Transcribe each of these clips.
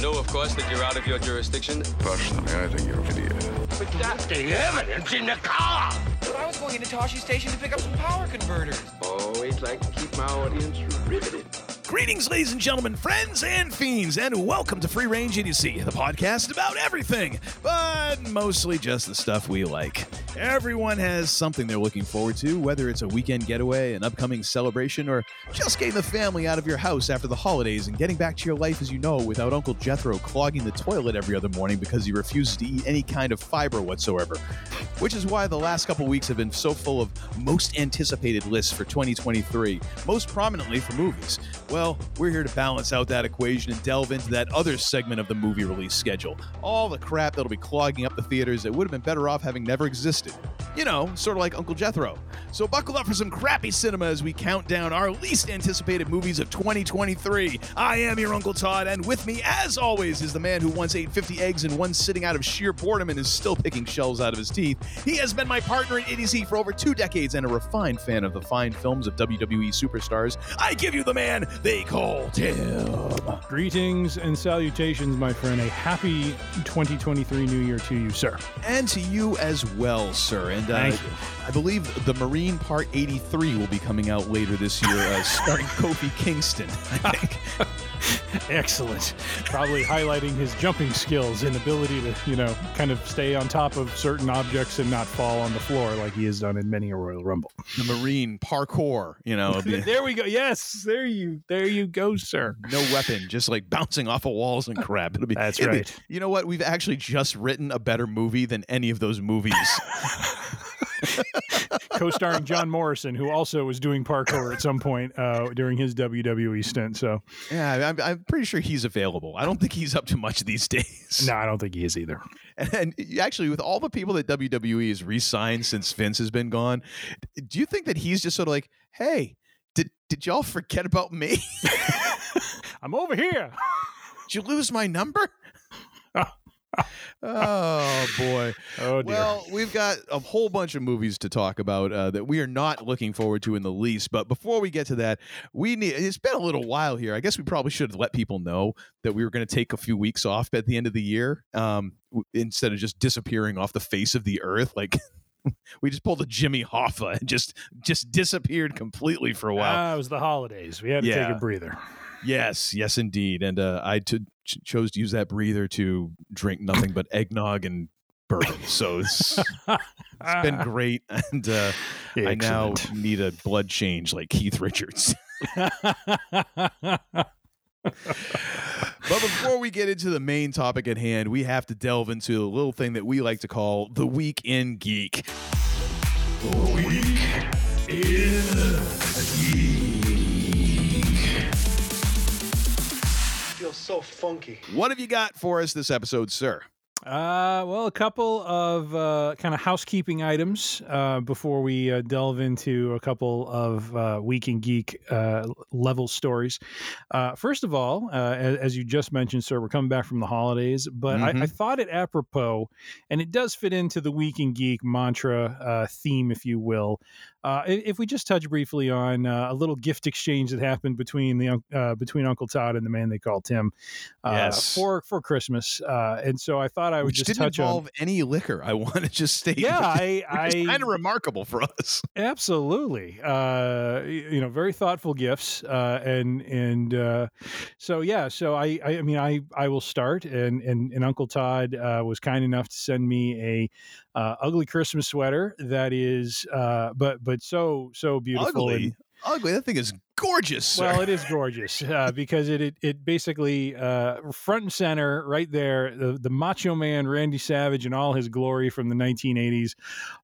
You know, of course, that you're out of your jurisdiction. Personally, I think you're an idiot. But that's the evidence in the car. But I was going into Tosche Station to pick up some power converters. Always like to keep my audience riveted. Greetings, ladies and gentlemen, friends and fiends, and welcome to Free Range Idiocy, the podcast about everything, but mostly just the stuff we like. Everyone has something they're looking forward to, whether it's a weekend getaway, an upcoming celebration, or just getting the family out of your house after the holidays and getting back to your life as you know without Uncle Jethro clogging the toilet every other morning because he refuses to eat any kind of fiber whatsoever. Which is why the last couple weeks have been so full of most anticipated lists for 2023, most prominently for movies. Well, we're here to balance out that equation and delve into that other segment of the movie release schedule. All the crap that'll be clogging up the theaters that would have been better off having never existed. You know, sort of like Uncle Jethro. So buckle up for some crappy cinema as we count down our least anticipated movies of 2023. I am your Uncle Todd, and with me, as always, is the man who once ate 50 eggs in one sitting out of sheer boredom and is still picking shells out of his teeth. He has been my partner in idiocy for over two decades and a refined fan of the fine films of WWE superstars. I give you the man they call Tim. Greetings and salutations, my friend. A happy 2023 New Year to you, sir. And to you as well, sir. And uh, I believe the Marine Part 83 will be coming out later this year, uh, starring Kofi Kingston. I think. Excellent. Probably highlighting his jumping skills and ability to, you know, kind of stay on top of certain objects and not fall on the floor like he has done in many a Royal Rumble. the Marine parkour, you know, there we go. Yes, there you, there you go, sir. no weapon, just like bouncing off of walls and crap. It'll be That's it'll be- right. you know what? We've actually just written a better movie than any of those movies. Co-starring John Morrison, who also was doing parkour at some point uh, during his WWE stint. So, yeah, I'm, I'm pretty sure he's available. I don't think he's up to much these days. no, I don't think he is either. And, and actually, with all the people that WWE has re-signed since Vince has been gone, do you think that he's just sort of like, hey, did did y'all forget about me? I'm over here. did you lose my number? Oh boy. Oh dear. Well, we've got a whole bunch of movies to talk about uh, that we are not looking forward to in the least. But before we get to that, we need. It's been a little while here. I guess we probably should have let people know that we were going to take a few weeks off at the end of the year, um, w- instead of just disappearing off the face of the earth. Like we just pulled a Jimmy Hoffa and just just disappeared completely for a while. Ah, it was the holidays. We had to take a breather. Yes, yes, indeed. And uh, I t- ch- chose to use that breather to drink nothing but eggnog and bourbon. So it's, it's been great. And uh, I now need a blood change like Keith Richards. But before we get into the main topic at hand, we have to delve into a little thing that we like to call the Week in Geek. Feels so funky. What have you got for us this episode, sir? Uh, well, a couple of uh, kind of housekeeping items uh, before we uh, delve into a couple of uh, Week in Geek uh, level stories. Uh, first of all, uh, as, as you just mentioned, sir, we're coming back from the holidays, but I, I thought it apropos, and it does fit into the Week in Geek mantra uh, theme, if you will. Uh, if we just touch briefly on uh, a little gift exchange that happened between the uh, between Uncle Todd and the man they call Tim uh, Yes. for for Christmas, uh, and so I thought I would Which just didn't touch on involve any liquor. I want to just state. Yeah, I- I- kind of remarkable for us. Absolutely, uh, you know, very thoughtful gifts, uh, and and uh, so yeah, so I, I I mean I I will start, and and, and Uncle Todd uh, was kind enough to send me a uh, ugly Christmas sweater that is, uh, but but so so beautiful. Ugly, and- ugly. That thing is gorgeous. Sir. well, it is gorgeous uh, because it, it it basically uh, front and center, right there, the, the Macho Man Randy Savage in all his glory from the 1980s,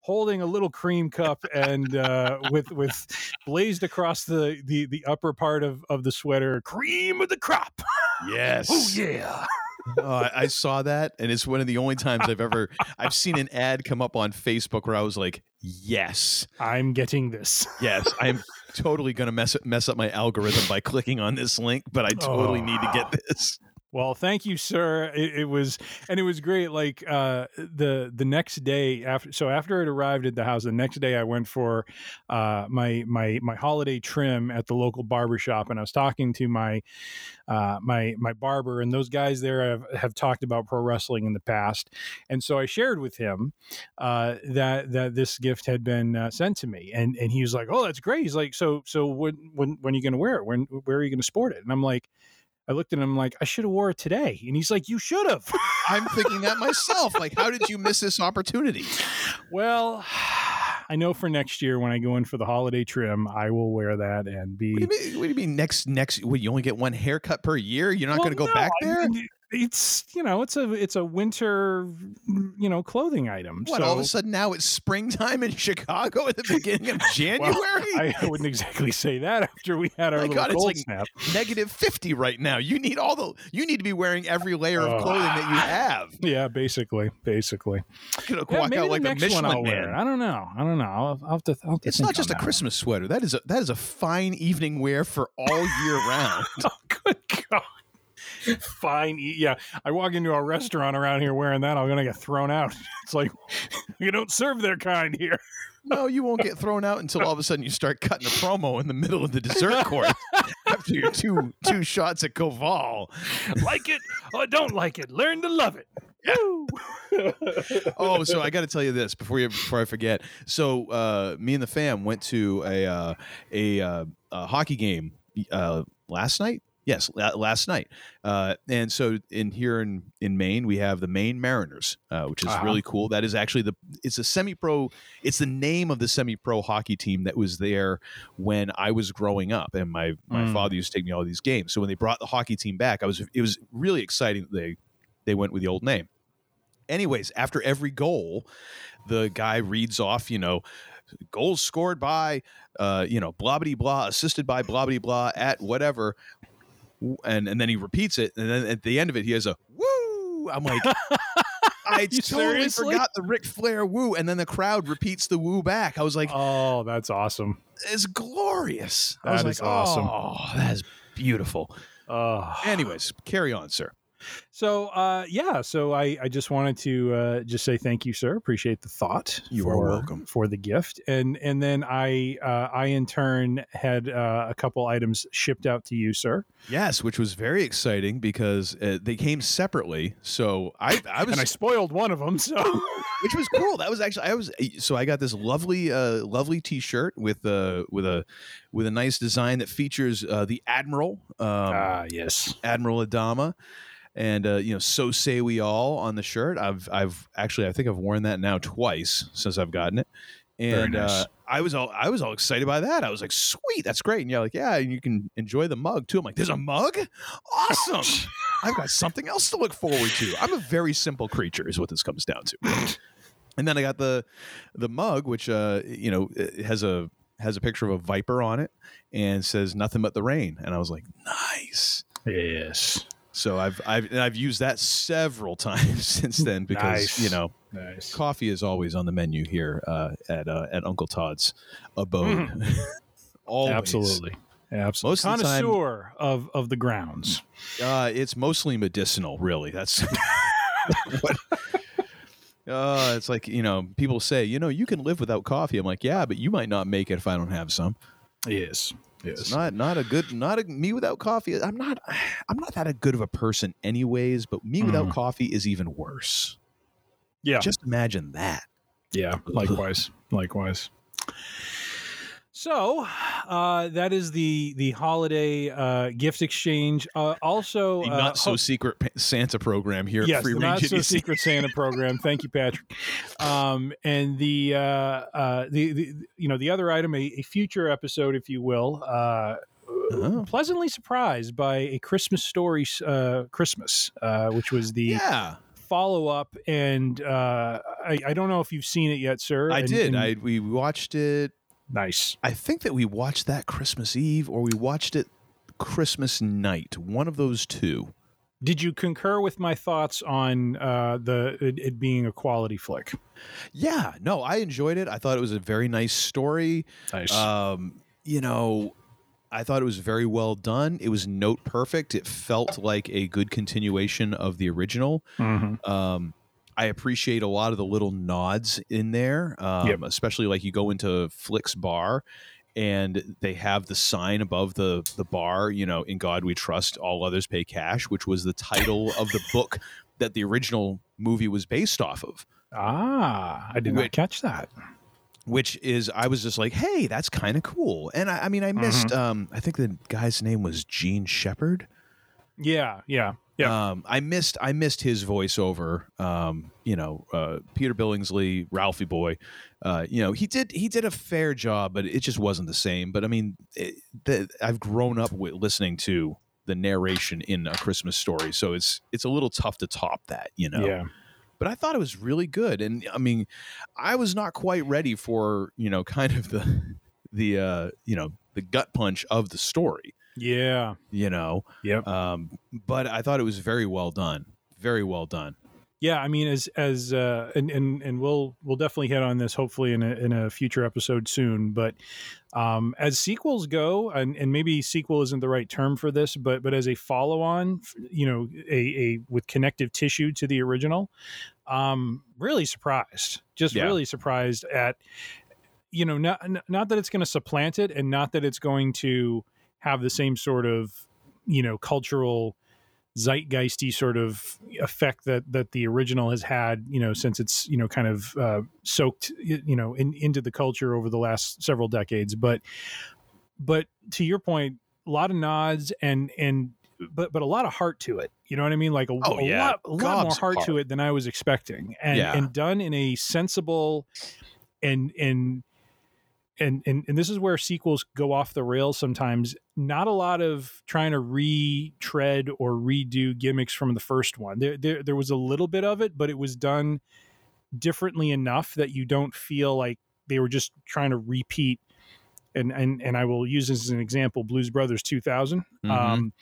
holding a little cream cup and uh, with with blazed across the, the the upper part of of the sweater, cream of the crop. yes. Oh yeah. Oh, I, I saw that, and it's one of the only times I've ever I've seen an ad come up on Facebook where I was like, "Yes, I'm getting this. yes, I'm totally gonna mess mess up my algorithm by clicking on this link, but I totally oh. need to get this." Well, thank you, sir. It, it was, and it was great. Like uh, the the next day after, so after it arrived at the house, the next day I went for uh, my my my holiday trim at the local barber shop, and I was talking to my uh, my my barber, and those guys there have, have talked about pro wrestling in the past, and so I shared with him uh, that that this gift had been uh, sent to me, and and he was like, "Oh, that's great." He's like, "So so when when when are you going to wear it? When where are you going to sport it?" And I'm like. I looked at him like I should have wore it today, and he's like, "You should have." I'm thinking that myself. Like, how did you miss this opportunity? well, I know for next year when I go in for the holiday trim, I will wear that and be. What do you mean? What do you mean next next? What, you only get one haircut per year? You're not Well, going to go no, back I there? mean, it's you know it's a it's a winter mm, you know clothing item. What? so all of a sudden now it's springtime in Chicago at the beginning of January? I wouldn't exactly say that after we had our My little God, it's cold like snap. negative fifty right now. You need all the. You need to be wearing every layer of Oh. clothing that you have. Yeah, basically, basically. You know, Yeah, walk out the like a next one Michelin I'll wear man. I don't know. I don't know. I'll, I'll have to. I'll have to It's not just a Christmas sweater. That is a that is a fine evening wear for all year round. Oh, good God. Fine. Yeah, I walk into a restaurant around here wearing that, I'm gonna get thrown out. It's like you don't serve their kind here. No, you won't get thrown out until all of a sudden you start cutting a promo in the middle of the dessert course after your two two shots at Koval. Like it or don't like it, learn to love it. Oh, so I got to tell you this before you before I forget. So uh, me and the fam went to a uh, a, uh, a hockey game uh, last night. Yes, last night. Uh, and so in here in in Maine, we have the Maine Mariners, uh, which is Uh-huh. really cool. That is actually the it's a semi pro. It's the name of the semi pro hockey team that was there when I was growing up, and my my Mm. father used to take me all these games. So when they brought the hockey team back, I was it was really exciting. That they they went with the old name. Anyways, after every goal, the guy reads off, you know, goals scored by, uh, you know, blah blah blah, assisted by blah blah blah at whatever, and and then he repeats it, and then at the end of it, he has a woo. I'm like, I totally seriously? forgot the Ric Flair woo, and then the crowd repeats the woo back. I was like, Oh, that's awesome. it's glorious. I That was is like, awesome. Oh, that is beautiful. Oh. Anyways, carry on, sir. So uh, yeah, so I, I just wanted to uh, just say thank you, sir. Appreciate the thought. You are welcome. for the gift, and and then I uh, I in turn had uh, a couple items shipped out to you, sir. Yes, which was very exciting because uh, they came separately. So I, I was, and I spoiled one of them. So which was cool. That was actually I was so I got this lovely, uh, lovely T-shirt with uh with a with a nice design that features uh, the Admiral, um, ah yes, Admiral Adama, and uh, you know, so say we all on the shirt. I've I've actually I think I've worn that now twice since I've gotten it. And nice. uh, I was all I was all excited by that. I was like, "Sweet, that's great!" And you're like, "Yeah, and you can enjoy the mug too." I'm like, "There's a mug, awesome! I've got something else to look forward to." I'm a very simple creature, is what this comes down to. and then I got the the mug, which uh, you know has a has a picture of a viper on it and says "Nothing but the rain," and I was like, "Nice." yes, So I've I've and I've used that several times since then because Nice. you know nice. coffee is always on the menu here uh, at uh, at Uncle Todd's abode. always. Absolutely, absolutely. Most of the time- Connoisseur of of the grounds. Uh, it's mostly medicinal, really. That's what. Uh, it's like you know, people say, you know, you can live without coffee. I'm like, yeah, but you might not make it if I don't have some. Yes, It's not not a good not a me without coffee. I'm not I'm not that a good of a person, anyways. But me without Mm. coffee is even worse. Yeah, Just imagine that. Yeah, likewise, likewise. So uh, that is the the holiday uh, gift exchange. Uh, also, The uh, not so ho- secret Santa program here at yes, Free the not so secret Santa program. Thank you, Patrick. Um, and the, uh, uh, the the you know the other item, a, a future episode, if you will. Uh, Oh. Pleasantly surprised by a Christmas story, uh, Christmas, uh, which was the Yeah, follow up. And uh, I, I don't know if you've seen it yet, sir. I And- did. and- I we watched it. Nice. I think that we watched that Christmas Eve or we watched it Christmas night. One of those two. did you concur with my thoughts on uh, the it, it being a quality flick? Yeah, no, I enjoyed it. I thought it was a very nice story. Nice. Um, you know, I thought it was very well done. It was note perfect. It felt like a good continuation of the original. Mm-hmm. Um, I appreciate a lot of the little nods in there, um, Yep. especially like you go into Flick's bar and they have the sign above the the bar, you know, in God we trust, all others pay cash, which was the title of the book that the original movie was based off of. Ah, I did not catch that. Which is, I was just like, hey, that's kind of cool. And I, I mean, I missed, um, I think the guy's name was Jean Shepherd. Yeah, yeah, yeah. Um, I missed I missed his voiceover. Um, you know, uh, Peter Billingsley, Ralphie Boy. Uh, you know, he did he did a fair job, but it just wasn't the same. But I mean, it, the, I've grown up with listening to the narration in A Christmas Story, so it's it's a little tough to top that. You know. Yeah. But I thought it was really good, and I mean, I was not quite ready for you know kind of the the uh, you know the gut punch of the story Yeah. you know. Yep. Um, but I thought it was very well done. Very well done. Yeah, I mean, as as uh, and and and we'll we'll definitely hit on this hopefully in a in a future episode soon. But um, as sequels go, and and maybe sequel isn't the right term for this, but but as a follow on, you know, a a with connective tissue to the original, um, really surprised, just Yeah. really surprised at, you know, not not that it's going to supplant it, and not that it's going to have the same sort of you know cultural zeitgeisty sort of effect that that the original has had you know since it's you know kind of uh, soaked you know in, into the culture over the last several decades. But but to your point a lot of nods and and but but a lot of heart to it. You know what i mean? Like a, Oh, a yeah. lot, a lot more of heart, to it than i was expecting. And Yeah. and done in a sensible and and and, and and this is where sequels go off the rails sometimes. Not a lot of trying to retread or redo gimmicks from the first one. There, there there was a little bit of it but it was done differently enough that you don't feel like they were just trying to repeat and and and I will use this as an example Blues Brothers 2000 Mhm. um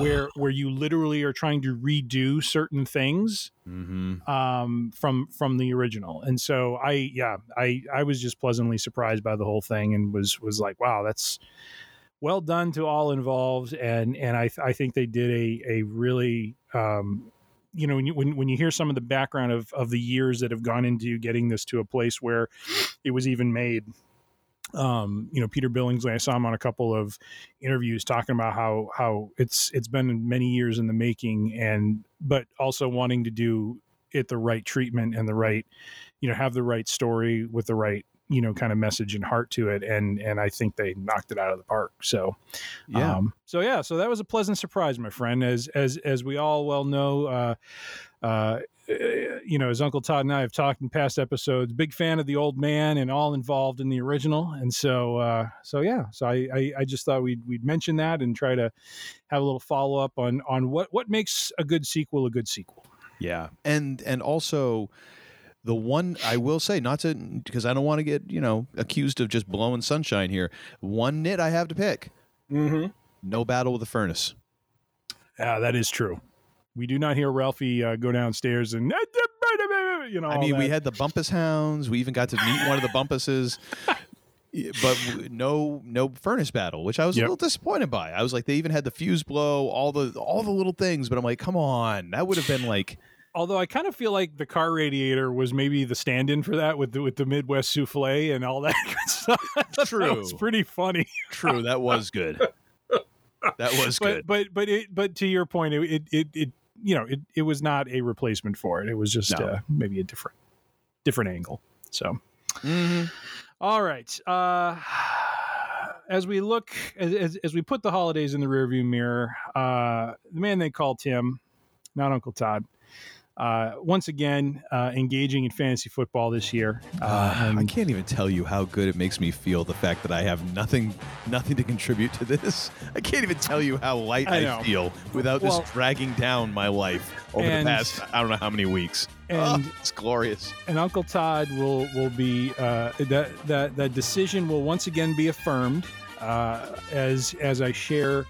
where where you literally are trying to redo certain things Mhm. um, from from the original. And so I yeah I I was just pleasantly surprised by the whole thing and was was like wow that's well done to all involved and and I I think they did a a really um, you know when you when, when you hear some of the background of of the years that have gone into getting this to a place where it was even made um you know peter billingsley i saw him on a couple of interviews talking about how how it's it's been many years in the making and but also wanting to do it the right treatment and the right you know have the right story with the right you know kind of message and heart to it. And and i think they knocked it out of the park. So Yeah. um, so yeah so that was a pleasant surprise my friend. As as as we all well know uh uh you know, as Uncle Todd and I have talked in past episodes, big fan of the old man and all involved in the original. And so, uh, so yeah, so I, I, I just thought we'd, we'd mention that and try to have a little follow up on, on what, what makes a good sequel a good sequel. Yeah. And and also the one I will say, not to because I don't want to get, you know, accused of just blowing sunshine here. One nit I have to pick. Mm-hmm. No battle with the furnace. Yeah, that is true. We do not hear Ralphie uh, go downstairs and, you know, I mean, we had the Bumpus Hounds. We even got to meet one of the Bumpuses. But no, no furnace battle, which I was Yep. a little disappointed by. I was like, they even had the fuse blow, all the all the little things, but I'm like, come on, that would have been like, Although I kind of feel like the car radiator was maybe the stand-in for that with the, with the Midwest souffle and all that good stuff. True. was pretty funny. true, that was good. That was but good. but but it but to your point, it it, it you know it, it was not a replacement for it. It was just No. uh, maybe a different different angle. So Mm-hmm. all right. Uh, as we look as, as we put the holidays in the rearview mirror, uh, the man they call Tim, not Uncle Todd. Uh, once again, uh, engaging in fantasy football this year. Uh, I can't even tell you how good it makes me feel the fact that I have nothing, nothing to contribute to this. I can't even tell you how light I I, feel without Well- this dragging down my life over And- the past I don't know how many weeks. and- Oh, it's glorious. and Uncle Todd will will be uh, that that that decision will once again be affirmed uh, as as I share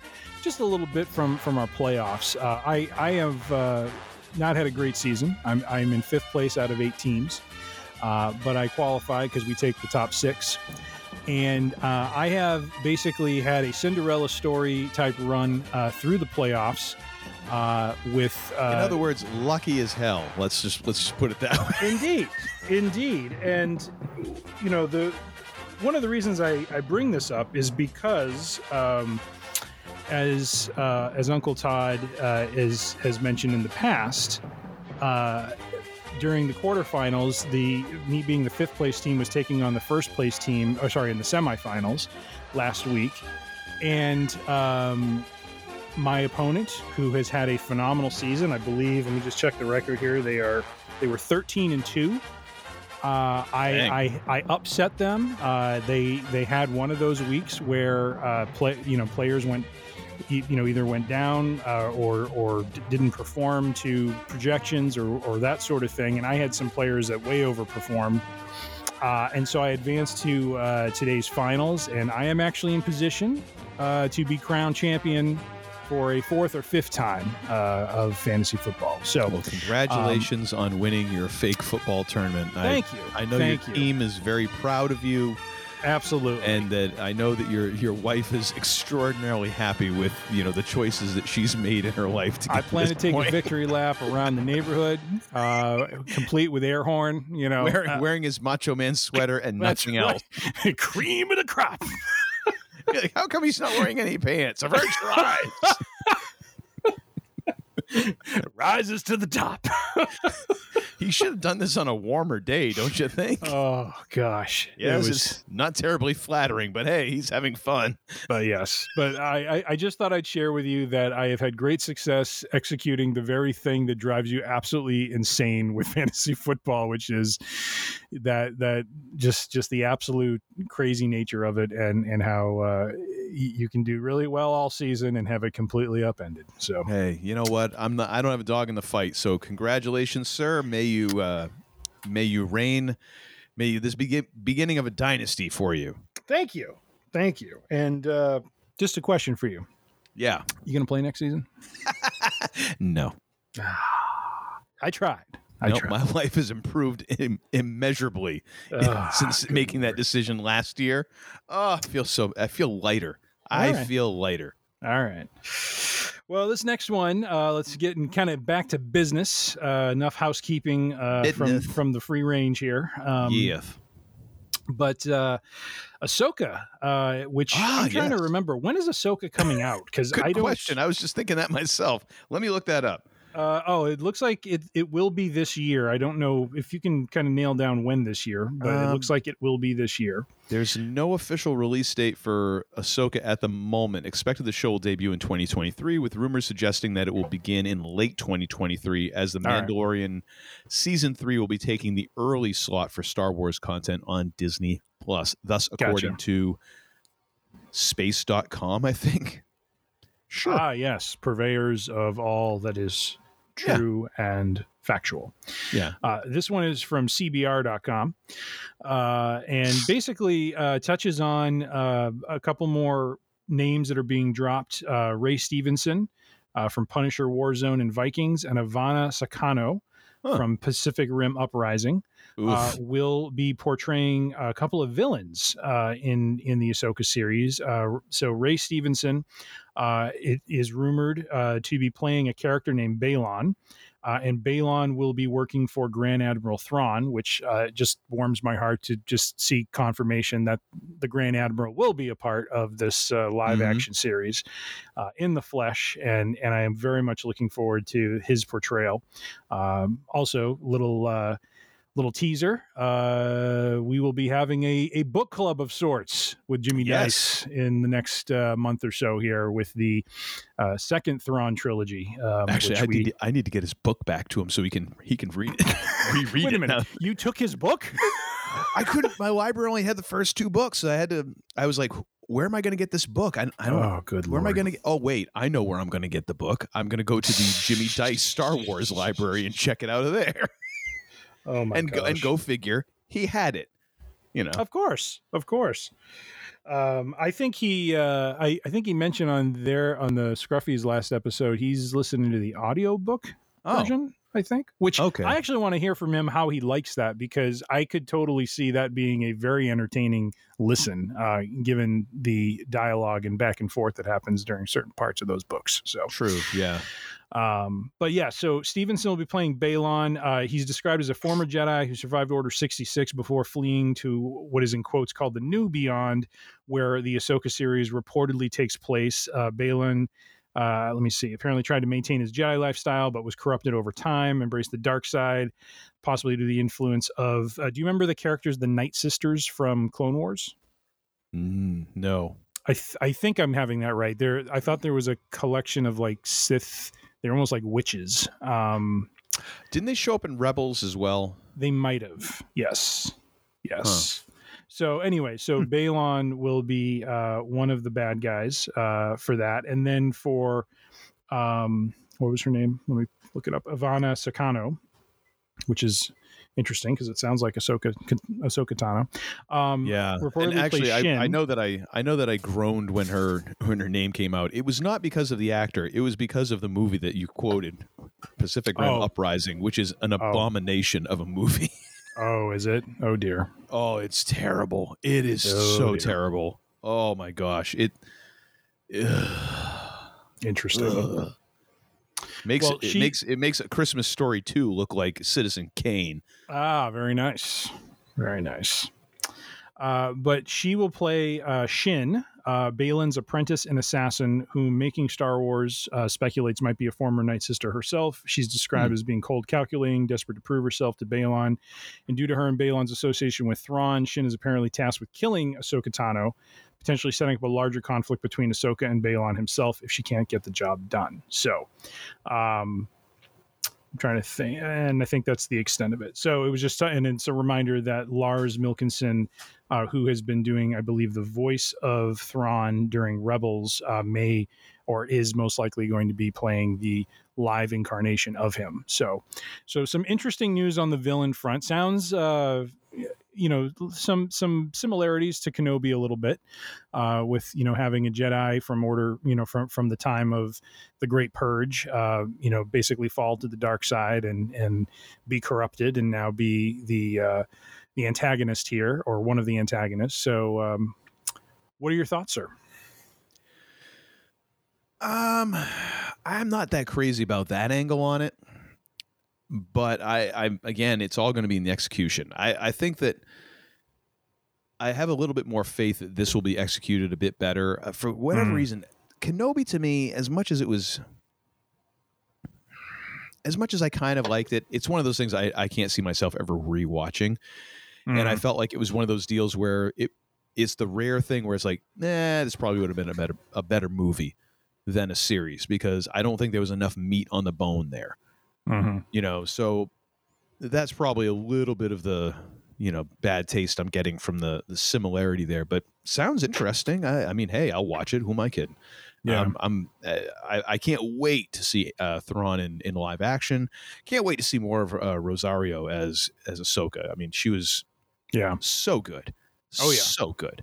just just a little bit from from our playoffs. Uh, I I have uh, not had a great season. I'm I'm in fifth place out of eight teams, uh, but I qualify because we take the top six. And uh, I have basically had a Cinderella story type run uh, through the playoffs. Uh, with uh, In other words, lucky as hell. Let's just let's just put it that way. Indeed, indeed, and you know the one of the reasons I, I bring this up is because um, as uh, as Uncle Todd uh, is has mentioned in the past. Uh, during the quarterfinals, the me being the fifth place team was taking on the first place team. Oh, sorry, in the semifinals last week, and um, my opponent, who has had a phenomenal season, I believe. Let me just check the record here. They are they were 13 and two. Uh, I, I I upset them. Uh, they they had one of those weeks where uh, play you know players went you know either went down uh, or or d- didn't perform to projections or or that sort of thing. And I had some players that way overperformed. Uh, and so I advanced to uh, today's finals, and I am actually in position uh, to be crowned champion for a fourth or fifth time uh, of fantasy football. So, Well, congratulations on winning your fake football tournament. Thank you. I know Thank your you. team is very proud of you, absolutely. and that I know that your your wife is extraordinarily happy with you know the choices that she's made in her life. To get I plan to this take point. a victory lap around the neighborhood, uh, complete with air horn. You know, wearing, uh, wearing his Macho Man sweater and nothing right. else. cream of the crop. Like, How come he's not wearing any pants? I've heard tries. rises to the top. he should have done this on a warmer day, don't you think? oh gosh, yeah, it was. is not terribly flattering, but hey, he's having fun. But yes, but I, I, I just thought I'd share with you that I have had great success executing the very thing that drives you absolutely insane with fantasy football, which is that that just just the absolute crazy nature of it, and and how uh, you can do really well all season and have it completely upended. So Hey, you know what? I'm not. I don't have a dog in the fight. So congratulations, sir. May you uh, may you reign. May you, this be beginning of a dynasty for you. thank you, thank you, and uh, just a question for you: Yeah. You gonna play next season? No. I tried. I no, tried. my life has improved Im- immeasurably Ah, since making that decision last year. Oh, I feel so. I feel lighter. I All right. feel lighter. All right. Well, this next one, uh, let's get in kind of back to business. Uh, enough housekeeping uh, from from the free range here. Um, yeah. But uh, Ahsoka, uh, which Ah, I'm trying yes. to remember, when is Ahsoka coming out? Because Good I don't. question. I was just thinking that myself. Let me look that up. Uh, oh, it looks like it, it will be this year. I don't know if you can kind of nail down when this year, but it Um, looks like it will be this year. There's no official release date for Ahsoka at the moment. Expected the show will debut in 2023, with rumors suggesting that it will begin in late 2023, as The All right. Mandalorian season three will be taking the early slot for Star Wars content on Disney Plus. Thus, according Gotcha. to Space.com, I think. Sure. Ah, yes, purveyors of all that is Yeah. true and factual. yeah. Uh, this one is from CBR.com uh, and basically uh, touches on uh, a couple more names that are being dropped uh, Ray Stevenson uh, from Punisher Warzone and Vikings, and Ivana Sakano Huh. from Pacific Rim Uprising. Uh, will be portraying a couple of villains uh, in in the Ahsoka series. Uh, so Ray Stevenson uh, it is rumored uh, to be playing a character named Baylan. Uh, and Baylan will be working for Grand Admiral Thrawn, which uh, just warms my heart to just see confirmation that the Grand Admiral will be a part of this uh, live Mhm. action series uh, in the flesh, and and I am very much looking forward to his portrayal. Um, also, little uh, little teaser: uh, we will be having a a book club of sorts with Jimmy Yes. Dice in the next uh, month or so here with the uh, second Thrawn trilogy. Um, Actually, I we- need, I need to get his book back to him so he can he can read it. Reread Wait a minute, now. you took his book? I couldn't. My library only had the first two books. So I had to. I was like, where am I going to get this book? I, I don't. Oh, good Where am I going to get? Oh, wait. I know where I'm going to get the book. I'm going to go to the Jimmy Dice Star Wars library and check it out of there. Oh my and go, and go figure, he had it. You know, Of course, of course. Um, I think he, uh, I, I think he mentioned on there on the Scruffy's last episode, he's listening to the audiobook Oh. version. I think, which Okay. I actually want to hear from him how he likes that because I could totally see that being a very entertaining listen, uh, given the dialogue and back and forth that happens during certain parts of those books. So true. Yeah. Um, but yeah, so Stevenson will be playing Baylan. Uh, he's described as a former Jedi who survived Order 66 before fleeing to what is in quotes called the New Beyond, where the Ahsoka series reportedly takes place. Uh, Baylan, uh, let me see, apparently tried to maintain his Jedi lifestyle, but was corrupted over time, embraced the dark side, possibly due to the influence of. Uh, do you remember the characters, the Night Sisters from Clone Wars? Mm, no. I th- I think I'm having that right. There, I thought there was a collection of like Sith. They're almost like witches. Um, Didn't they show up in Rebels as well? They might have. Yes. Yes. So anyway, so Baylan will be uh, one of the bad guys uh, for that, and then for um, what was her name? Let me look it up. Ivana Sakano, which is interesting because it sounds like Ahsoka Ahsoka Tano. Um, Yeah, and actually, I, I know that I I know that I groaned when her when her name came out. It was not because of the actor; it was because of the movie that you quoted, Pacific Rim Oh. Uprising, which is an abomination of a movie. Oh, is it? Oh dear. oh, it's terrible. It is Oh, so dear. terrible. Oh my gosh, it Interesting. Ugh. Makes Well, it she- makes it makes a Christmas Story too look like Citizen Kane. Ah, very nice. Very nice. Uh, but she will play uh, Shin, uh, Baylan's apprentice and assassin, whom making Star Wars uh, speculates might be a former Night Sister herself. She's described as being cold, calculating, desperate to prove herself to Baylan. And due to her and Baylan's association with Thrawn, Shin is apparently tasked with killing Ahsoka Tano, potentially setting up a larger conflict between Ahsoka and Baylan himself if she can't get the job done. So, um, I'm trying to think, and I think that's the extent of it. So it was just, and it's a reminder that Lars Mikkelsen, uh, who has been doing, I believe, the voice of Thrawn during Rebels, uh, may or is most likely going to be playing the live incarnation of him. So, so some interesting news on the villain front. Sounds, uh, you know, some some similarities to Kenobi a little bit, uh, with you know having a Jedi from Order, you know, from from the time of the Great Purge, uh, you know, basically fall to the dark side and and be corrupted, and now be the uh, the antagonist here or one of the antagonists. So, um, what are your thoughts, sir? Um, I'm not that crazy about that angle on it, but I, I again, it's all going to be in the execution. I, I think that I have a little bit more faith that this will be executed a bit better uh, for whatever Mhm. reason. Kenobi to me, as much as it was, as much as I kind of liked it, it's one of those things I, I can't see myself ever rewatching. And I Mhm. felt like it was one of those deals where it it's the rare thing where it's like, nah, this probably would have been a better a better movie than a series because I don't think there was enough meat on the bone there. Mhm. You know, so that's probably a little bit of the you know bad taste I'm getting from the the similarity there. But sounds interesting. I, I mean, hey, I'll watch it. Who am I kidding? Yeah. Um, I'm uh, I, I can't wait to see uh, Thrawn in, in live action. Can't wait to see more of uh, Rosario as as Ahsoka. I mean, she was yeah so good. Oh, yeah. so good.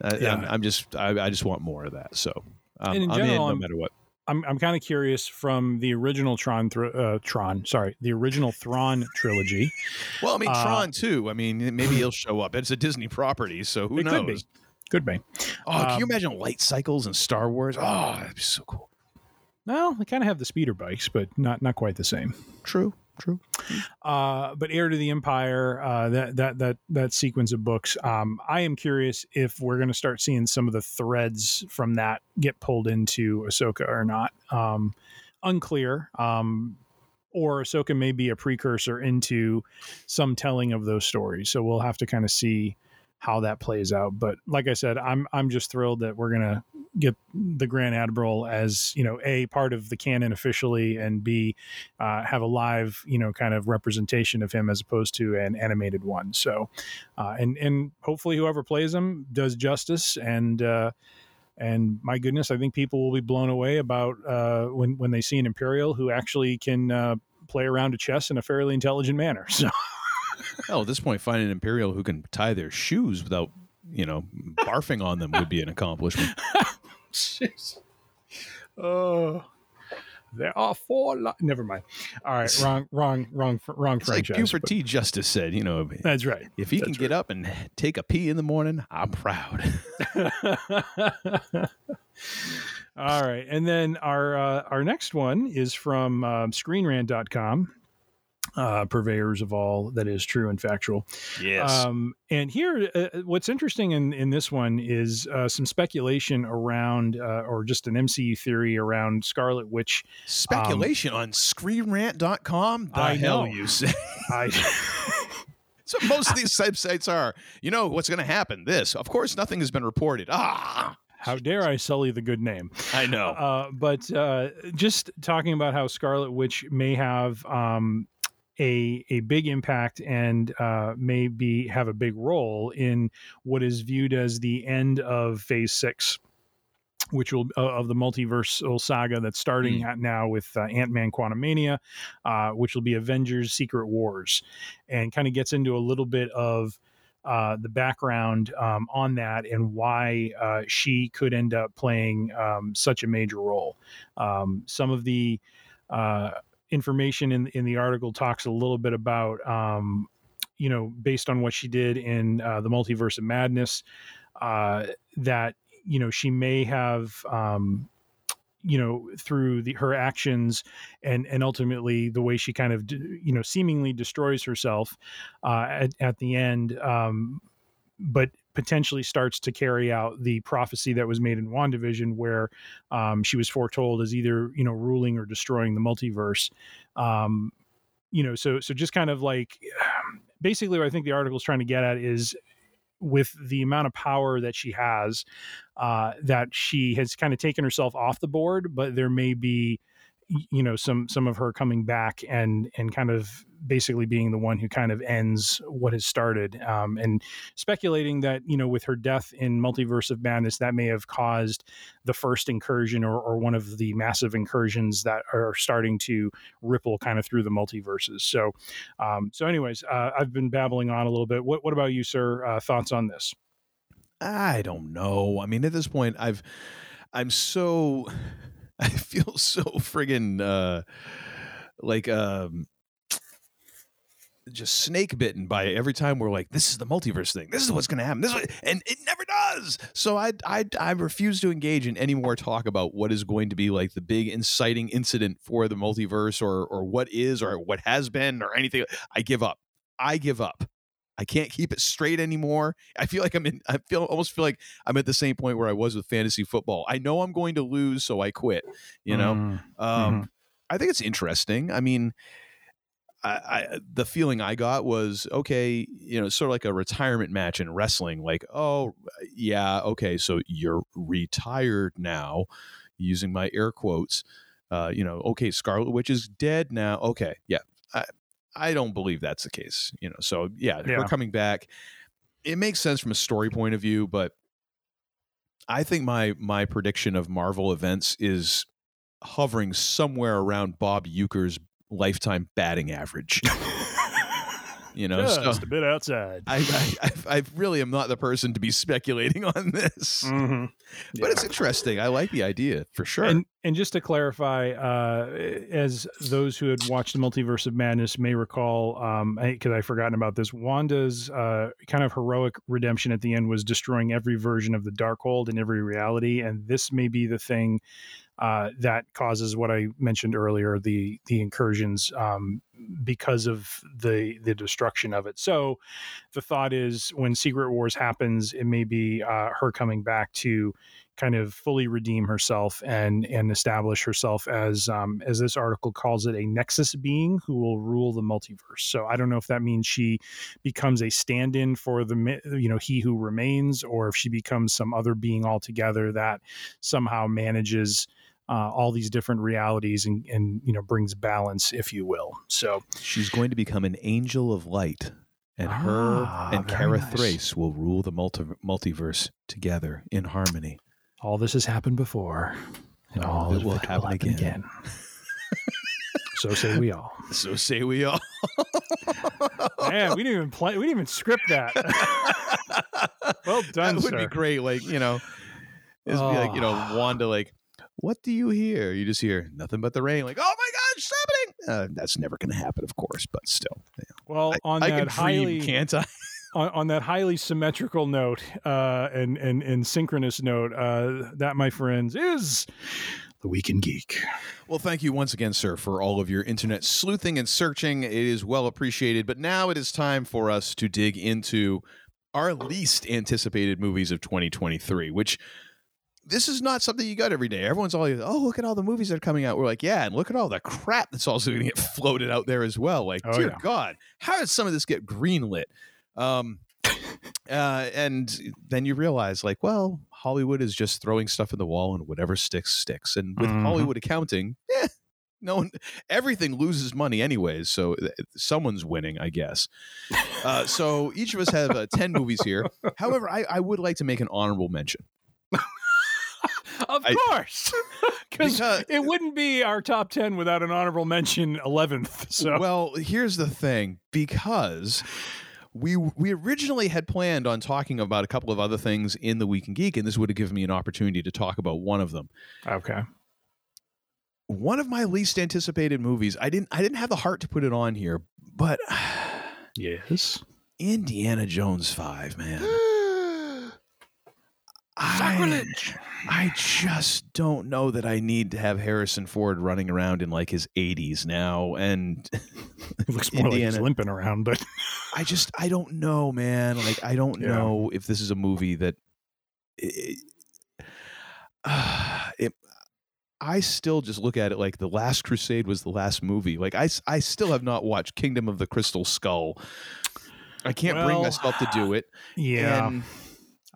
Uh, Yeah. I'm, I'm just I, I just want more of that. So um, in I'm general, in no I'm- matter what. I'm I'm kind of curious from the original Tron thr uh, Tron sorry the original Thrawn trilogy. Well, I mean Uh, Tron too. I mean, maybe he'll show up. It's a Disney property, so who It knows? could be. Could be. Oh, can you Um, imagine light cycles in Star Wars? Oh, that'd be so cool. Well, they kind of have the speeder bikes, but not not quite the same. True, true. Uh, but Heir to the Empire, uh, that that that that sequence of books, um, I am curious if we're going to start seeing some of the threads from that get pulled into Ahsoka or not. Um, unclear. Um, or Ahsoka may be a precursor into some telling of those stories. So we'll have to kind of see how that plays out. But like I said, I'm I'm just thrilled that we're gonna get the Grand Admiral as you know a part of the canon officially, and b uh, have a live you know kind of representation of him as opposed to an animated one. So, uh, and and hopefully whoever plays him does justice and. Uh, and my goodness, I think people will be blown away about uh, when when they see an Imperial who actually can uh, play around a chess in a fairly intelligent manner. So, Well, at this point, finding an Imperial who can tie their shoes without, you know, barfing on them would be an accomplishment. Jeez. Oh, there are four. Li- Never mind. All right, wrong, wrong, wrong, wrong It's like franchise. Buford T. Justice said, you know, That's right. if he can That's get up and take a pee in the morning, I'm proud. All right, and then our uh, our next one is from um, ScreenRant.com, uh, purveyors of all that is true and factual. yes. Um, and here, uh, what's interesting in, in this one is uh, some speculation around, uh, or just an MCU theory around Scarlet Witch. Speculation on screenrant.com. The I hell know. you say? I, So most of these websites are, you know, what's going to happen? This, of course, nothing has been reported. Ah, how dare I sully the good name? I know. Uh, but uh, just talking about how Scarlet Witch may have um, a a big impact and uh, maybe have a big role in what is viewed as the end of Phase Six. Which will uh, of the multiversal saga that's starting at now with uh, Ant Man Quantumania, uh, which will be Avengers Secret Wars, and kind of gets into a little bit of uh, the background um, on that and why uh, she could end up playing um, such a major role. Um, some of the uh, information in in the article talks a little bit about um, you know based on what she did in uh, the multiverse of madness uh, that you know she may have um, you know through the, her actions and and ultimately the way she kind of you know seemingly destroys herself uh, at, at the end um, but potentially starts to carry out the prophecy that was made in WandaVision where um, she was foretold as either you know ruling or destroying the multiverse. Um, you know so so just kind of like basically what i think the article is trying to get at is with the amount of power that she has uh, that she has kind of taken herself off the board but there may be you know some some of her coming back and and kind of basically being the one who kind of ends what has started um, and speculating that you know with her death in multiverse of madness that may have caused the first incursion or, or one of the massive incursions that are starting to ripple kind of through the multiverses. So um, so anyways uh, i've been babbling on a little bit. What, what about you sir? Uh, thoughts on this? I don't know. I mean, at this point, I've, I'm so, I feel so friggin' uh, like um, just snake bitten by every time we're like, this is the multiverse thing. This is what's going to happen. This, is and it never does. So I, I, I refuse to engage in any more talk about what is going to be like the big inciting incident for the multiverse, or, or what is, or what has been, or anything. I give up. I give up. I can't keep it straight anymore. I feel like I'm in. I feel almost feel like I'm at the same point where I was with fantasy football. I know I'm going to lose, so I quit. You know. Mm, Um, mhm. I think it's interesting. I mean, I, I the feeling I got was okay. You know, sort of like a retirement match in wrestling. Like, oh yeah, okay, so you're retired now, using my air quotes. Uh, you know, okay, Scarlet Witch is dead now. Okay, yeah. I, I don't believe that's the case. You know, so yeah, Yeah. her coming back. It makes sense from a story point of view, but I think my my prediction of Marvel events is hovering somewhere around Bob Uecker's lifetime batting average. you know, so just a bit outside I, I, I really am not the person to be speculating on this, Mhm. but it's interesting. I like the idea for sure. And and just to clarify, uh, as those who had watched the Multiverse of Madness may recall, um, because I've forgotten about this, Wanda's uh, kind of heroic redemption at the end was destroying every version of the Darkhold in every reality, and this may be the thing uh, that causes what I mentioned earlier the the incursions um, because of the the destruction of it. So the thought is when Secret Wars happens, it may be uh, her coming back to kind of fully redeem herself and and establish herself as um, as this article calls it a nexus being who will rule the multiverse. So I don't know if that means she becomes a stand-in for the you know he who remains, or if she becomes some other being altogether that somehow manages. Uh, all these different realities and, and you know brings balance if you will so She's going to become an angel of light, and Ah, her and very Kara nice. Thrace will rule the multi- multiverse together in harmony. all this has happened before and All all of of it will it happen again. So say we all. So say we all. Man, we didn't even play. We didn't even script that. well done, that would sir. be great. Like you know, this would be like you know Oh. Wanda. Like, what do you hear? You just hear nothing but the rain. Like, oh my God, it's happening. Uh, that's never going to happen, of course. But still, yeah. Well, on I that can dream, highly can't I? on, on that highly symmetrical note uh, and, and and synchronous note, uh, that, my friends, is the Week in Geek. Well, thank you once again, sir, for all of your internet sleuthing and searching. It is well appreciated. But now it is time for us to dig into our least anticipated movies of 2023, which this is not something you got every day. Everyone's always, oh, look at all the movies that are coming out. We're like, yeah, and look at all the crap that's also going to get floated out there as well. Like, Oh, dear yeah. God, how did some of this get greenlit? Um, uh, and then you realize, like, well, Hollywood is just throwing stuff in the wall, and whatever sticks sticks. And with Mhm. Hollywood accounting, eh, no one, everything loses money anyways. So someone's winning, I guess. Uh, so each of us have uh, ten movies here. However, I, I would like to make an honorable mention. Of course, because Because- it wouldn't be our top ten without an honorable mention eleventh. So Well, here's the thing because we we originally had planned on talking about a couple of other things in the Week in Geek, and this would have given me an opportunity to talk about one of them. okay, One of my least anticipated movies. I didn't I didn't have the heart to put it on here, but yes, Indiana Jones Five, man. I, I just don't know that I need to have Harrison Ford running around in like his 80s now and it looks more like he's limping around, but I just I don't know, man. Like I don't Yeah. know if this is a movie that it, it I still just look at it like The Last Crusade was the last movie. Like I, I still have not watched Kingdom of the Crystal Skull. I can't bring myself to do it. yeah, And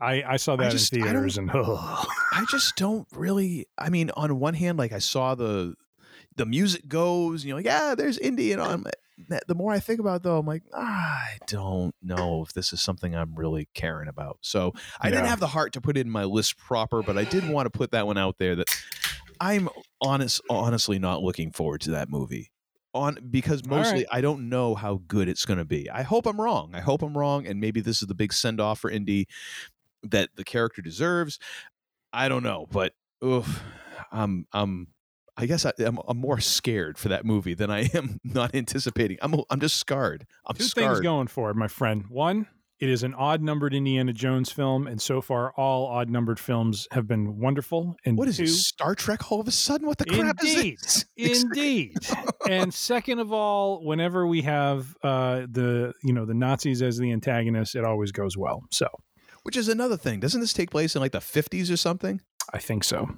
I, I saw that just- in I theaters, and oh, I just don't really. I mean, on one hand, like I saw the the music goes, and you're like, yeah, there's Indian on. The more I think about it, though, I'm like, ah, I don't know if this is something I'm really caring about. So I didn't have the heart to put it in my list proper, but I did want to put that one out there that I'm honest, honestly not looking forward to that movie. On because mostly right. I don't know how good it's going to be. I hope I'm wrong. I hope I'm wrong, and maybe this is the big send off for Indy that the character deserves. I don't know, but oof, I'm I'm I guess I, I'm, I'm more scared for that movie than I am not anticipating. I'm I'm just scarred. I'm two scarred. things going for it, my friend. One, it is an odd numbered Indiana Jones film, and so far all odd numbered films have been wonderful. And What is two, it? Star Trek? All of a sudden, what the crap Indeed. is this? Indeed. and second of all, whenever we have uh, the you know the Nazis as the antagonists, it always goes well. So Which is another thing. Doesn't this take place in like the 50s or something? I think so.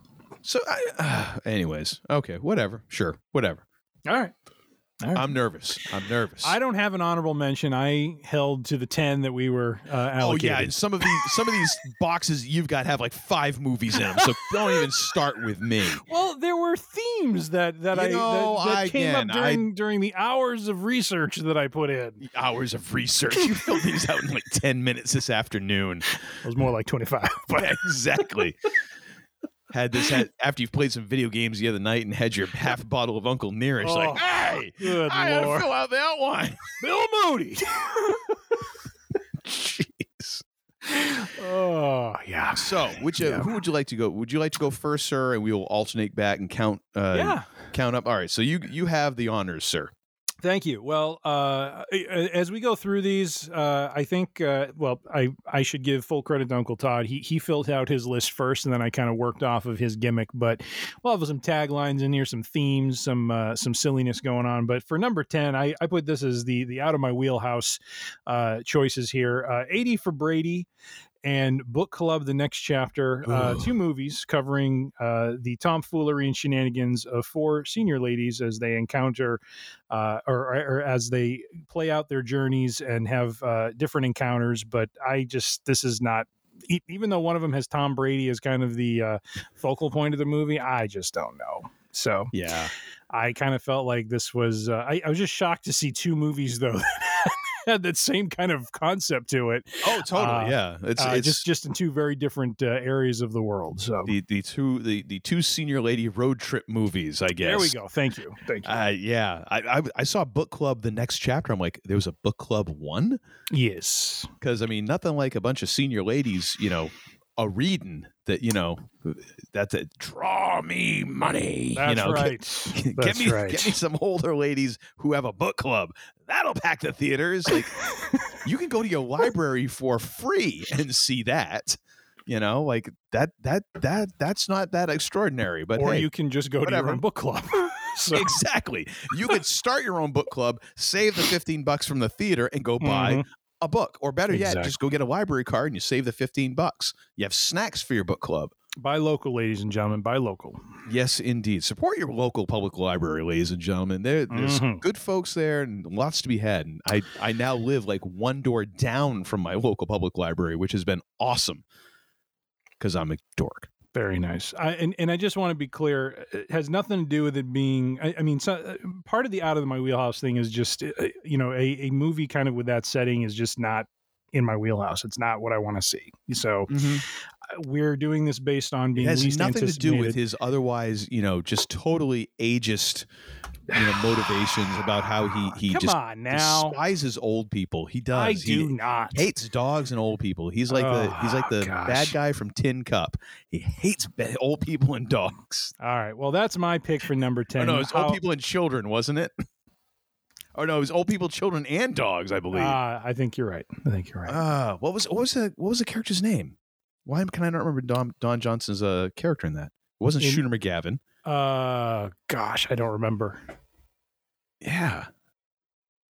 So, I, uh, anyways, okay, whatever. Sure, whatever. All right. Right. I'm nervous. I'm nervous. I don't have an honorable mention. I held to the ten that we were uh, Oh yeah, and some of these some of these boxes you've got have like five movies in them. So don't even start with me. Well, there were themes that that You I know, that, that I- came again, up I- during during the hours of research that I put in. Hours of research. You filled these out in like ten minutes this afternoon. It was more like twenty five. But exactly. Had this had, after you've played some video games the other night and had your half bottle of Uncle Nearest, Oh, like, hey, good I gotta lord, fill out that wine. Bill Moody. Jeez. oh yeah, So, which uh, Yeah. who would you like to go? Would you like to go first, sir? And we will alternate back and count. Uh, yeah. count up. All right. So you you have the honors, sir. Thank you. Well, uh, as we go through these, uh, I think, uh, well, I, I should give full credit to Uncle Todd. He he filled out his list first, and then I kind of worked off of his gimmick. But we'll have some taglines in here, some themes, some uh, some silliness going on. But for number ten, I, I put this as the the out of my wheelhouse uh, choices here. Uh, Eighty for Brady. And Book Club, the next chapter, uh, two movies covering uh, the tomfoolery and shenanigans of four senior ladies as they encounter uh, or, or as they play out their journeys and have uh, different encounters. But I just this is not. Even though one of them has Tom Brady as kind of the uh, focal point of the movie, I just don't know. So Yeah. I kind of felt like this was. Uh, I, I was just shocked to see two movies though had that same kind of concept to it. Oh, totally. Uh, yeah, it's uh, it's just just in two very different uh, areas of the world. So the the two the the two senior lady road trip movies. I guess there we go. Thank you. Thank you. Uh, yeah, I, I I saw book club the next chapter. I'm like, there was a book club one yes. because I mean, nothing like a bunch of senior ladies, you know, a reading that you know that that draw me money. That's you know, right. Get, That's get me right. get me some older ladies who have a book club. That'll pack the theaters. Like you can go to your library for free and see that. You know, like that that that that's not that extraordinary. But or hey, you can just go to your own book club. so, exactly. You could start your own book club, save the 15 bucks from the theater, and go buy Mhm. a book. Or better yet, Exactly. just go get a library card and you save the 15 bucks. You have snacks for your book club. Buy local, ladies and gentlemen. Buy local. Yes, indeed. Support your local public library, ladies and gentlemen. There, there's Mhm. good folks there and lots to be had. And I, I now live like one door down from my local public library, which has been awesome because I'm a dork. Very nice. I, and and I just want to be clear. It has nothing to do with it being. I, I mean, so, uh, part of the out of my wheelhouse thing is just uh, you know a, a movie kind of with that setting is just not in my wheelhouse. It's not what I want to see. So uh, we're doing this based on It being has least nothing to do with his otherwise, you know, just totally ageist, you know, motivations about how he he Come just on now. despises old people. He does. I He do not. hates dogs and old people. He's like the he's like Oh, the gosh. bad guy from Tin Cup. He hates old people and dogs. All right. Well, that's my pick for number Oh ten. no, it's How- old people and children, wasn't it? Oh no, it was old people, children, and dogs. I believe. Uh, I think you're right. I think you're right. Ah, what was what was the what was the character's name? Why can I not remember Don Don Johnson's uh, character in that? It wasn't In- Shooter McGavin. Uh, gosh, I don't remember. Yeah,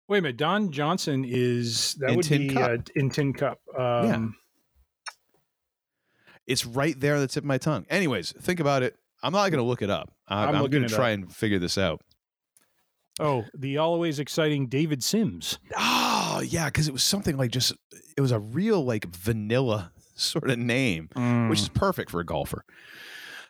Wait a minute. Don Johnson is that In would Tin be Cup. Uh, in Tin Cup. Um, it's right there on the tip of my tongue. Anyways, think about it. I'm not going to look it up. I, I'm I'm, going to try up. and figure this out. Oh, the always exciting David Simms. Oh yeah, because it was something like just it was a real like vanilla sort of name, which is perfect for a golfer.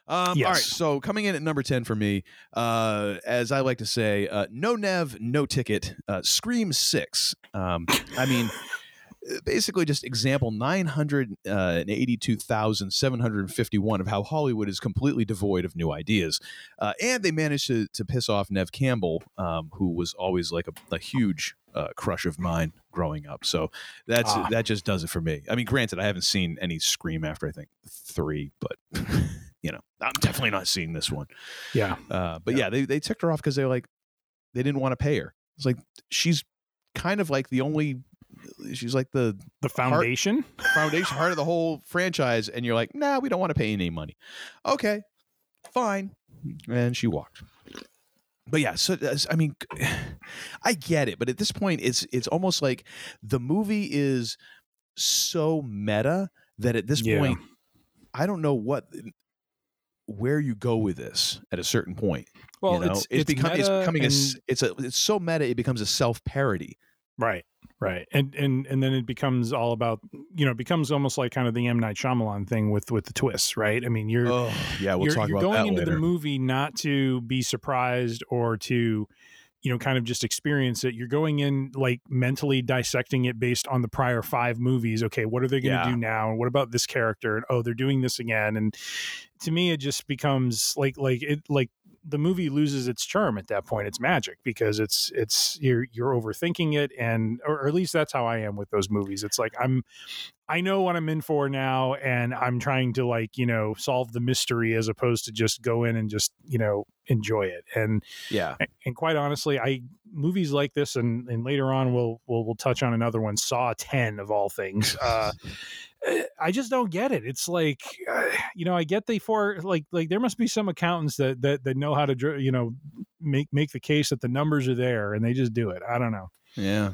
Um, All right, so coming in at number ten for me, uh, as I like to say, uh, no Nev, no ticket. Uh, Scream Six. Um, I mean, basically just example nine hundred and eighty-two thousand seven hundred and fifty-one of how Hollywood is completely devoid of new ideas, uh, and they managed to to piss off Nev Campbell, um, who was always like a, a huge uh, crush of mine growing up. So that's Ah. that just does it for me. I mean, granted, I haven't seen any Scream after I think three, but you know, I'm definitely not seeing this one. Yeah. Uh, but yeah, they they ticked her off because they're like they didn't want to pay her. It's like she's kind of like the only. She's like the The foundation. foundation part of the whole franchise, and you're like, nah, we don't want to pay any money. Okay, fine. And she walked. But yeah, so uh, I mean, I get it, but at this point, it's it's almost like the movie is so meta that at this Yeah. point, I don't know what where you go with this at a certain point. Well, you know? it's- it's, it's become it's becoming a and- it's a it's so meta it becomes a self parody. Right. Right. And and and then it becomes all about you know it becomes almost like kind of the M Night Shyamalan thing with with the twists, right? I mean, you're Oh yeah, we'll you're, talk you're about going into later. the movie not to be surprised or to you know kind of just experience it you're going in like mentally dissecting it based on the prior five movies okay what are they going to Yeah. do now and what about this character and oh they're doing this again and to me it just becomes like like it like the movie loses its charm at that point. It's magic because it's it's you're you're overthinking it and or, at least that's how i am with those movies. It's like i'm I know what I'm in for now, and I'm trying to like you know solve the mystery as opposed to just go in and just you know enjoy it. And yeah, and quite honestly, I movies like this, and and later on we'll we'll, we'll touch on another one, Saw Ten of all things. Uh, I just don't get it. It's like, uh, you know, I get the for like like there must be some accountants that that that know how to you know make make the case that the numbers are there, and they just do it. I don't know. Yeah.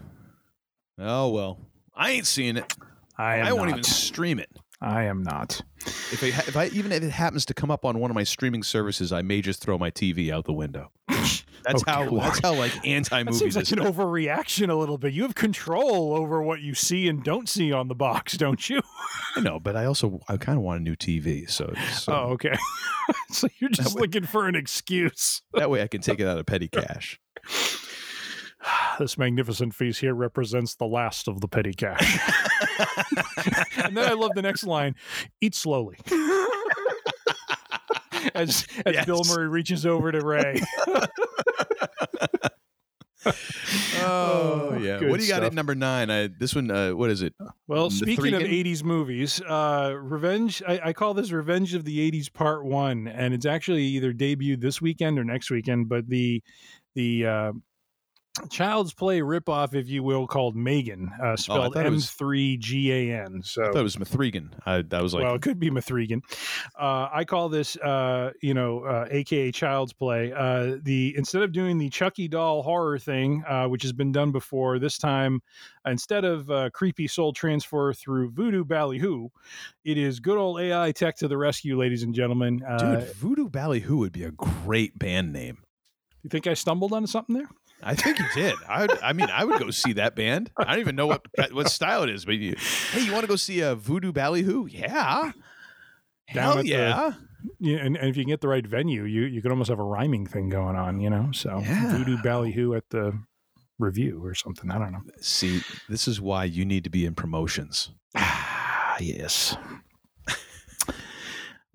Oh well, I ain't seeing it. I I won't not. even stream it. I am not. If I, if I even if it happens to come up on one of my streaming services, I may just throw my TV out the window. That's Oh, how that's how like anti movies. movie seems like an overreaction a little bit. You have control over what you see and don't see on the box, don't you? I know, but I also I kind of want a new TV, so, so oh, okay. so you're just way- looking for an excuse. that way I can take it out of petty cash. This magnificent feast here represents the last of the petty cash. and then I love the next line eat slowly. as as Yes. Bill Murray reaches over to Ray. Oh, yeah. good What do you got stuff. at number nine? I, this one, uh, what is it? Well, The speaking of 80s movies, uh, Revenge, I, I call this Revenge of the 80s Part 1, and it's actually either debuted this weekend or next weekend, but the the uh, Child's Play ripoff, if you will, called Megan, uh, spelled Oh, it was- M3GAN. So I thought it was Mithrigan. I, I was like, well, it could be Mithrigan. Uh, I call this, uh, you know, uh, AKA Child's Play. Uh, the instead of doing the Chucky doll horror thing, uh, which has been done before, this time instead of uh, creepy soul transfer through voodoo ballyhoo, it is good old AI tech to the rescue, ladies and gentlemen. Uh, dude, Voodoo Ballyhoo would be a great band name. you think I stumbled onto something there? I think you did. I, I mean, I would go see that band. I don't even know what what style it is, but you, hey, you want to go see a Voodoo Ballyhoo? Yeah, Down hell at the- yeah. Yeah, and, and if you can get the right venue, you you could almost have a rhyming thing going on, you know. So Yeah. voodoo ballyhoo at the review or something. I don't know. See, this is why you need to be in promotions. Ah, yes.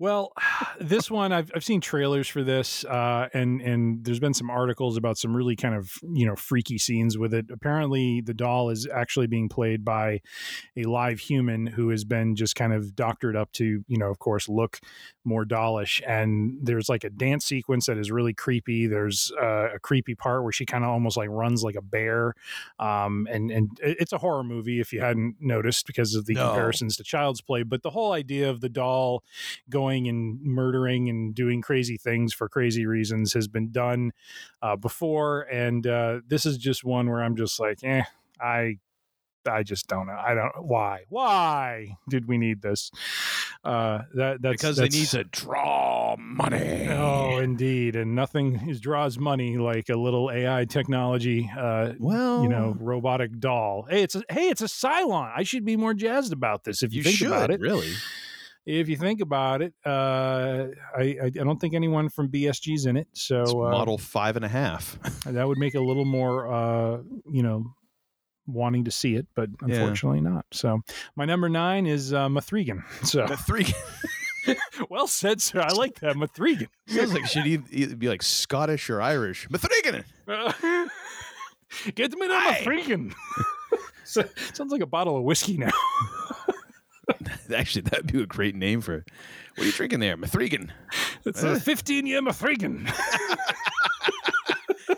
Well, this one I've I've seen trailers for this, uh, and and there's been some articles about some really kind of you know freaky scenes with it. Apparently, the doll is actually being played by a live human who has been just kind of doctored up to you know, of course, look more dollish. And there's like a dance sequence that is really creepy. There's uh, a creepy part where she kind of almost like runs like a bear, um, and and it's a horror movie if you hadn't noticed because of the No. comparisons to Child's Play. But the whole idea of the doll going and murdering and doing crazy things for crazy reasons has been done uh, before, and uh, this is just one where I'm just like, eh, I. I just don't know. I don't why. Why did we need this? Uh, that that's because that's, they need to draw money. Oh, indeed, and nothing is draws money like a little AI technology. Uh, well, you know, robotic doll. Hey, it's a, hey, it's a Cylon. I should be more jazzed about this. If you, you think should about it, really. if you think about it, uh, I, I don't think anyone from BSG's in it, so It's uh, model five and a half. that would make it a little more, uh, you know, wanting to see it, but Yeah. unfortunately not. So my number nine is uh, Mathregan. So Mithrigan well said, sir. I like that Mathregan. sounds like should either either be like Scottish or Irish. Mithrigan. Get me to Mathregan. so, sounds like a bottle of whiskey now. Actually, that'd be a great name for. What are you drinking there, Mithrigan? It's a 15 year Mathregan.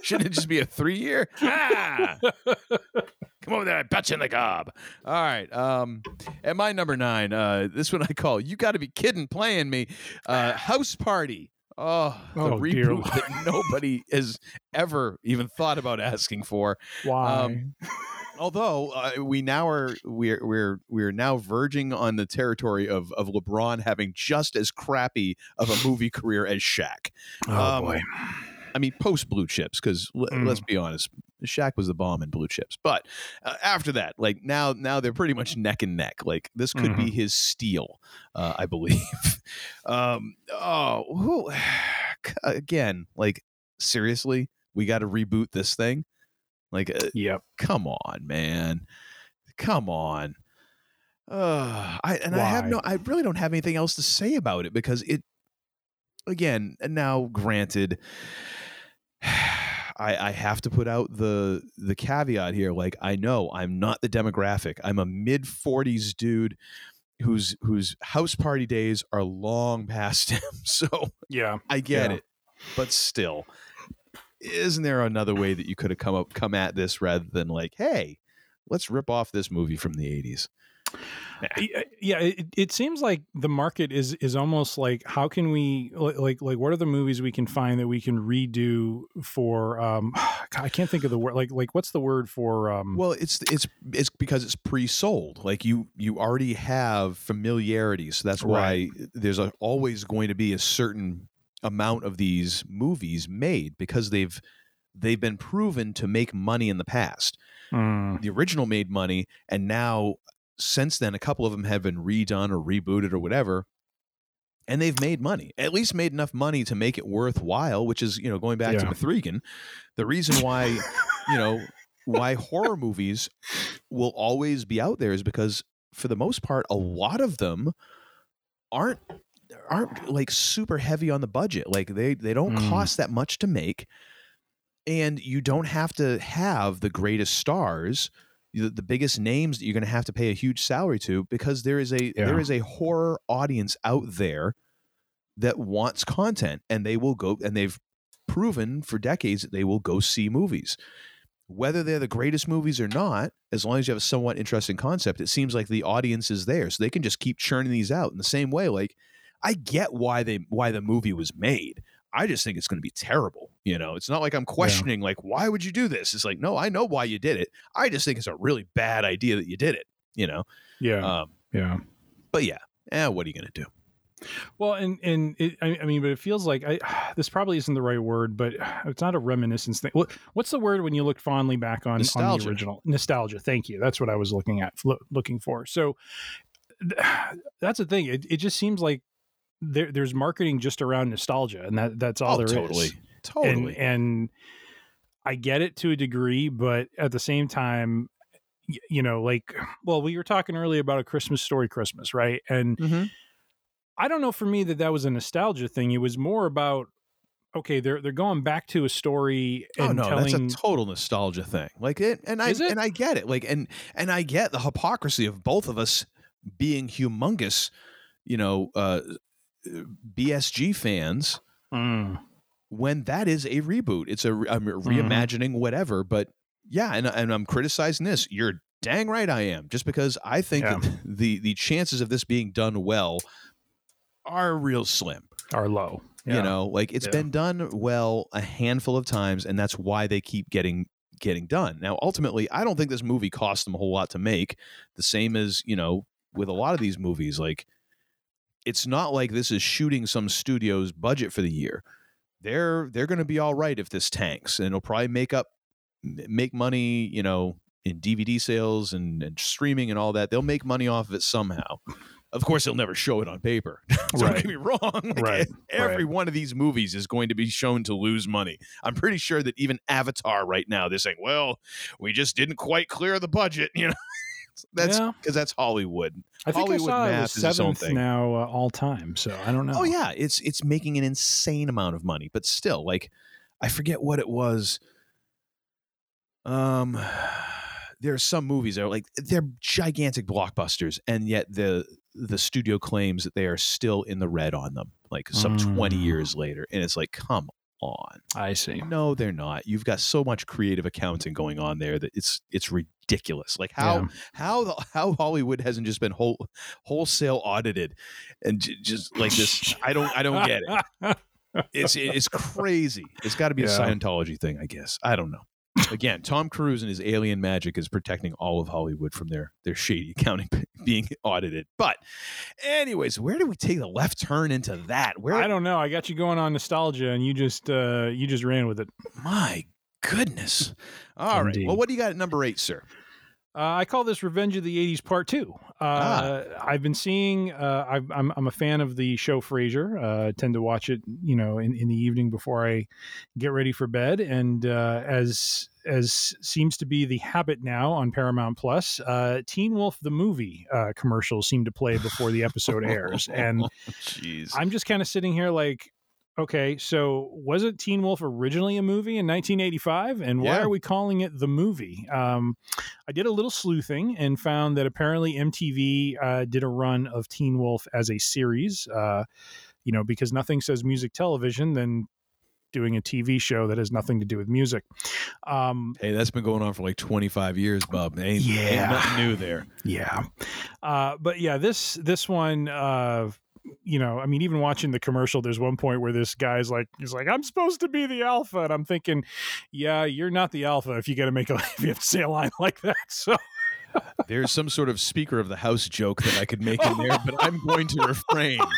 Shouldn't it just be a three year? Ah! Come over there, I bet you in the gob. All right. Um, at my number nine, uh, this one I call "You Got to Be Kidding" playing me. Uh, House Party. Oh, the Oh, dear reboot that nobody has ever even thought about asking for. Why? Um, although uh, we now are we're we're we're now verging on the territory of of LeBron having just as crappy of a movie career as Shaq. oh, um, boy. I mean, post Blue Chips, because Mm. let's be honest, Shaq was the bomb in Blue Chips. But uh, after that, like now, now they're pretty much neck and neck. Like this could be his Steel, uh, I believe. um, oh, who, again, like seriously, we got to reboot this thing. Like, uh, Yep. come on, man, come on. Uh, I and I have no, I really don't have anything else to say about it because it, again, now granted, I, I have to put out the the caveat here. Like I know I'm not the demographic. I'm a mid 40s dude whose whose house party days are long past him. So Yeah. I get Yeah. it, but still, isn't there another way that you could have come up come at this rather than like, hey, let's rip off this movie from the 80s? Yeah it, it seems like the market is is almost like how can we like like what are the movies we can find that we can redo for um i can't think of the word like like what's the word for um Well, it's it's it's because it's pre-sold. Like you you already have familiarity, so that's why there's a, always going to be a certain amount of these movies made because they've they've been proven to make money in the past. mm, The original made money, and now since then, a couple of them have been redone or rebooted or whatever. And they've made money, at least made enough money to make it worthwhile, which is, you know, going back to Yeah. Mithrigan, the reason why, you know, why horror movies will always be out there is because for the most part a lot of them aren't aren't like super heavy on the budget like they they don't Mm. cost that much to make and you don't have to have the greatest stars the, the biggest names that you're going to have to pay a huge salary to because there is a there Yeah. is a horror audience out there that wants content and they will go and they've proven for decades that they will go see movies. Whether they're the greatest movies or not as long as you have a somewhat interesting concept it seems like the audience is there. So they can just keep churning these out in the same way like i get why they why the movie was made i just think it's going to be terrible you know it's not like i'm questioning like why would you do this it's like no i know why you did it i just think it's a really bad idea that you did it you know Yeah. um yeah. but yeah eh, what are you going to do Well, and and it, I, I mean, but it feels like I this probably isn't the right word, but it's not a reminiscence thing. What, what's the word when you look fondly back on, on Nostalgia. the original nostalgia? Thank you. That's what I was looking at, lo- looking for. So th- that's the thing. It, it just seems like there, there's marketing just around nostalgia, and that that's all Oh, there is. totally totally And, and I get it to a degree, but at the same time, y- you know, like, well, we were talking earlier about a Christmas story, Christmas, right? And Mhm. I don't know for me that that was a nostalgia thing. It was more about okay, they're they're going back to a story and oh no, telling. that's a total nostalgia thing. Like it, and I it? and I get it. Like and and I get the hypocrisy of both of us being humongous, you know, uh, BSG fans Mm. when that is a reboot. It's a I'm reimagining whatever. But yeah, and and I'm criticizing this. You're dang right I am. Just because I think Yeah. the the chances of this being done well are real slim. are low. You know, like it's Yeah. been done well a handful of times, and that's why they keep getting getting done. Now, ultimately, I don't think this movie cost them a whole lot to make. The same as you know with a lot of these movies, like it's not like this is shooting some studio's budget for the year. They're they're going to be all right if this tanks, and it'll probably make up make money. You know. In DVD sales and, and streaming and all that, they'll make money off of it somehow. Of course, they'll never show it on paper. Don't get me wrong. Like, Right, Every one of these movies is going to be shown to lose money. I'm pretty sure that even Avatar right now, they're saying, "Well, we just didn't quite clear the budget." You know, that's Yeah. because that's Hollywood. I think Hollywood I saw it math was is its own seventh thing. now uh, all time. So I don't know. Oh yeah, it's it's making an insane amount of money, but still, like I forget what it was. Um, there are some movies that are like they're gigantic blockbusters, and yet the the studio claims that they are still in the red on them, like some twenty Mm. years later, and it's like, come on. I see. No, they're not. You've got so much creative accounting going on there that it's it's ridiculous. Like how Yeah. how the, how Hollywood hasn't just been whole wholesale audited and j- just like this. I don't I don't get it. It's it's crazy. It's got to be a Scientology thing, I guess. I don't know. Again, Tom Cruise and his alien magic is protecting all of Hollywood from their their shady accounting being audited. But, anyways, where do we take the left turn into that? Where I don't know. I got you going on nostalgia, and you just uh, you just ran with it. My goodness. All right. Indeed. Well, what do you got at number eight, sir? Uh, I call this Revenge of the '80s Part Two. Uh, I've been seeing. Uh, I've, I'm I'm a fan of the show Frasier. Uh, tend to watch it, you know, in, in the evening before I get ready for bed. And uh, as as seems to be the habit now on Paramount Plus, uh, Teen Wolf the movie uh, commercials seem to play before the episode airs, and Jeez. I'm just kind of sitting here like, okay, so wasn't Teen Wolf originally a movie in 1985? And why Yeah. are we calling it the movie? Um, I did a little sleuthing and found that apparently MTV uh, did a run of Teen Wolf as a series, uh, you know, because nothing says music television than doing a TV show that has nothing to do with music. Um, Hey, that's been going on for like 25 years, Bob. Ain't, ain't Yeah. nothing new there. Yeah. Uh, but yeah, this this one, uh, you know, I mean, even watching the commercial, there's one point where this guy's like, he's like, I'm supposed to be the alpha, and I'm thinking, yeah, you're not the alpha if you got to make a if you have to say a line like that. So There's some sort of speaker of the house joke that I could make in there, but I'm going to refrain.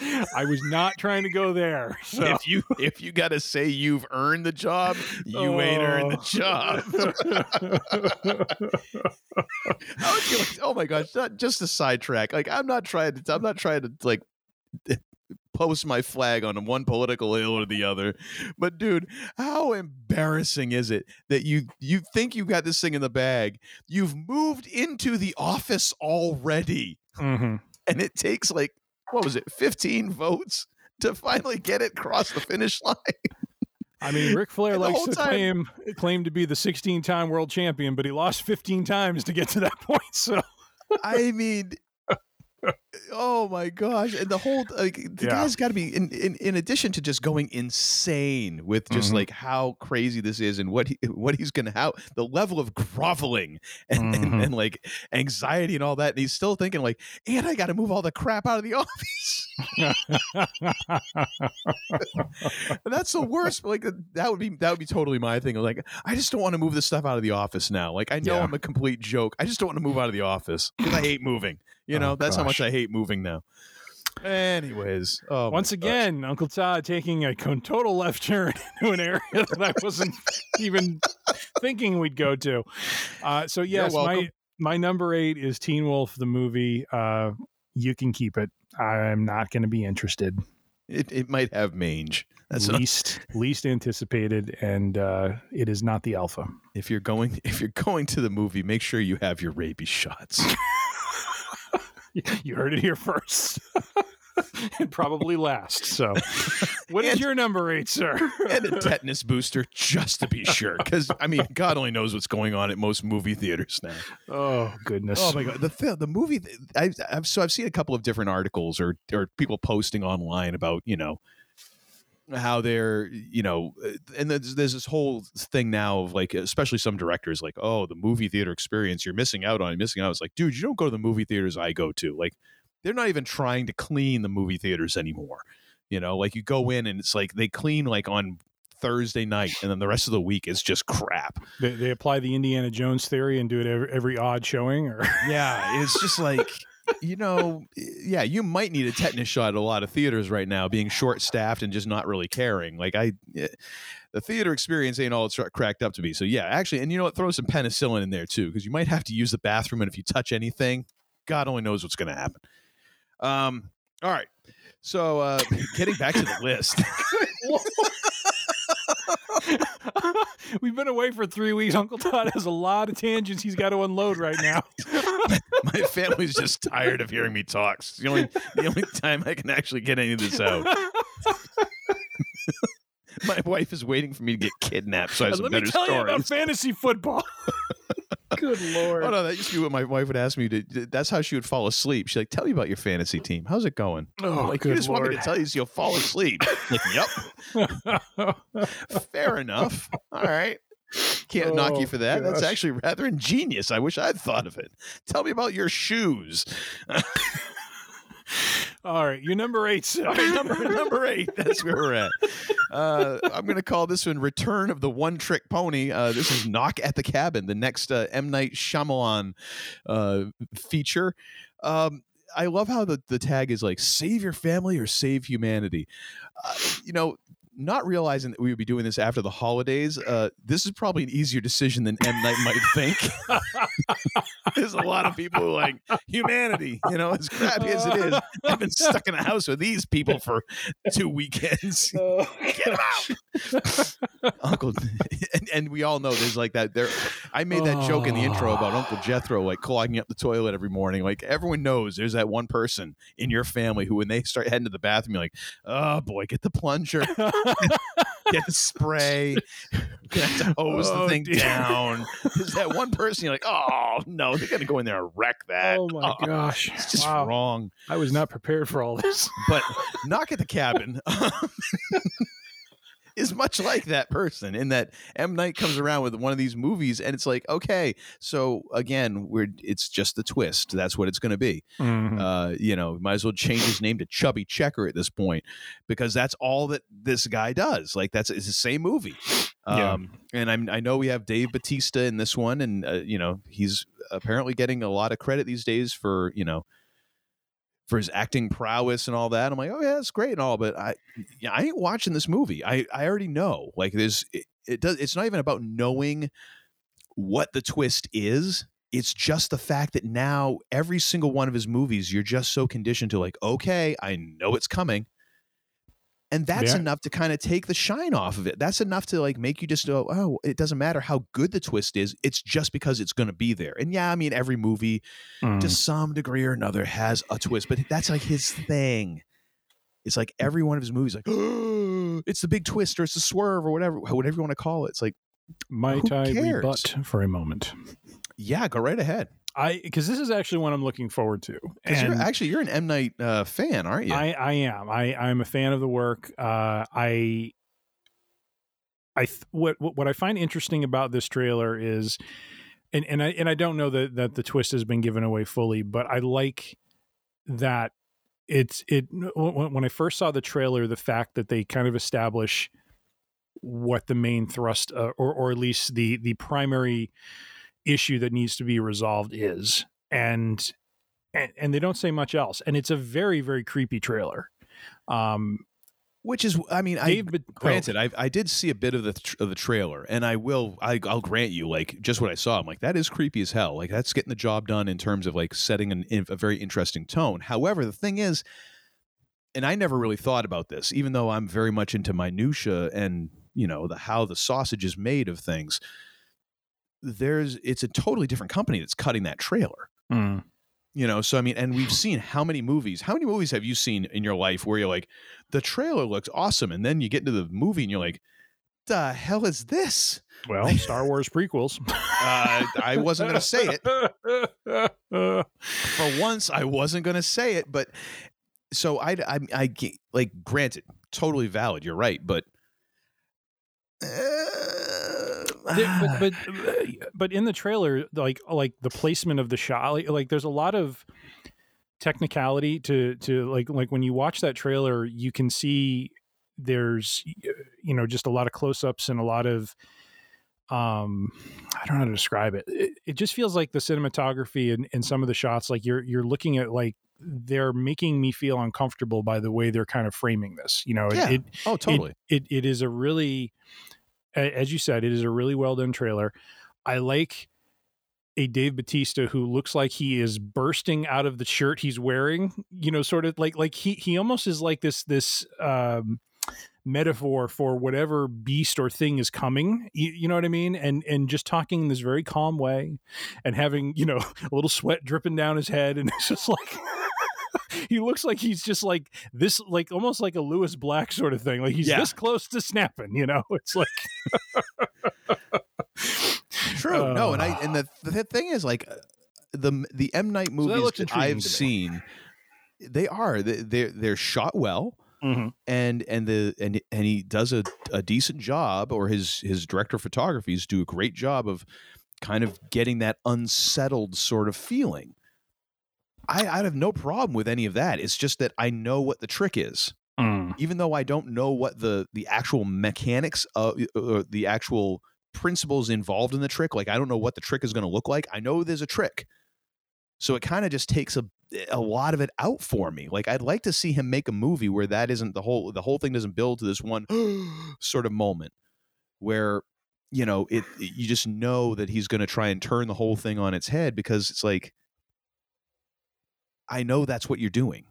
I was not trying to go there. So If you if you got to say you've earned the job, you ain't earned the job. Like, oh my gosh, not just a sidetrack. Like I'm not trying to I'm not trying to like post my flag on one political hill or the other. But dude, how embarrassing is it that you you think you got this thing in the bag? You've moved into the office already, Mhm. and it takes like what was it, fifteen votes to finally get it across the finish line. I mean, Ric Flair likes to time- claim claim to be the 16 time world champion, but he lost 15 times to get to that point. So I mean, oh my gosh! And the whole like the Yeah. guy's got to be in, in in addition to just going insane with just Mhm. like how crazy this is and what he what he's gonna how the level of groveling and, Mhm. and, and like anxiety and all that. And he's still thinking like, and I got to move all the crap out of the office. And that's the worst. Like that would be that would be totally my thing. Like I just don't want to move this stuff out of the office now. Like I know Yeah. I'm a complete joke. I just don't want to move out of the office because I hate moving. You know Oh, that's how much. I hate moving now. Anyways, oh once gosh. again, Uncle Todd taking a total left turn into an area that I wasn't even thinking we'd go to. Uh, so yes, my my number eight is Teen Wolf the movie. Uh, you can keep it. I'm not going to be interested. it, it might have mange. That's not, least least anticipated, and uh, it is not the alpha. if you're going if you're going to the movie, make sure you have your rabies shots. You heard it here first. and probably last. So, what is And- your number eight, sir? and a tetanus booster just to be sure because i mean god only knows what's going on at most movie theaters now oh goodness! Oh my god, the the movie. I, I've so I've seen a couple of different articles or or people posting online about you know how they're you know uh, and there's, there's this whole thing now of like especially some directors like oh the movie theater experience you're missing out on missing out. It's like dude you don't go to the movie theaters i go to. Like they're not even trying to clean the movie theaters anymore you know? Like you go in and it's like they clean like on thursday night and then the rest of the week is just crap. They, they apply the Indiana Jones theory and do it every, every odd showing, or Yeah, it's just like you know, yeah, you might need a tetanus shot at a lot of theaters right now, being short staffed and just not really caring. Like I, eh, the theater experience ain't all it's cracked up to be. So yeah, actually, and you know what? Throw some penicillin in there too, because you might have to use the bathroom, and if you touch anything, God only knows what's going to happen. Um, all right. So uh, getting back to the list, we've been away for three weeks. Uncle Todd has a lot of tangents he's got to unload right now. my family's just tired of hearing me talk. It's the only the only time I can actually get any of this out. My wife is waiting for me to get kidnapped, so I have let me better tell you about fantasy football. Good lord! Oh no, that used to be what my wife would ask me to. That's how she would fall asleep. She's like, "Tell me about your fantasy team. How's it going?" Oh, I'm like, you good just want me to tell you so you'll fall asleep. like, yep, fair enough. All right. Can't knock you Oh, for that. That's actually rather ingenious. I wish I'd thought of it. Tell me about your shoes. All right, your number eight, sir. Number number eight. That's where we're at. Uh, I'm going to call this one "Return of the One Trick Pony." Uh, this is "Knock at the Cabin," the next uh, M Night Shyamalan uh, feature. Um, I love how the the tag is like "Save your family or save humanity." Uh, you know. Not realizing that we would be doing this after the holidays, uh, this is probably an easier decision than M Night might think. There's a lot of people who like humanity, you know, as crappy as it is. I've been stuck in a house with these people for two weekends. Oh, get 'em out, Uncle. And, and we all know there's like that. There, I made that joke in the intro about Uncle Jethro like clogging up the toilet every morning. Like everyone knows, there's that one person in your family who, when they start heading to the bathroom, you're like, oh boy, get the plunger, get the spray, have to hose Oh, the thing dear. down. Is that one person you're like, oh no, they're gonna go in there and wreck that. Oh my uh, gosh! It's just Wow. wrong. I was not prepared for all this. But knock at the cabin is much like that person in that M Night comes around with one of these movies and it's like, okay, so again, we're it's just the twist. That's what it's going to be. Mhm. Uh, you know, might as well change his name to Chubby Checker at this point because that's all that this guy does. Like that's it's the same movie. Yeah. Um, and I'm, I know we have Dave Batista in this one, and uh, you know he's apparently getting a lot of credit these days for you know for his acting prowess and all that. I'm like, oh yeah, that's great and all, but I, yeah, I ain't watching this movie. I, I already know. Like, there's, it, it does. It's not even about knowing what the twist is. It's just the fact that now every single one of his movies, you're just so conditioned to like, okay, I know it's coming. And that's Yeah. enough to kind of take the shine off of it. That's enough to like make you just go, oh, it doesn't matter how good the twist is. It's just because it's going to be there. And yeah, I mean, every movie Mm. to some degree or another has a twist, but that's like his thing. It's like every one of his movies, like it's the big twist or it's the swerve or whatever, whatever you want to call it. It's like, Might I cares? rebut for a moment? yeah, go right ahead. I because this is actually one I'm looking forward to. Because you're actually you're an M Night uh, fan, aren't you? I, I am. I, I'm a fan of the work. Uh, I, I th- what what what I find interesting about this trailer is, and and I and I don't know that that the twist has been given away fully, but I like that it's it when, when I first saw the trailer, the fact that they kind of establish what the main thrust uh, or or at least the the primary issue that needs to be resolved is and and, and they don't say much else and it's a very very creepy trailer um Which is, I mean, I Dave, but, granted, I I did see a bit of the tr- of the trailer, and I will, I, I'll grant you, like just what I saw, I'm like that is creepy as hell. Like that's getting the job done in terms of like setting an, a very interesting tone. However, the thing is, and I never really thought about this, even though I'm very much into minutia and you know the how the sausage is made of things. There's, it's a totally different company that's cutting that trailer. mm, You know, so I mean, and we've seen how many movies, how many movies have you seen in your life where you're like, the trailer looks awesome, and then you get into the movie and you're like, the hell is this? well star wars prequels Uh, I wasn't going to say it. For once, I wasn't going to say it, but so I, I, I, like, granted, totally valid. You're right, but. Uh, but but but in the trailer like like the placement of the shot like, like there's a lot of technicality to to like like when you watch that trailer you can see there's you know just a lot of close-ups and a lot of um i don't know how to describe it it, it just feels like the cinematography and, and some of the shots like you're you're looking at like they're making me feel uncomfortable by the way they're kind of framing this you know it- Yeah. it, oh, totally. It, it is a really, as you said, it is a really well done trailer. I like a Dave Batista who looks like he is bursting out of the shirt he's wearing. You know, sort of like like he he almost is like this this um, metaphor for whatever beast or thing is coming. You, you know what I mean? And and just talking in this very calm way, and having you know a little sweat dripping down his head, and it's just like. he looks like he's just like this like almost like a Lewis Black sort of thing. Like he's Yeah. this close to snapping, you know? It's like True. no, and I and the the thing is like uh, the the M Night movies looks that intriguing I've seen, they are they they're, they're shot well, Mhm. and and the and and he does a, a decent job, or his his director of photographies do a great job of kind of getting that unsettled sort of feeling. I, I have no problem with any of that. It's just that I know what the trick is mm, even though I don't know what the the actual mechanics of uh, the actual principles involved in the trick, like I don't know what the trick is going to look like. I know there's a trick, so it kind of just takes a a lot of it out for me. Like I'd like to see him make a movie where that isn't the whole the whole thing doesn't build to this one sort of moment where you know it you just know that he's going to try and turn the whole thing on its head because it's like I know that's what you're doing.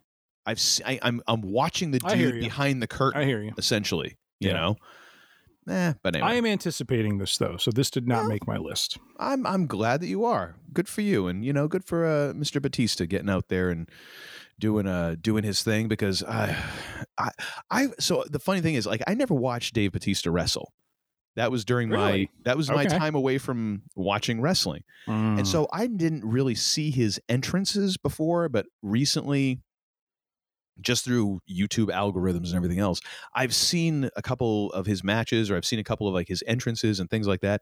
I've se- I, I'm I'm watching the dude behind the curtain I hear you. essentially. You Yeah. know, eh, but anyway, I am anticipating this though, so this did not Well, make my list. I'm I'm glad that you are. Good for you, and you know, good for uh, Mr. Batista getting out there and doing uh doing his thing because I I I so the funny thing is like I never watched Dave Batista wrestle. That was during my that was my time away from watching wrestling. Mm. And so I didn't really see his entrances before, but recently, just through YouTube algorithms and everything else, I've seen a couple of his matches or I've seen a couple of like his entrances and things like that.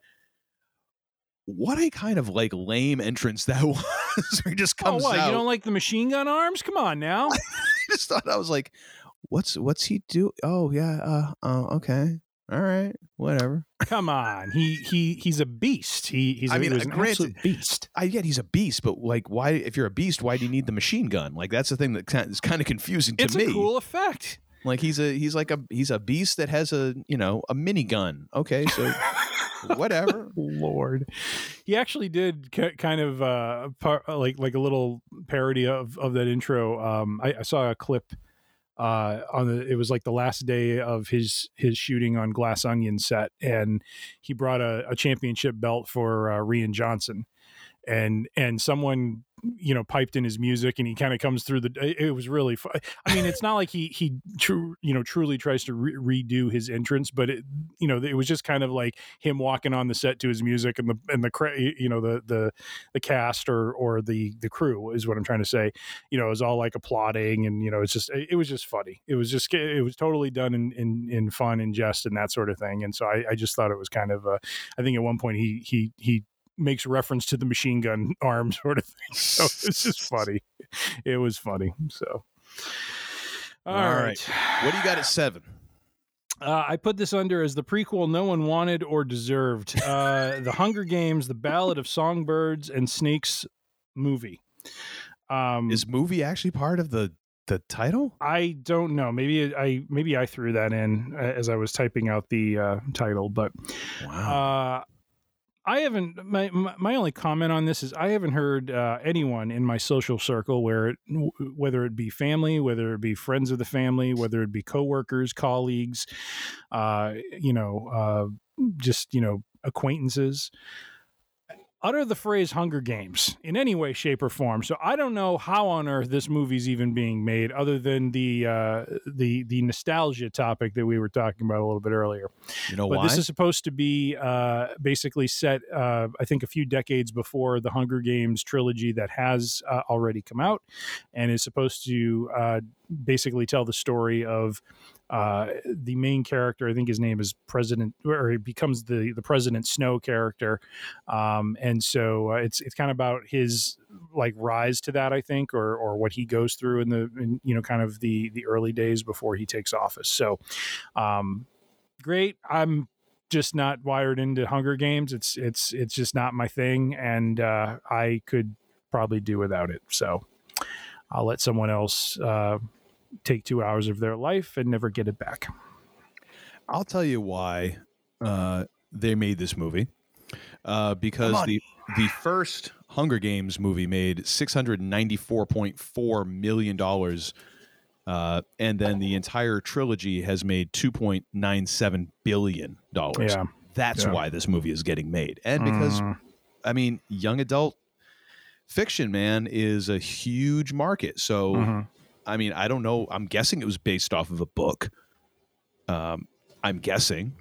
What a kind of like lame entrance that was. he just oh, comes what? out. You don't like the machine gun arms? Come on now. I just thought I was like, what's what's he do? Oh yeah, uh, oh okay, all right, whatever. Come on. He he he's a beast. He he's I a, mean, he was uh, an granted- absolute beast. I get he's a beast, but like, why? If you're a beast, why do you need the machine gun? Like, that's the thing that is kind- of confusing to It's me. It's a cool effect. Like, he's a he's like a he's a beast that has a you know a minigun. Okay, so whatever. Lord, he actually did ki- kind of uh par- like like a little parody of of that intro. Um, I, I saw a clip uh, on the it was like the last day of his his shooting on Glass Onion set, and he brought a, a championship belt for uh, Rian Johnson, and and someone you know piped in his music and he kind of comes through the it was really fun i mean it's not like he he true you know truly tries to re- redo his entrance but it you know it was just kind of like him walking on the set to his music and the and the you know the the the cast or or the the crew is what i'm trying to say. You know it was all like applauding and you know it's just it was just funny. It was just it was totally done in in, in fun and jest and that sort of thing and so i, I just thought it was kind of uh, i think at one point he he he makes reference to the machine gun arm sort of thing. So it's just funny. It was funny. So, all, all right. right. What do you got at seven? Uh, I put this under as the prequel no one wanted or deserved. Uh, the Hunger Games, The Ballad of Songbirds and Snakes movie. Um, Is movie actually part of the the title? I don't know. Maybe I maybe I threw that in uh, as I was typing out the uh, title, but wow. I haven't. My my only comment on this is I haven't heard uh, anyone in my social circle where it, whether it be family, whether it be friends of the family, whether it be coworkers, colleagues, uh, you know, uh, just you know acquaintances utter the phrase Hunger Games in any way, shape, or form. So I don't know how on earth this movie's even being made, other than the uh, the the nostalgia topic that we were talking about a little bit earlier. You know but why? this is supposed to be uh, basically set, uh, I think, a few decades before the Hunger Games trilogy that has uh, already come out, and is supposed to uh, basically tell the story of uh, the main character, I think his name is President, or he becomes the the President Snow character, um, and so uh, it's it's kind of about his like rise to that, I think, or or what he goes through in the in, you know kind of the the early days before he takes office. So, um, great. I'm just not wired into Hunger Games. It's it's it's just not my thing, and uh, I could probably do without it. So, I'll let someone else uh, take two hours of their life and never get it back. I'll tell you why uh, they made this movie. Uh, because the the first Hunger Games movie made six hundred ninety four point four million dollars, uh, and then the entire trilogy has made two point nine seven billion dollars. Yeah. That's yeah. why this movie is getting made, and because mm. I mean, young adult fiction, man, is a huge market. So mm-hmm. I mean, I don't know. I'm guessing it was based off of a book. Um, I'm guessing.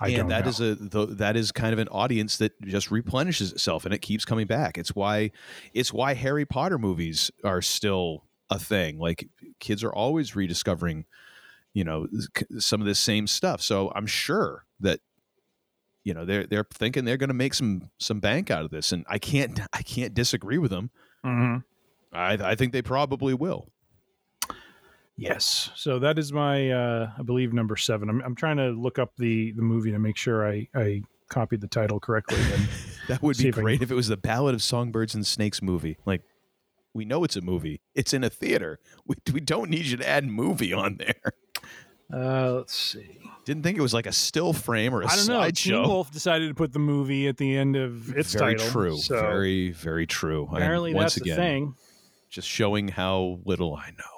I and that know. is a the, that is kind of an audience that just replenishes itself and it keeps coming back. It's why it's why Harry Potter movies are still a thing. Like kids are always rediscovering, you know, some of this same stuff. So I'm sure that you know they're they're thinking they're going to make some some bank out of this, and I can't I can't disagree with them. Mm-hmm. I I think they probably will. Yes. So that is my, uh, I believe, number seven. I'm, I'm trying to look up the, the movie to make sure I, I copied the title correctly. that would be great if, if, it was the Ballad of Songbirds and Snakes movie. Like, we know it's a movie. It's in a theater. We, we don't need you to add movie on there. Uh, let's see. Didn't think it was like a still frame or a I don't know. Teen Wolf decided to put the movie at the end of its very title. True. So very, very true. Apparently, once that's again, the thing. Just showing how little I know.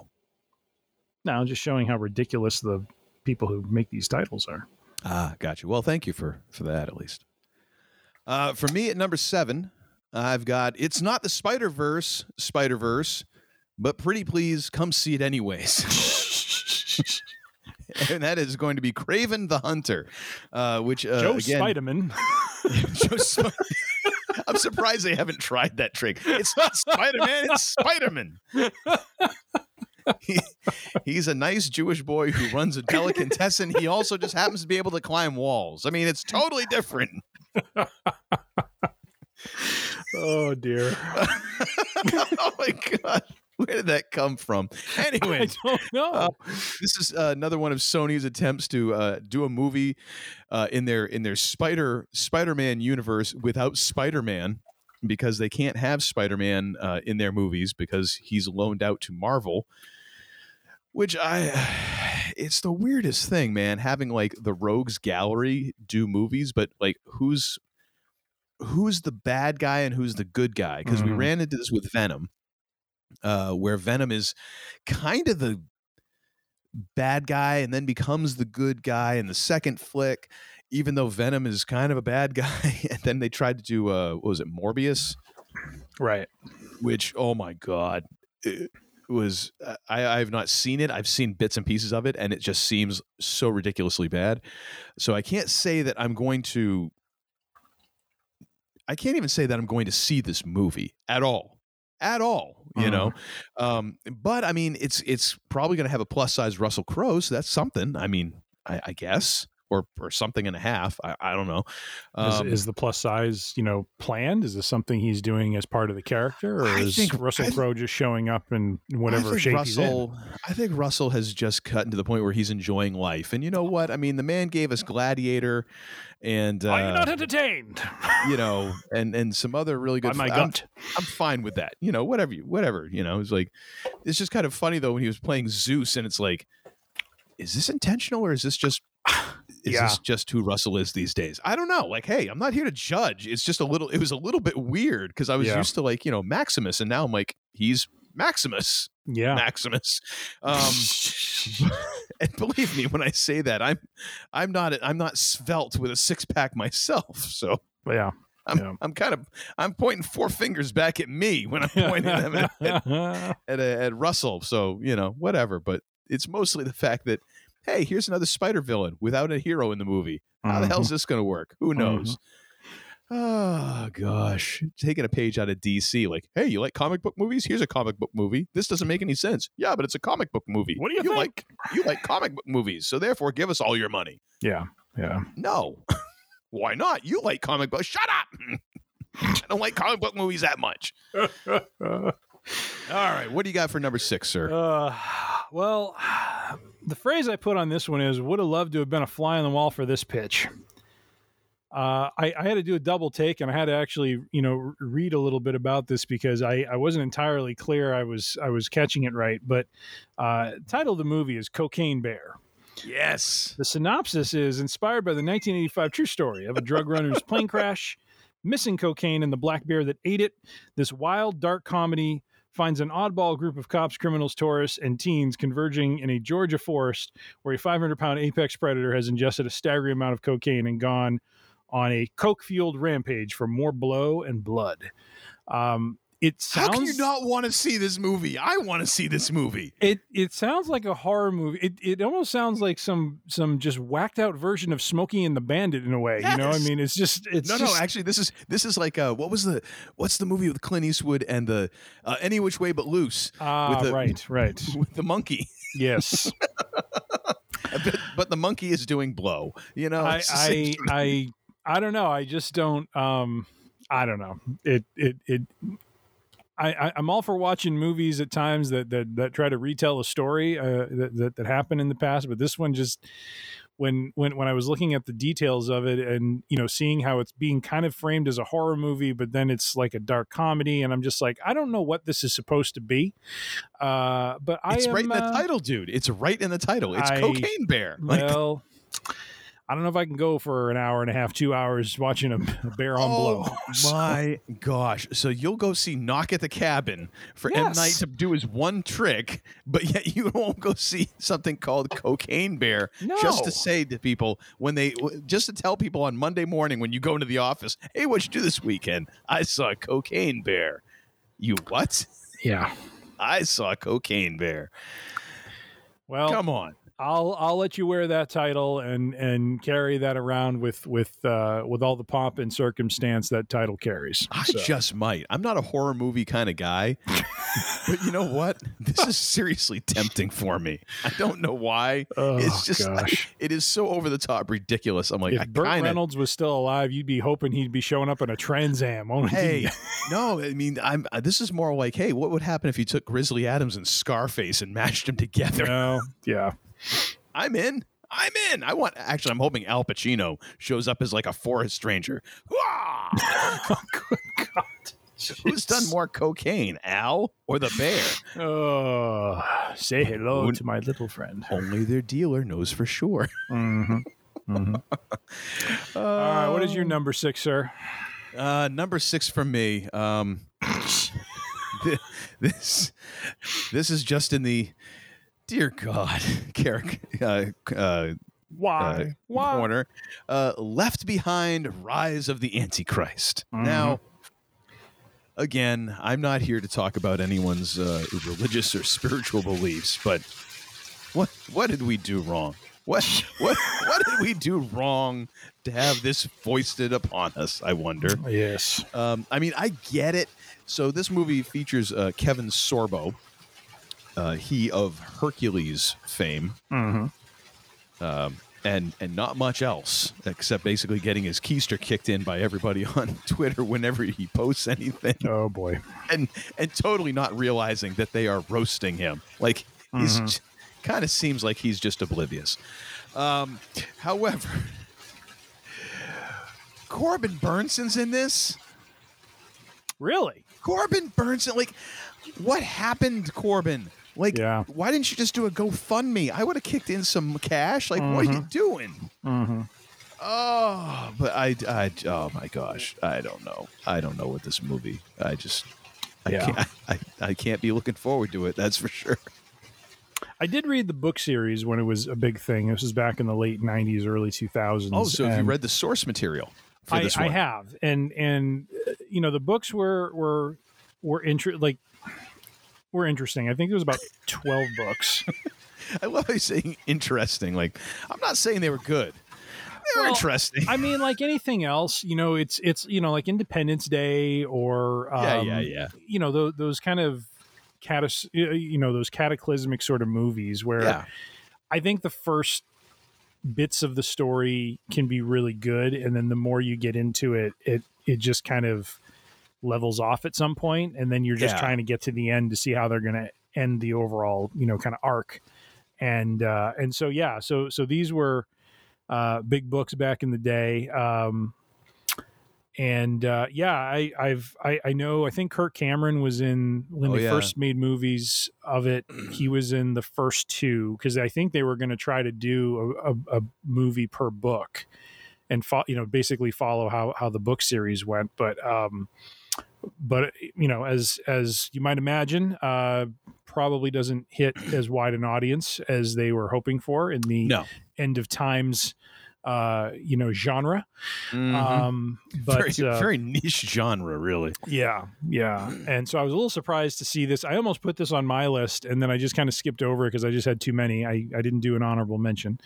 No, just showing how ridiculous the people who make these titles are. Ah, got you. Well, thank you for for that at least. Uh, for me at number seven, I've got it's not the Spider Verse, Spider Verse, but pretty please come see it anyways. and that is going to be Kraven the Hunter, uh, which uh, Joe again, Spiderman. Joe Sp- I'm surprised they haven't tried that trick. It's not Spider Man, it's Spider Man. He, he's a nice Jewish boy who runs a delicatessen. He also just happens to be able to climb walls. I mean, it's totally different. oh dear. oh my god. Where did that come from? Anyway, I don't know. Uh, this is uh, another one of Sony's attempts to uh, do a movie uh, in their in their Spider Spider-Man universe without Spider-Man because they can't have Spider-Man uh, in their movies because he's loaned out to Marvel which I it's the weirdest thing, man, having like the rogues gallery do movies, but like who's who's the bad guy and who's the good guy? Because mm-hmm. we ran into this with Venom, uh, where Venom is kind of the bad guy and then becomes the good guy in the second flick, even though Venom is kind of a bad guy. and then they tried to do uh what was it, Morbius? Right. Which oh my god. It was I, I've not seen it. I've seen bits and pieces of it, and it just seems so ridiculously bad. So I can't say that I'm going to I can't even say that I'm going to see this movie at all. At all, you know. Um, but I mean, it's it's probably going to have a plus size Russell Crowe, so that's something. I mean, I, I guess, or or something and a half. I, I don't know. Um, is, is the plus size, you know, planned? Is this something he's doing as part of the character, or I is think- Russell Crowe just showing up in whatever I think shape Russell, I think Russell has just cut to the point where he's enjoying life, and you know what? I mean, the man gave us Gladiator, and he's in? Are you uh, not entertained? you know, and and some other really good. By my I'm- gut. I'm fine with that. You know, whatever you, whatever. You know, it's like it's just kind of funny though when he was playing Zeus, and it's like, is this intentional or is this just? Is Yeah. this just who Russell is these days? I don't know. Like, hey, I'm not here to judge. It's just a little. It was a little bit weird because I was Yeah. used to like you know Maximus, and now I'm like he's Maximus. Yeah. Maximus. Um, and believe me when I say that, I'm I'm not I'm not svelte with a six pack myself. So yeah. I'm Yeah. I'm kind of I'm pointing four fingers back at me when I'm pointing them at, at, at, at Russell. So you know whatever, but it's mostly the fact that hey, here's another spider villain without a hero in the movie. How the hell's mm-hmm. this going to work? Who knows? Oh gosh, taking a page out of DC, like, hey, you like comic book movies? Here's a comic book movie. This doesn't make any sense. Yeah, but it's a comic book movie. What do you you like? You like comic book movies, so therefore, give us all your money. yeah. Yeah. No, why not? You like comic books? Shut up. I don't like comic book movies that much. All right, what do you got for number six, sir? Uh, well, the phrase I put on this one is would have loved to have been a fly on the wall for this pitch. Uh, I, I had to do a double take and I had to actually, you know, read a little bit about this because I, I wasn't entirely clear I was I was catching it right. But uh, title of the movie is Cocaine Bear. yes. The synopsis is inspired by the 1985 true story of a drug runner's plane crash, missing cocaine, and the black bear that ate it. This wild, dark comedy finds an oddball group of cops, criminals, tourists, and teens converging in a Georgia forest where a 500 pound apex predator has ingested a staggering amount of cocaine and gone on a coke fueled rampage for more blow and blood. Um, it sounds How can you not want to see this movie? I want to see this movie. it it sounds like a horror movie. It it almost sounds like some some just whacked out version of Smokey and the Bandit in a way. You know, I mean, it's just it's no, just, no. Actually, this is this is like uh, what was the what's the movie with Clint Eastwood and the uh, Any Which Way But Loose ah with the right right with the monkey, yes. but, but the monkey is doing blow. You know, I it's the same I I I don't know. I just don't. Um, I don't know. It it it. I, I, I'm all for watching movies at times that that, that try to retell a story uh, that, that that happened in the past, but this one just when when when I was looking at the details of it and you know seeing how it's being kind of framed as a horror movie, but then it's like a dark comedy, and I'm just like I don't know what this is supposed to be. Uh, but I It's am, right in the uh, title, dude. It's right in the title. It's I- Cocaine Bear. Like, Well, I don't know if I can go for an hour and a half, two hours watching a, a bear on oh blow. Oh my gosh! So you'll go see Knock at the Cabin for M Night to do his one trick, but yet you won't go see something called Cocaine Bear just to say to people when they just to tell people on Monday morning when you go into the office, "Hey, what'd you do this weekend? I saw Cocaine Bear." You what? Yeah. I saw Cocaine Bear. Well, Come on. I'll I'll let you wear that title and and carry that around with with uh, with all the pomp and circumstance that title carries. I So, just might. I'm not a horror movie kind of guy, but you know what? This is seriously tempting for me. I don't know why. Oh, it's just it is so over the top ridiculous. I'm like, if I Burt kind of. Reynolds was still alive, you'd be hoping he'd be showing up in a Trans Am. Hey, no, I mean, I'm. uh, This is more like, hey, what would happen if you took Grizzly Adams and Scarface and mashed them together? no, yeah. I'm in. I'm in. I want. Actually, I'm hoping Al Pacino shows up as like a forest ranger. Hooah! Who's done more cocaine, Al or the bear? Oh, say hello Who- to my little friend. Only their dealer knows for sure. hmm All right, what is your number six, sir? Uh, number six for me. Um, thi- this this is just in the Dear God, Carrick, uh, uh, Why? uh, Why? corner. Uh, Left Behind: Rise of the Antichrist. Now, again, I'm not here to talk about anyone's uh, religious or spiritual beliefs, but what what did we do wrong? What what what did we do wrong to have this foisted upon us? I wonder. Yes. Um, I mean, I get it. So this movie features uh, Kevin Sorbo, uh, he of Hercules fame, Mm-hmm. um, and and not much else except basically getting his keister kicked in by everybody on Twitter whenever he posts anything, Oh boy. and and totally not realizing that they are roasting him. Like he's Mhm. kind of seems like he's just oblivious. Um, however, Corbin Bernsen's in this. Really? Corbin Bernsen, like, what happened, Corbin? Like, Yeah. why didn't you just do a GoFundMe? I would have kicked in some cash. Like, what are you doing? Mm-hmm. Oh, but I, I, oh my gosh, I don't know. I don't know what this movie. I just, I Yeah. can't, I, I can't be looking forward to it. That's for sure. I did read the book series when it was a big thing. This was back in the late '90s, early 2000s. Oh, so have you read the source material for I, this I have, and and uh, you know the books were were were inter- like were interesting. I think it was about twelve books. I love how you're saying interesting. Like, I'm not saying they were good. They were Well, interesting. I mean, like anything else, you know, it's it's you know like Independence Day or um, Yeah, yeah, yeah. You know those those kind of catas- you know those cataclysmic sort of movies where Yeah. I think the first bits of the story can be really good, and then the more you get into it, it it just kind of levels off at some point, and then you're just Yeah. trying to get to the end to see how they're going to end the overall you know kind of arc, and uh, and so yeah, so so these were uh, big books back in the day. Um, and uh, yeah, I, I've I, I know I think Kirk Cameron was in when Oh, they yeah. first made movies of it. He was in the first two because I think they were going to try to do a, a, a movie per book and fo- you know basically follow how how the book series went. But um, but you know as as you might imagine, uh, probably doesn't hit as wide an audience as they were hoping for in the No. end of times uh you know genre Mhm. um but very, uh, very niche genre, really. yeah yeah and so i was a little surprised to see this i almost put this on my list and then i just kind of skipped over it because i just had too many i i didn't do an honorable mention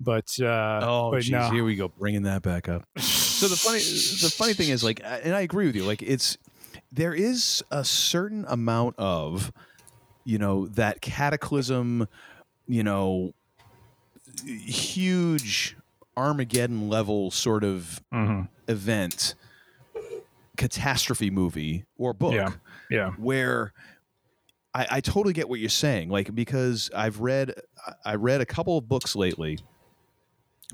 but uh Oh, but geez, no. here we go, bringing that back up. So the funny, the funny thing is, like, and I agree with you. Like, it's there is a certain amount of, you know, that cataclysm, you know, huge Armageddon level sort of Mhm. event, catastrophe movie or book yeah yeah where I, I totally get what you're saying. Like because I've read I read a couple of books lately.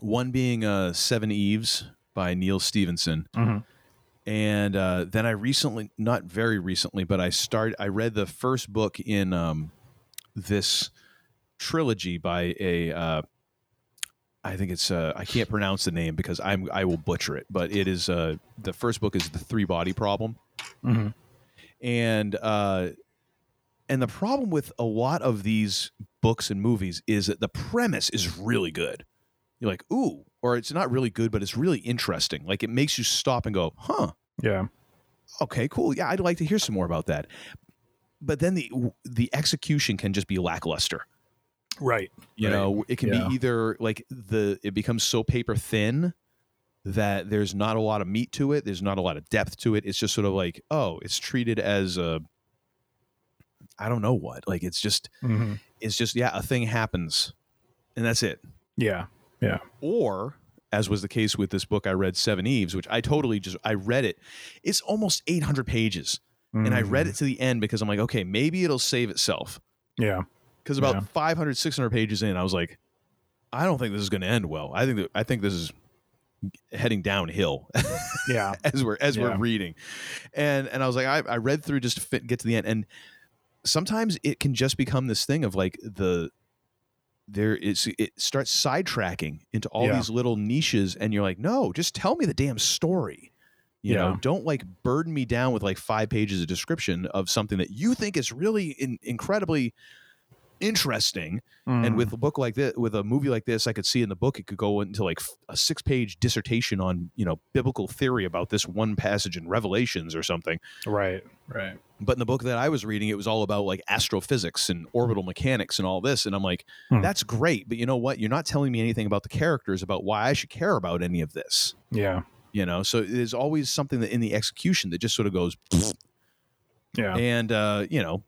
One being uh, Seveneves by Neal Stephenson, Mhm. And uh, then I recently, not very recently, but I started. I read the first book in um, this trilogy by a. Uh, I think it's uh, I can't pronounce the name because I'm I will butcher it, but it is uh, the first book is the Three Body Problem Mhm. and uh and the problem with a lot of these books and movies is that the premise is really good you're like ooh or it's not really good but it's really interesting. Like it makes you stop and go huh. Yeah. Okay cool. Yeah i'd like to hear some more about that. But then the the execution can just be lackluster. Right. You Right. know it can Yeah. be either like the it becomes so paper thin that there's not a lot of meat to it there's not a lot of depth to it. It's just sort of like oh it's treated as a i don't know what. Like it's just Mhm. it's just yeah a thing happens and that's it. Yeah yeah. Or as was the case with this book i read Seveneves which i totally just i read it. It's almost 800 pages. And i read it mm. to the end because i'm like okay maybe it'll save itself. Yeah. Because about Yeah. 500 600 pages in i was like i don't think this is going to end well. I think that i think this is heading downhill yeah. as we're as we're reading. And and i was like i, I read through just to fit, get to the end. And sometimes it can just become this thing of like the there is it starts sidetracking into all Yeah. these little niches and you're like no just tell me the damn story you know don't like burden me down with like five pages of description of something that you think is really in, incredibly interesting. Mm. And with a book like this, with a movie like this, I could see in the book it could go into like a six page dissertation on you know biblical theory about this one passage in Revelations or something. right, right. But in the book that I was reading, it was all about like astrophysics and orbital mechanics and all this. And I'm like, Hmm. that's great, but you know what? You're not telling me anything about the characters, about why I should care about any of this. Yeah, You know, so there's always something that in the execution that just sort of goes, yeah, and uh, you know,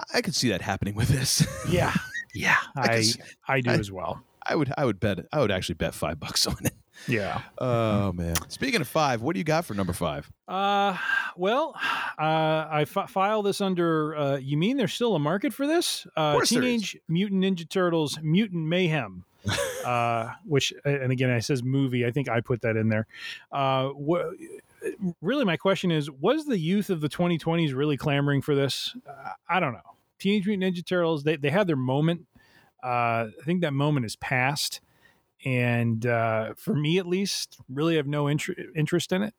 I, I could see that happening with this. yeah, yeah. I could I s- I do I- as well. I would, I would bet, I would actually bet five bucks on it. Yeah. Oh man! Speaking of five, what do you got for number five? Uh, well, uh, I file this under. Uh, you mean there's still a market for this? Uh, course. Teenage Mutant Ninja Turtles Mutant Mayhem. uh, which, and again, it says movie. I think I put that in there. Uh, wha- really, my question is: Was the youth of the 2020s really clamoring for this? Uh, I don't know. Teenage Mutant Ninja Turtles. They they had their moment. Uh, I think that moment is past. And uh, for me, at least, really have no inter- interest in it.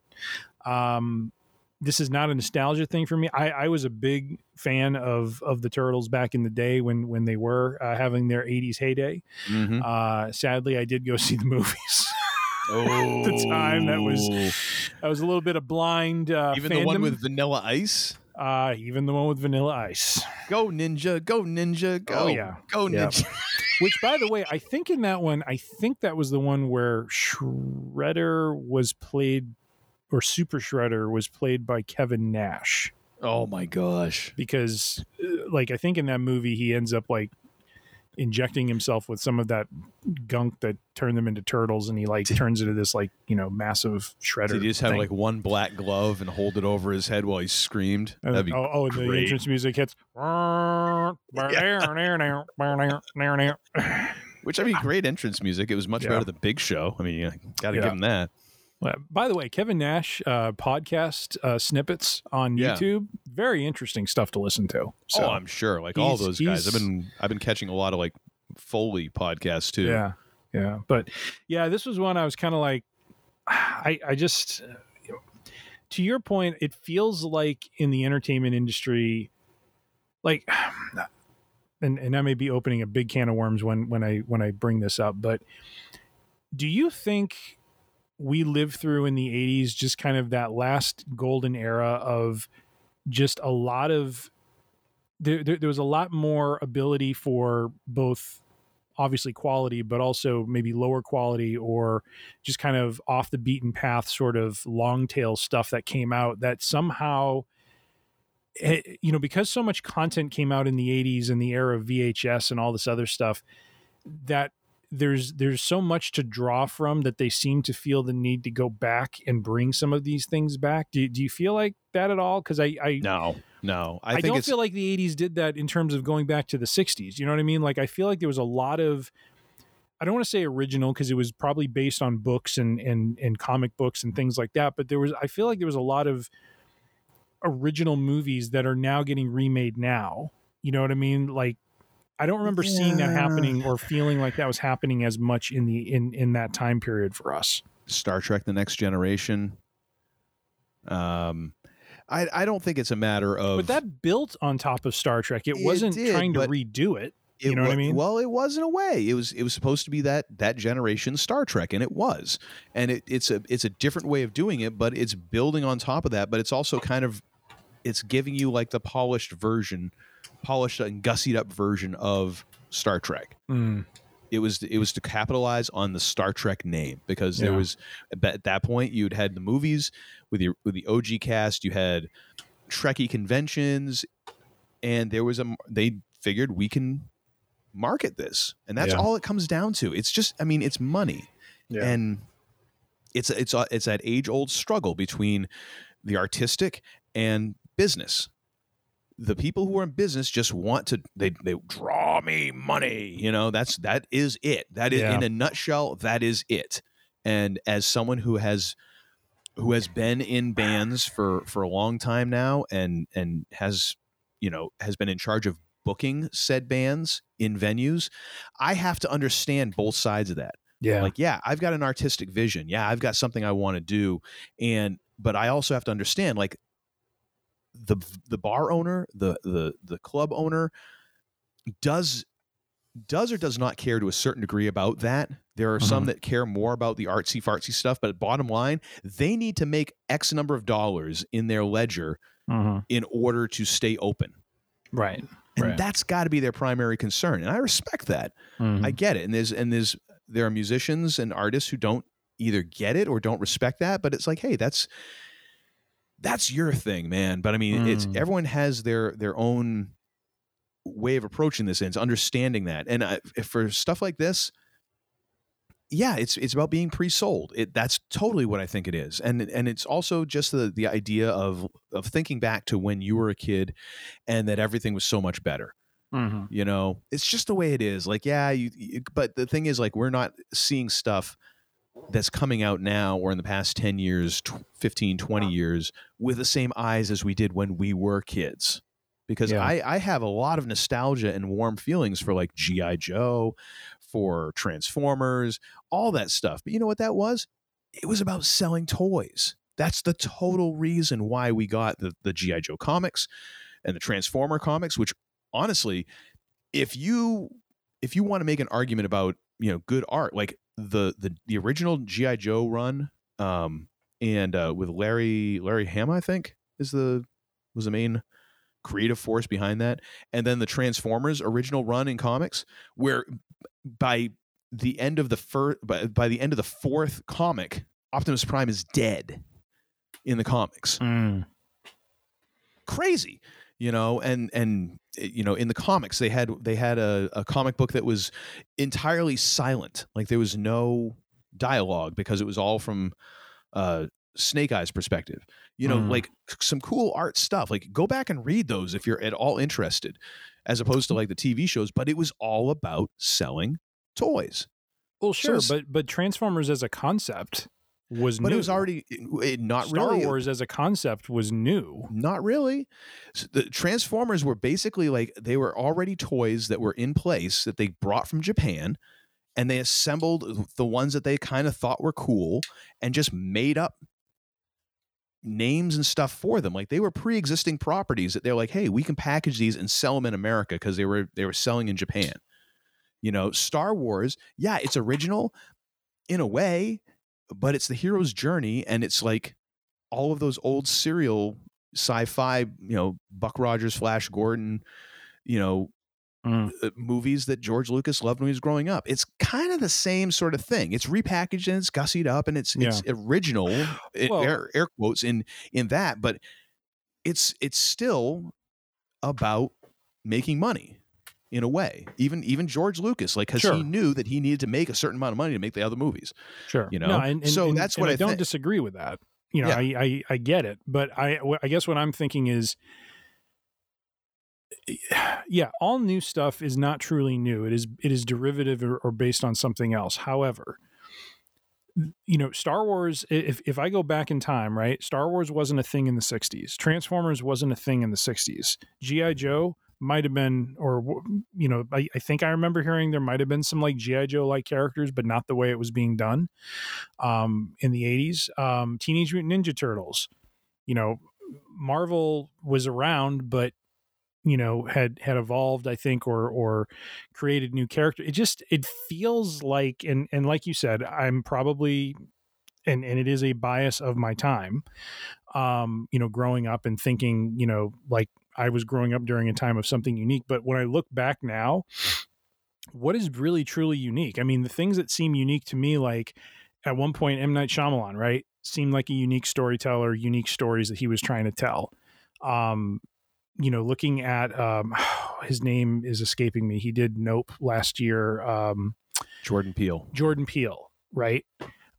Um, this is not a nostalgia thing for me. I, I was a big fan of of the Turtles back in the day when when they were uh, having their '80s heyday. Mm-hmm. Uh, sadly, I did go see the movies. Oh, the time that was I was a little bit of blind. Uh, even the one with Vanilla Ice. uh, even the one with Vanilla Ice. Go ninja, go ninja, go! Oh, yeah. go ninja. Which, by the way, I think in that one, I think that was the one where Shredder was played, or Super Shredder was played by Kevin Nash. oh my gosh! Because, uh, like, I think in that movie, he ends up like injecting himself with some of that gunk that turned them into turtles, and he like turns into this like you know massive shredder. Did he just have thing. like one black glove and hold it over his head while he screamed? And- That'd be oh, oh, and the entrance music hits. Which I mean, great entrance music. It was much Yeah. better than Big Show. I mean, you got to Yeah. give him that. Uh, By the way, Kevin Nash uh, podcast uh, snippets on Yeah. YouTube, very interesting stuff to listen to. So, oh, I'm sure. Like all those guys, I've been I've been catching a lot of like Foley podcasts too. yeah, yeah. But yeah, this was one I was kind of like, I, I just, you know, to your point, it feels like in the entertainment industry, like, and and I may be opening a big can of worms when when I when I bring this up, but do you think we lived through in the 80s just kind of that last golden era of just a lot of there, there, there was a lot more ability for both obviously quality but also maybe lower quality or just kind of off the beaten path sort of long tail stuff that came out that somehow eh, you know because so much content came out in the 80s and the era of VHS and all this other stuff that there's there's so much to draw from that they seem to feel the need to go back and bring some of these things back. Do, do you feel like that at all? Because I I, No, no. I, I, don't feel like the 80s did that in terms of going back to the 60s. You know what I mean? Like I feel like there was a lot of I don't want to say original because it was probably based on books and and and comic books and things like that, but there was I feel like there was a lot of original movies that are now getting remade now. You know what I mean? Like I don't remember seeing that happening or feeling like that was happening as much in the in in that time period for us. Star Trek: The Next Generation. Um, I I don't think it's a matter of But that built on top of Star Trek. It, It wasn't did, trying to redo it. It you know what I mean? Well, it was in a way. It was it was supposed to be that that generation Star Trek, and it was. And it, it's a it's a different way of doing it, but it's building on top of that. But it's also kind of it's giving you like the polished version, polished and gussied up version of Star Trek. Mm. It was it was to capitalize on the Star Trek name because there was at that point you'd had the movies with the with the OG cast, you had Trekkie conventions, and there was a they figured we can market this and that's Yeah. all it comes down to it's just i mean it's money Yeah. and it's it's it's that age old struggle between the artistic and business the people who are in business just want to they they draw me money you know? That's that is it. That is Yeah. in a nutshell that is it. And as someone who has who has been in bands for for a long time now and and has you know has been in charge of booking said bands in venues i have to understand both sides of that. Yeah. like yeah i've got an artistic vision. Yeah i've got something i want to do. And but i also have to understand like the the bar owner the the the club owner does does or does not care to a certain degree about that. There are some Mhm. that care more about the artsy fartsy stuff, but bottom line, they need to make X number of dollars in their ledger Mhm. in order to stay open. Right. And Right. that's got to be their primary concern. And I respect that. Mhm. I get it. And there's and there's there are musicians and artists who don't either get it or don't respect that, but it's like, hey, that's that's your thing, man. But I mean, it's Mm. everyone has their their own way of approaching this and it's understanding that. And I, if for stuff like this, yeah, it's it's about being pre-sold. It that's totally what I think it is. And and it's also just the the idea of of thinking back to when you were a kid and that everything was so much better Mhm. you know it's just the way it is like yeah you, you but the thing is like we're not seeing stuff that's coming out now or in the past 10 years tw- 15 20 years with the same eyes as we did when we were kids. Because Yeah. I, I have a lot of nostalgia and warm feelings for like gi joe for transformers all that stuff. But you know what that was? It was about selling toys. That's the total reason why we got the, the gi joe comics and the transformer comics which honestly if you if you want to make an argument about you know good art like the the the original gi joe run um and uh with larry larry hama i think is the was the main creative force behind that. And then the transformers original run in comics where by the end of the first by, by the end of the fourth comic optimus prime is dead in the comics. Mm. crazy you know and and you know in the comics they had they had a, a comic book that was entirely silent like there was no dialogue because it was all from uh snake eyes perspective you know Mm. like some cool art stuff like go back and read those if you're at all interested as opposed to like the tv shows but it was all about selling toys Well, sure, it's- but but Transformers as a concept was but new. it was already it, not Star really Wars as a concept was new. Not really. S- The Transformers were basically like they were already toys that were in place that they brought from Japan and they assembled the ones that they kind of thought were cool and just made up names and stuff for them like they were pre-existing properties that they're like hey we can package these and sell them in america because they were they were selling in japan you know star wars yeah it's original in a way but it's the hero's journey and it's like all of those old serial sci-fi you know buck rogers flash gordon you know Mm. uh, movies that george lucas loved when he was growing up. It's kind of the same sort of thing. It's repackaged and it's gussied up and it's it's original Well- air, air quotes in in that but it's it's still about making money in a way even even george lucas like because Sure. he knew that he needed to make a certain amount of money to make the other movies Sure, You No, know? and, and- So and- that's what I, I don't think. disagree with that. You know, Yeah. I, I I get it, but I I guess what I'm thinking is, yeah, all new stuff is not truly new. It is it is derivative or, or based on something else. However, you know, Star Wars. If if I go back in time, right, Star Wars wasn't a thing in the '60s. Transformers wasn't a thing in the '60s. GI mm-hmm. Joe might have been, or you know, I, I think I remember hearing there might have been some like GI Joe like characters, but not the way it was being done um, in the '80s. Um, Teenage Mutant Ninja Turtles. You know, Marvel was around, but you know had had evolved i think or or created new character it just it feels like and and like you said i'm probably and and it is a bias of my time um you know growing up and thinking you know like i was growing up during a time of something unique but when i look back now what is really truly unique i mean the things that seem unique to me like at one point m night Shyamalan, right seemed like a unique storyteller unique stories that he was trying to tell um you know, looking at um, his name is escaping me. He did Nope last year. Um, jordan peele Jordan Peele, right?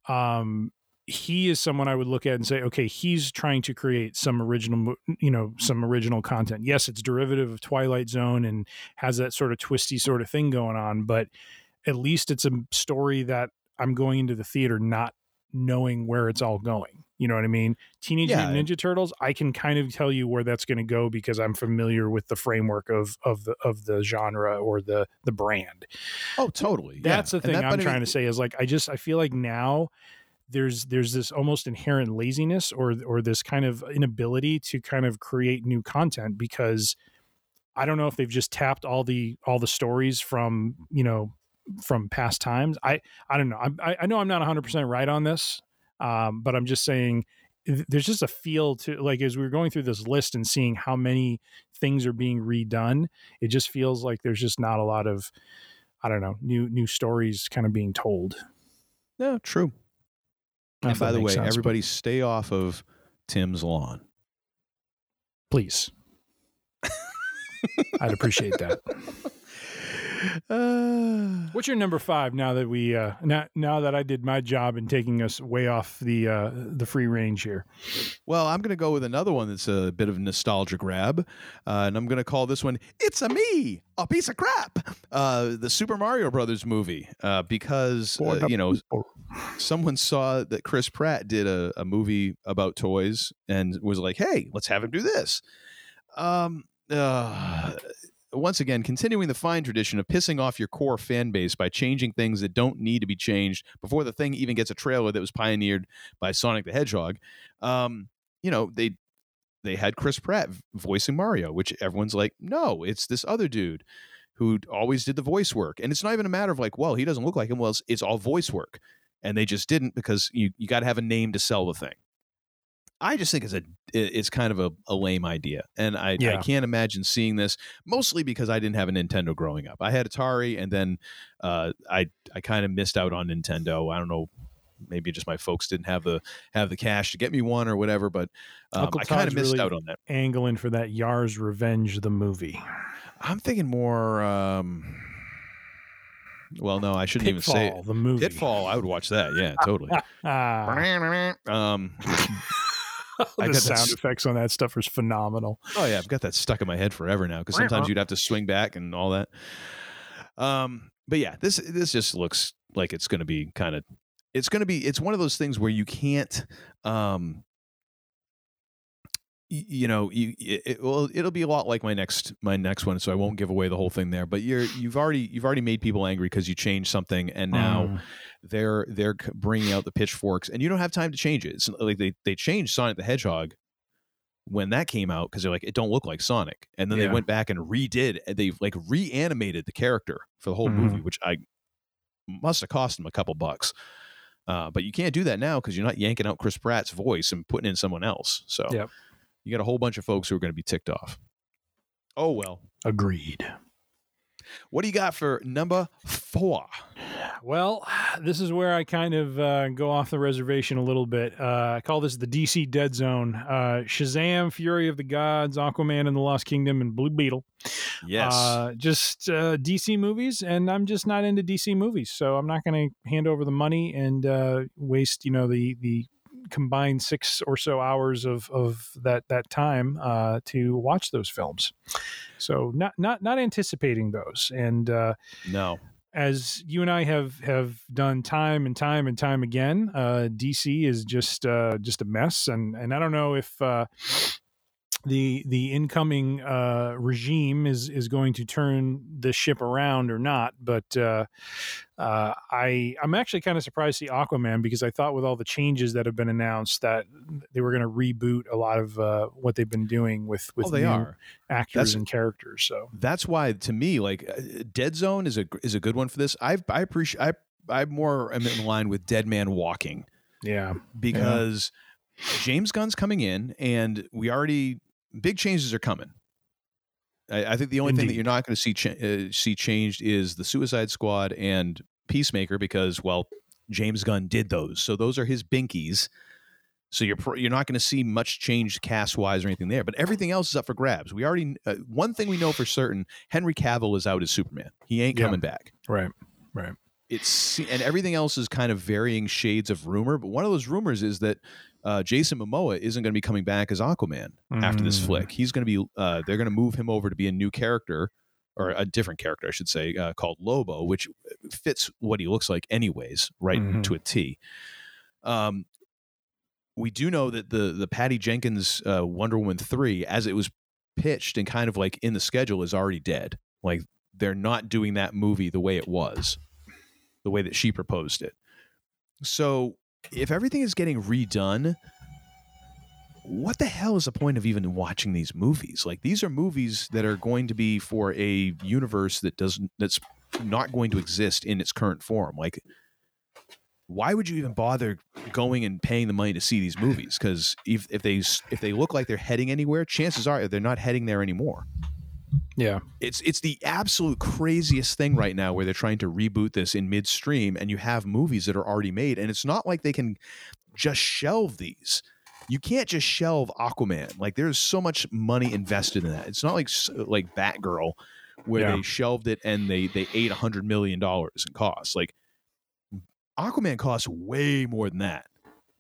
Um, he is someone I would look at and say, okay, he's trying to create some original, you know, some original content. Yes, it's derivative of Twilight Zone and has that sort of twisty sort of thing going on, but at least it's a story that I'm going into the theater not knowing where it's all going. You know what I mean? Teenage Yeah. Mutant Ninja Turtles, I can kind of tell you where that's going to go because I'm familiar with the framework of of the of the genre or the the brand. oh totally That's yeah. the thing that- I'm trying mean, to say is like I just I feel like now there's there's this almost inherent laziness or or this kind of inability to kind of create new content because I don't know if they've just tapped all the all the stories from you know from past times. I I don't know. I I know I'm not 100 percent right on this, um, but I'm just saying there's just a feel to like as we are going through this list and seeing how many things are being redone. It just feels like there's just not a lot of I don't know new new stories kind of being told. No, true. And by the way, sense, everybody but... stay off of Tim's lawn. Please. I'd appreciate that. Uh, What's your number five now that we uh, now now that I did my job in taking us way off the uh, the free range here? Well, I'm going to go with another one that's a bit of a nostalgia grab, uh, and I'm going to call this one "It's a Me, a Piece of Crap," uh, the Super Mario Brothers movie, uh, because uh, you know someone saw that Chris Pratt did a, a movie about toys and was like, "Hey, let's have him do this." Um, uh, once again, continuing the fine tradition of pissing off your core fan base by changing things that don't need to be changed before the thing even gets a trailer that was pioneered by Sonic the Hedgehog. Um, you know, they they had Chris Pratt voicing Mario, which everyone's like, no, it's this other dude who always did the voice work. And it's not even a matter of like, well, he doesn't look like him. Well, it's, it's all voice work. And they just didn't because you, you got to have a name to sell the thing. I just think it's a it's kind of a, a lame idea, and I, yeah. I can't imagine seeing this. Mostly because I didn't have a Nintendo growing up. I had Atari, and then uh, I I kind of missed out on Nintendo. I don't know, maybe just my folks didn't have the have the cash to get me one or whatever. But um, I kind of missed really out on that. Angling for that Yars Revenge the movie. I'm thinking more. Um, well, no, I shouldn't Pitfall, even say it. the movie. Pitfall. I would watch that. Yeah, totally. um, the sound effects on that stuff is phenomenal. Oh yeah, I've got that stuck in my head forever now because sometimes you'd have to swing back and all that. Um, but yeah, this this just looks like it's going to be kind of it's going to be it's one of those things where you can't um you know you it, well it'll be a lot like my next my next one so i won't give away the whole thing there but you're you've already you've already made people angry because you changed something and now mm. they're they're bringing out the pitchforks and you don't have time to change it it's like they they changed sonic the hedgehog when that came out because they're like it don't look like sonic and then yeah. they went back and redid they've like reanimated the character for the whole mm. movie which i must have cost them a couple bucks uh, but you can't do that now because you're not yanking out chris pratt's voice and putting in someone else so yep you got a whole bunch of folks who are going to be ticked off. Oh well. Agreed. What do you got for number four? Well, this is where I kind of uh, go off the reservation a little bit. Uh, I call this the DC Dead Zone. Uh, Shazam, Fury of the Gods, Aquaman and the Lost Kingdom, and Blue Beetle. Yes. Uh, just uh, DC movies, and I'm just not into DC movies, so I'm not going to hand over the money and uh, waste, you know, the the combined six or so hours of of that that time uh, to watch those films. So not not not anticipating those, and uh, no. As you and I have have done time and time and time again, uh, DC is just uh, just a mess, and and I don't know if uh, the the incoming uh, regime is is going to turn the ship around or not. But uh, uh, I I'm actually kind of surprised to see Aquaman because I thought with all the changes that have been announced that they were going to reboot a lot of uh, what they've been doing with with oh, they are. actors that's, and characters. So that's why to me like uh, Dead Zone is a is a good one for this. I I appreciate I I more am in line with Dead Man Walking. Yeah, because. Yeah. James Gunn's coming in, and we already big changes are coming. I, I think the only Indeed. thing that you're not going to see cha- uh, see changed is the Suicide Squad and Peacemaker because well, James Gunn did those, so those are his binkies. So you're you're not going to see much change cast wise or anything there, but everything else is up for grabs. We already uh, one thing we know for certain: Henry Cavill is out as Superman. He ain't coming back. Right, right. It's and everything else is kind of varying shades of rumor. But one of those rumors is that uh, Jason Momoa isn't going to be coming back as Aquaman mm. after this flick. Mm. He's going to be. Uh, they're going to move him over to be a new character or a different character, I should say, uh, called Lobo, which fits what he looks like, anyways, right mm-hmm. to a T. Um, we do know that the the Patty Jenkins uh, Wonder Woman three, as it was pitched and kind of like in the schedule, is already dead. Like they're not doing that movie the way it was, the way that she proposed it. So if everything is getting redone, what the hell is the point of even watching these movies? Like these are movies that are going to be for a universe that doesn't that's not going to exist in its current form. Like why would you even bother going and paying the money to see these movies? Because if, if they if they look like they're heading anywhere, chances are they're not heading there anymore. Yeah, it's it's the absolute craziest thing right now where they're trying to reboot this in midstream, and you have movies that are already made, and it's not like they can just shelve these. You can't just shelve Aquaman. Like there's so much money invested in that. It's not like like Batgirl, where yeah. they shelved it and they they ate a hundred million dollars in costs. Like Aquaman costs way more than that.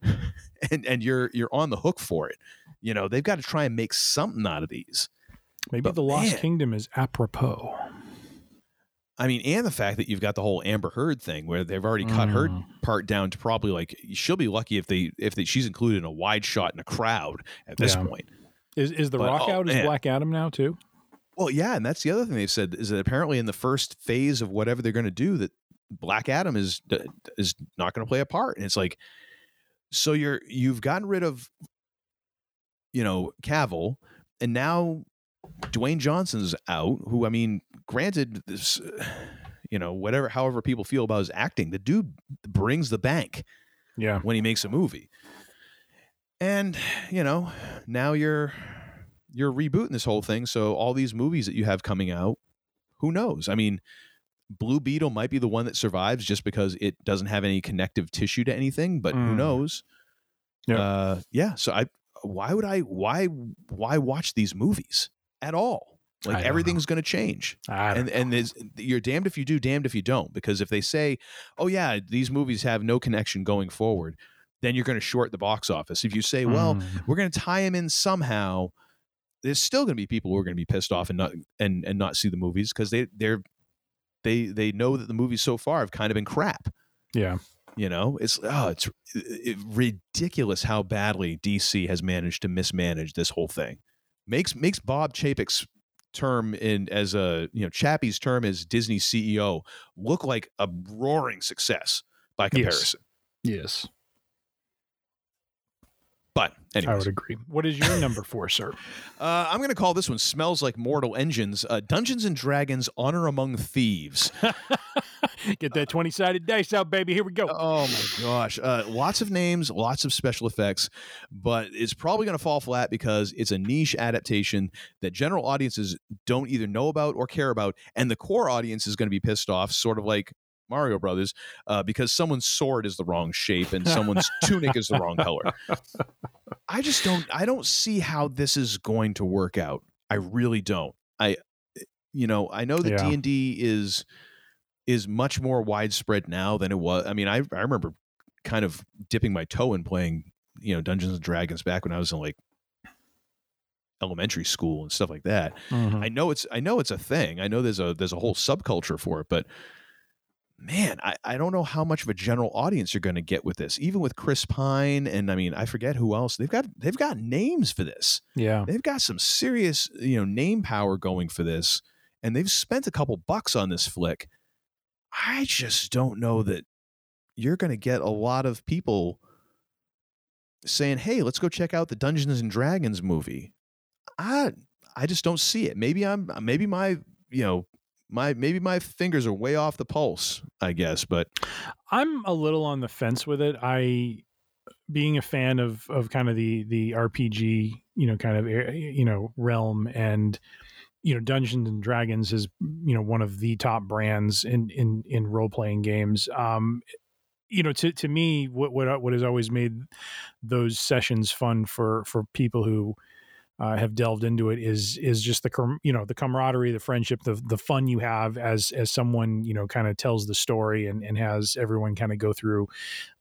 and and you're you're on the hook for it. You know, they've got to try and make something out of these. Maybe but the Lost man, Kingdom is apropos. I mean, and the fact that you've got the whole Amber Heard thing where they've already cut mm. her part down to probably like she'll be lucky if they if they, she's included in a wide shot in a crowd at this yeah. point. Is is the but, Rock oh, out as Black Adam now too? Well, yeah, and that's the other thing they said is that apparently in the first phase of whatever they're going to do, that Black Adam is is not going to play a part, and it's like, so you're you've gotten rid of, you know, Cavill, and now Dwayne Johnson's out. Who I mean, granted, this, you know, whatever, however people feel about his acting, the dude brings the bank. Yeah, when he makes a movie, and you know, now you're you're rebooting this whole thing. So all these movies that you have coming out, who knows? I mean Blue Beetle might be the one that survives just because it doesn't have any connective tissue to anything, but mm. who knows? Yeah. Uh, yeah. So I, why would I, why, why watch these movies at all? Like everything's going to change, and know. and you're damned if you do, damned if you don't. Because if they say, "Oh yeah, these movies have no connection going forward," then you're going to short the box office. If you say, "Well, mm. we're going to tie them in somehow," there's still going to be people who are going to be pissed off and not and and not see the movies because they they're they they know that the movies so far have kind of been crap. Yeah. You know, it's oh, it's it, ridiculous how badly DC has managed to mismanage this whole thing. Makes makes Bob Chapek's term in as a you know Chappie's term as Disney CEO look like a roaring success by comparison. Yes. yes. But anyways. I would agree. What is your number four, sir? Uh, I'm going to call this one "Smells Like Mortal Engines." Uh, Dungeons and Dragons: Honor Among Thieves. Get that twenty sided dice out, baby. Here we go. Oh my gosh! Uh, lots of names, lots of special effects, but it's probably going to fall flat because it's a niche adaptation that general audiences don't either know about or care about, and the core audience is going to be pissed off, sort of like Mario Brothers uh, because someone's sword is the wrong shape and someone's tunic is the wrong color. I just don't. I don't see how this is going to work out. I really don't. I, you know, I know that D and D is is much more widespread now than it was. I mean, I I remember kind of dipping my toe in playing, you know, Dungeons and Dragons back when I was in like elementary school and stuff like that. Mm-hmm. I know it's I know it's a thing. I know there's a there's a whole subculture for it, but man, I, I don't know how much of a general audience you're going to get with this. Even with Chris Pine and I mean, I forget who else. They've got they've got names for this. Yeah. They've got some serious, you know, name power going for this. And they've spent a couple bucks on this flick. I just don't know that you're going to get a lot of people saying, "Hey, let's go check out the Dungeons and Dragons movie." I I just don't see it. Maybe I'm maybe my, you know, my maybe my fingers are way off the pulse, I guess, but I'm a little on the fence with it. I being a fan of of kind of the the RPG, you know, kind of you know realm and you know Dungeons and Dragons is you know one of the top brands in in in role playing games. Um, you know, to to me, what what what has always made those sessions fun for for people who uh, have delved into it is is just the you know the camaraderie, the friendship, the the fun you have as as someone you know kind of tells the story and and has everyone kind of go through,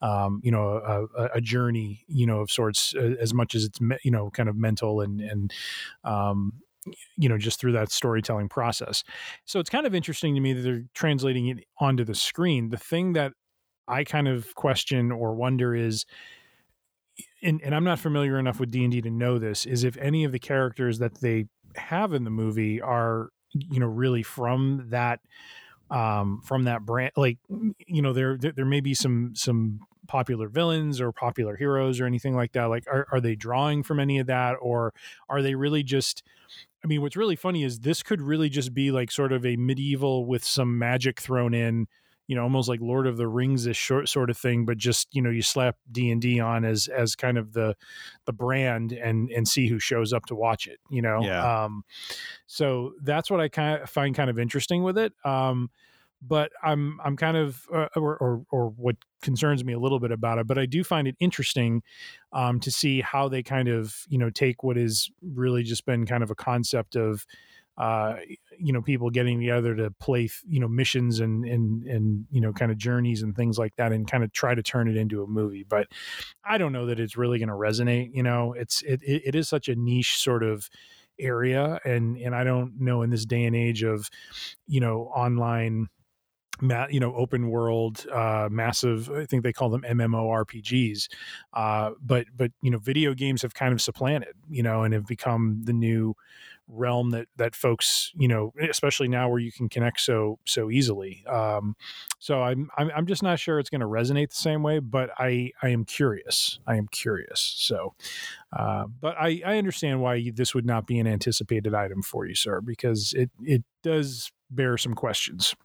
um, you know, a, a, journey you know of sorts as much as it's you know kind of mental and and um, you know just through that storytelling process. So it's kind of interesting to me that they're translating it onto the screen. The thing that I kind of question or wonder is and, and I'm not familiar enough with D and D to know this, is if any of the characters that they have in the movie are you know really from that um from that brand like you know there there may be some some popular villains or popular heroes or anything like that? Like, are, are they drawing from any of that, or are they really just? I mean, what's really funny is this could really just be like sort of a medieval with some magic thrown in you know almost like lord of the rings ish short sort of thing but just you know you slap d&d on as as kind of the the brand and and see who shows up to watch it you know Yeah. um so that's what i kind of find kind of interesting with it um but i'm i'm kind of uh, or, or or what concerns me a little bit about it but i do find it interesting um to see how they kind of you know take what is really just been kind of a concept of uh, you know, people getting together to play, you know, missions and and and you know, kind of journeys and things like that, and kind of try to turn it into a movie. But I don't know that it's really going to resonate. You know, it's it, it is such a niche sort of area, and and I don't know in this day and age of, you know, online ma- you know open world uh massive i think they call them mmorpgs uh but but you know video games have kind of supplanted you know and have become the new realm that that folks you know especially now where you can connect so so easily um so i'm i'm, I'm just not sure it's going to resonate the same way but i i am curious i am curious so uh but i i understand why this would not be an anticipated item for you sir because it it does bear some questions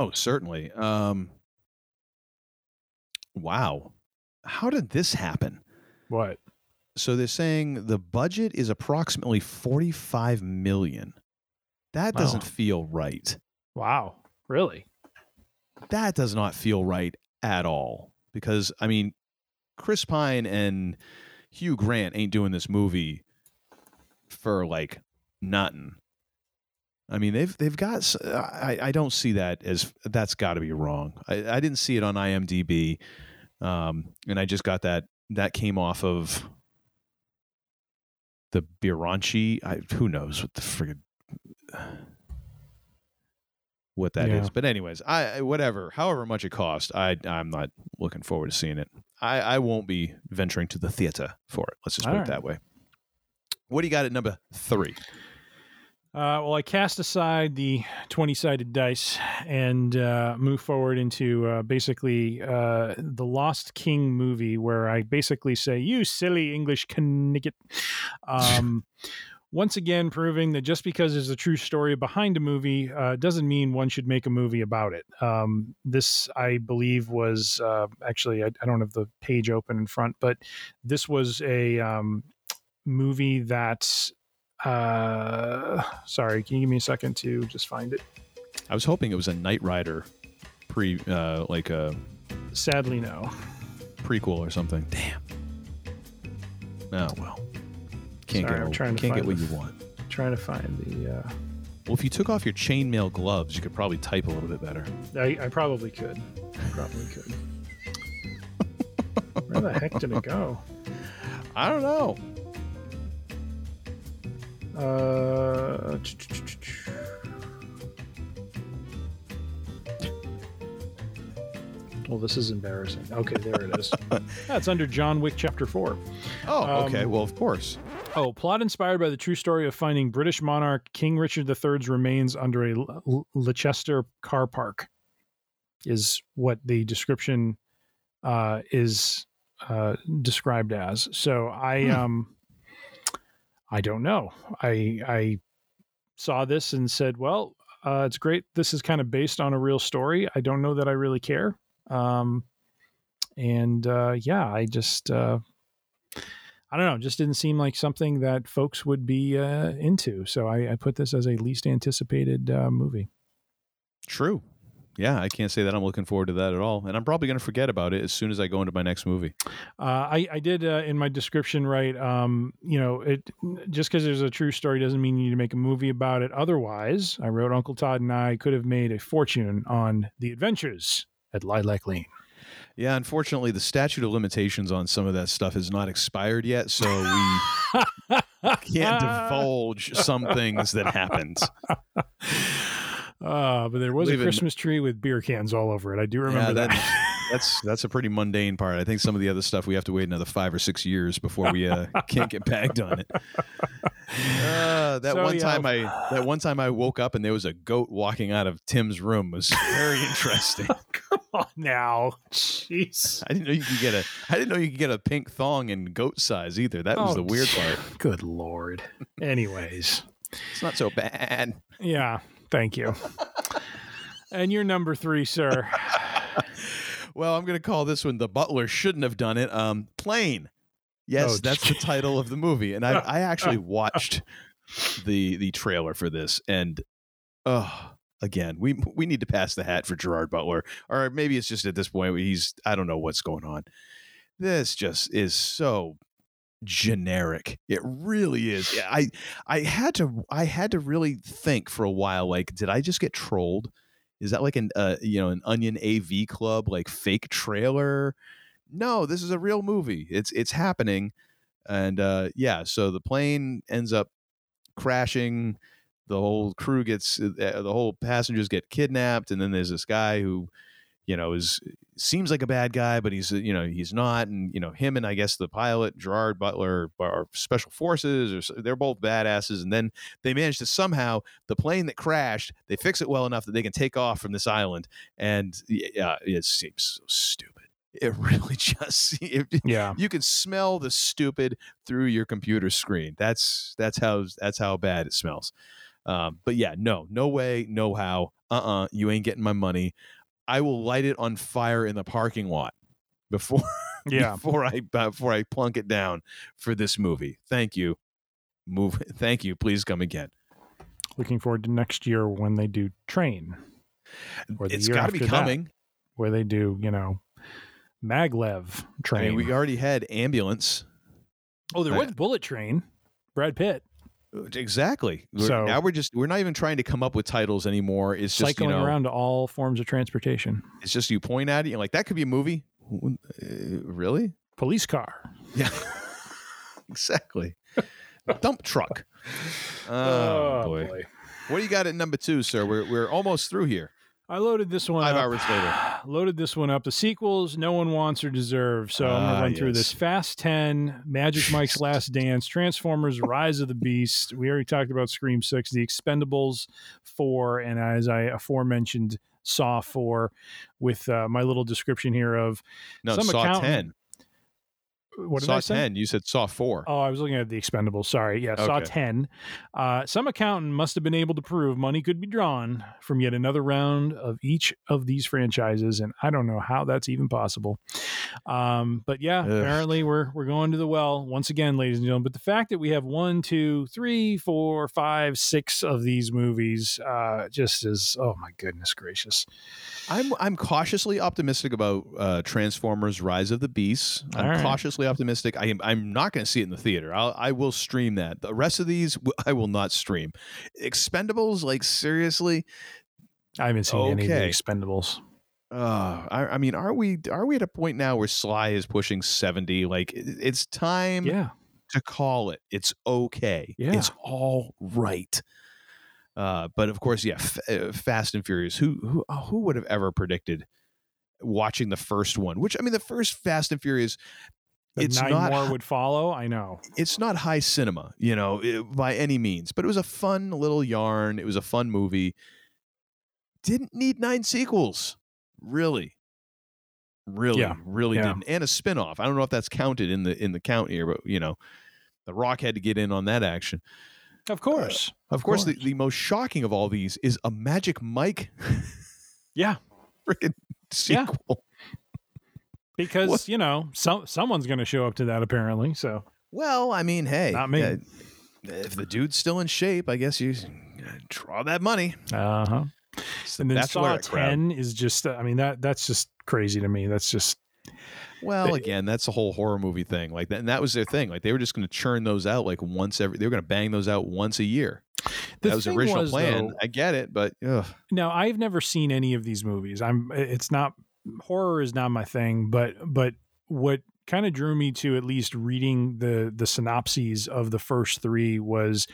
Oh, certainly. Um, wow. How did this happen? What? So they're saying the budget is approximately 45 million. That Wow. doesn't feel right. Wow. Really? That does not feel right at all. Because, I mean, Chris Pine and Hugh Grant ain't doing this movie for like nothing. I mean, they've they've got. I, I don't see that as that's got to be wrong. I, I didn't see it on IMDb, um, and I just got that that came off of the Biranchi. I who knows what the friggin' what that is. Yeah. But anyways, I whatever, however much it cost, I I'm not looking forward to seeing it. I I won't be venturing to the theater for it. Let's just put All it that way. What do you got at number three? Uh, well, I cast aside the 20 sided dice and uh, move forward into uh, basically uh, the Lost King movie, where I basically say, You silly English knicket. Um, once again, proving that just because there's a true story behind a movie uh, doesn't mean one should make a movie about it. Um, this, I believe, was uh, actually, I, I don't have the page open in front, but this was a um, movie that uh sorry can you give me a second to just find it I was hoping it was a Knight Rider pre uh like a sadly no prequel or something. Damn. Oh well. Can't Sorry, get I'm trying to can't get what the- you want. trying to find the uh Well, if you took off your chainmail gloves, you could probably type a little bit better. i, I probably could I probably could where the heck did it go I don't know. Uh well this is embarrassing okay there it is that's under john wick chapter 4 Oh, okay. Um, well, of course. Oh, plot inspired by the true story of finding British monarch King Richard III's remains under a L- L- Leicester car park, is what the description uh, is uh, described as. So I Hmm. um I don't know. I I saw this and said, well, uh, it's great. This is kind of based on a real story. I don't know that I really care. Um, and uh, yeah, I just. Uh, I don't know, just didn't seem like something that folks would be uh, into. So I, I put this as a least anticipated uh, movie. True. Yeah, I can't say that I'm looking forward to that at all, and I'm probably going to forget about it as soon as I go into my next movie. Uh, I, I did uh, in my description write, um, you know, it just because there's a true story doesn't mean you need to make a movie about it. Otherwise, I wrote Uncle Todd and I could have made a fortune on the adventures at Lilac Lane. Yeah, unfortunately, the statute of limitations on some of that stuff has not expired yet, so we can't divulge some things that happened. Uh, but there was Leave a it- Christmas tree with beer cans all over it. I do remember yeah, that. that's that's a pretty mundane part. I think some of the other stuff we have to wait another five or six years before we uh, can't get bagged on it. Uh, that So, one time I that one time I woke up and there was a goat walking out of Tim's room was very interesting. Come on now. Jeez. I didn't know you could get a. I didn't know you could get a pink thong in goat size either. That was Oh, the weird part. Good lord. Anyways. It's not so bad. Yeah. Thank you. and you're number three, sir. Well, I'm going to call this one "The Butler Shouldn't Have Done It." Um, Plane. Yes, Oh, that's the title of the movie, and I, I actually watched the the trailer for this, and oh, again, we we need to pass the hat for Gerard Butler, or maybe it's just at this point he's I don't know what's going on. This just is so generic. It really is. Yeah, I I had to I had to really think for a while. Like, did I just get trolled? Is that like an uh, you know an Onion AV Club like fake trailer? No, this is a real movie. It's it's happening, and uh, yeah. So the plane ends up crashing. The whole crew gets uh, the whole passengers get kidnapped, and then there's this guy who you know is seems like a bad guy, but he's you know he's not, and you know him and I guess the pilot Gerard Butler are special forces, or they're both badasses, and then they manage to somehow the plane that crashed they fix it well enough that they can take off from this island, and yeah, it seems so stupid. It really just it, Yeah. you can smell the stupid through your computer screen. That's that's how that's how bad it smells. Um, but yeah, no, no way, no how. Uh uh you ain't getting my money. I will light it on fire in the parking lot before Yeah. before I before I plunk it down for this movie. Thank you. Move. Thank you. Please come again. Looking forward to next year when they do train. Or the It's year got to be after that, coming. where they do, you know, maglev train. I train. mean, we already had ambulance. oh, there I- was bullet train. Brad Pitt Exactly. We're- So- now we're just we're not even trying to come up with titles anymore. It's just cycling you know, around to all forms of transportation. It's just you point at it, you're like, that could be a movie. Uh, really? Police car. Yeah. exactly. Dump truck. Oh, boy. What do you got at number two, sir? We're we're almost through here. I loaded this one Five up. hours later. Loaded this one up. The sequels no one wants or deserves. So I'm Ah, gonna run through this. Fast Ten, Magic Mike's Last Dance, Transformers: Rise of the Beast. We already talked about Scream Six, The Expendables Four, and as I aforementioned, Saw Four. With uh, my little description here of No, some Saw accountant- ten. What did Saw I say? ten. You said Saw four. Oh, I was looking at the Expendables. Sorry. Yeah, Saw Okay. 10. Uh, some accountant must have been able to prove money could be drawn from yet another round of each of these franchises, and I don't know how that's even possible. Um, but yeah, Ugh. apparently we're we're going to the well once again, ladies and gentlemen. But the fact that we have one, two, three, four, five, six of these movies uh, just is oh my goodness gracious. I'm I'm cautiously optimistic about uh, Transformers: Rise of the Beasts. I'm right. cautiously optimistic. I am I'm not going to see it in the theater. I'll, I will stream that. The rest of these I will not stream. Expendables, like seriously. I haven't seen any of the Expendables. Uh, I, I mean, are we are we at a point now where Sly is pushing seventy? Like it- it's time Yeah. to call it. It's okay. Yeah. It's all right. Uh, but of course, yeah, F- uh, Fast and Furious. Who who oh, who would have ever predicted watching the first one? Which I mean, the first Fast and Furious. It's nine not more would follow. I know. it's not high cinema, you know, i- by any means. But it was a fun little yarn. It was a fun movie. Didn't need nine sequels, really. Really, Yeah. really Yeah. didn't. And a spin-off. I don't know if that's counted in the in the count here, but you know, the Rock had to get in on that action. Of uh, course. Of, course, The, the most shocking of all these is a Magic Mike Yeah. freaking Yeah. Because What? you know some someone's going to show up to that apparently so Well, I mean, hey, Not me. uh, if the dude's still in shape, I guess you uh, draw that money. uh-huh It's the and then saw Bachelorette crowd. 10 is just i mean that that's just crazy to me that's just Well, again, that's a whole horror movie thing. Like that, and that was their thing. Like they were just going to churn those out like once every. They were going to bang those out once a year. the that was the original was, plan. though- I get it, but ugh. now i've never seen any of these movies i'm it's not horror is not my thing but but what kind of drew me to at least reading the the synopses of the first three was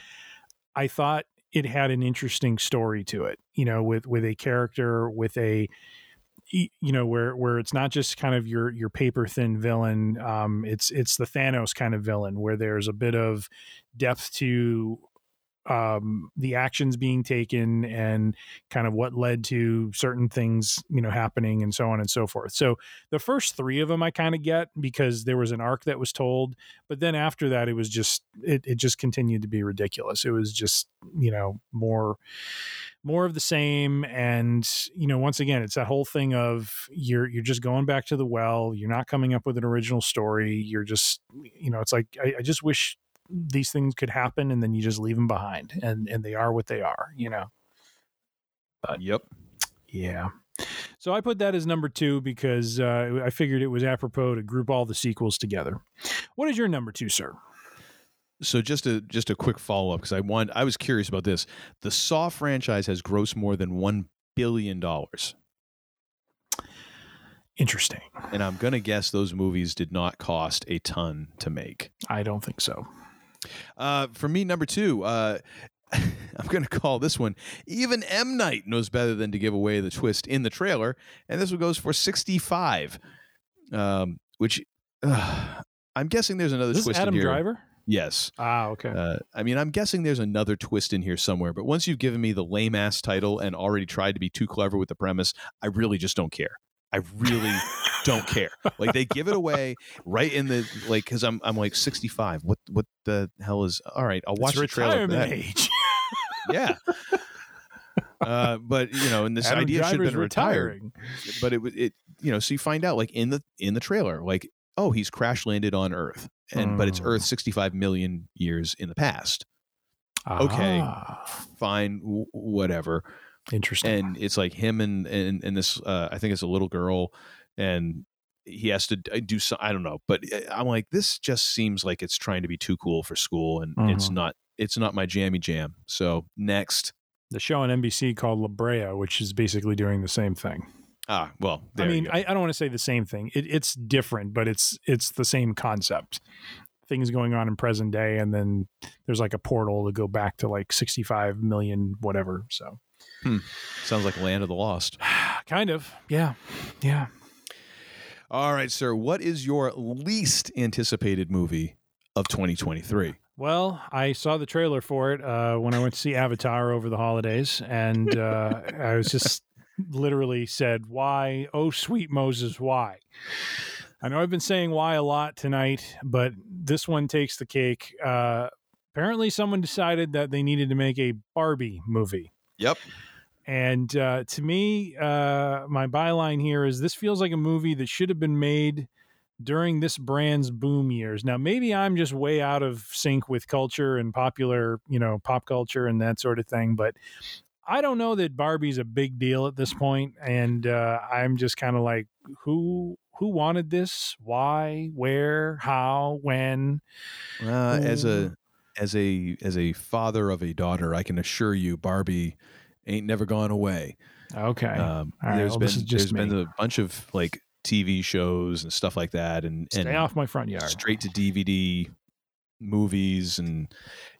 i thought it had an interesting story to it you know with with a character with a you know where where it's not just kind of your your paper thin villain um it's it's the Thanos kind of villain where there's a bit of depth to um, the actions being taken and kind of what led to certain things, you know, happening and so on and so forth. So the first three of them I kind of get because there was an arc that was told, but then after that, it was just it, it just continued to be ridiculous. It was just you know more more of the same and you know once again it's that whole thing of you're you're just going back to the well you're not coming up with an original story you're just you know it's like I, I just wish these things could happen and then you just leave them behind and and they are what they are you know but yep yeah so I put that as number two because uh, I figured it was apropos to group all the sequels together. What is your number two, sir? So just a just a quick follow up because I want I was curious about this. The Saw franchise has grossed more than one billion dollars. Interesting. And I'm gonna guess those movies did not cost a ton to make. I don't think so. Uh, for me, number two, uh, I'm going to call this one. Even M Night knows better than to give away the twist in the trailer, and this one goes for 65, um, which uh, I'm guessing there's another this twist. Adam in here. Driver. Yes. Ah, okay. Uh, I mean, I'm guessing there's another twist in here somewhere, but once you've given me the lame ass title and already tried to be too clever with the premise, I really just don't care. I really don't care. Like they give it away right in the like because I'm I'm like 65. What what the hell is? All right, I'll watch it's the trailer. age. yeah. Uh, but you know, and this Adam idea should have been retired. retiring. But it was it you know, so you find out like in the in the trailer, like oh, he's crash landed on Earth, and but it's Mm. Earth 65 million years in the past. Okay, Ah, fine, w- whatever. Interesting. And it's like him and and and this uh, I think it's a little girl, and he has to do some I don't know, but uh, I'm like this just seems like it's trying to be too cool for school, and it's Mhm. not it's not my jammy jam. So next. the show on NBC called La Brea, which is basically doing the same thing. Ah, well, I mean. I, I don't want to say the same thing. It, it's different, but it's it's the same concept. Things going on in present day, and then there's like a portal to go back to like 65 million, whatever. So, sounds like Land of the Lost. kind of, yeah, yeah. All right, sir. What is your least anticipated movie of 2023? Well, I saw the trailer for it uh, when I went to see Avatar over the holidays, and uh, I was just literally said, "Why, oh sweet Moses, why?" I know I've been saying why a lot tonight, but this one takes the cake. Uh, apparently, someone decided that they needed to make a Barbie movie. Yep. And uh, to me, uh, my byline here is this feels like a movie that should have been made during this brand's boom years. Now, maybe I'm just way out of sync with culture and popular, you know, pop culture and that sort of thing, but I don't know that Barbie's a big deal at this point, and uh, I'm just kind of like, who who wanted this? Why? Where? How? When? Uh, as a as a as a father of a daughter, I can assure you, Barbie ain't never gone away. Okay. Um, right, there's well, been this is just there's been a bunch of like TV shows and stuff like that, and Stay and off my front yard. straight to DVD movies, and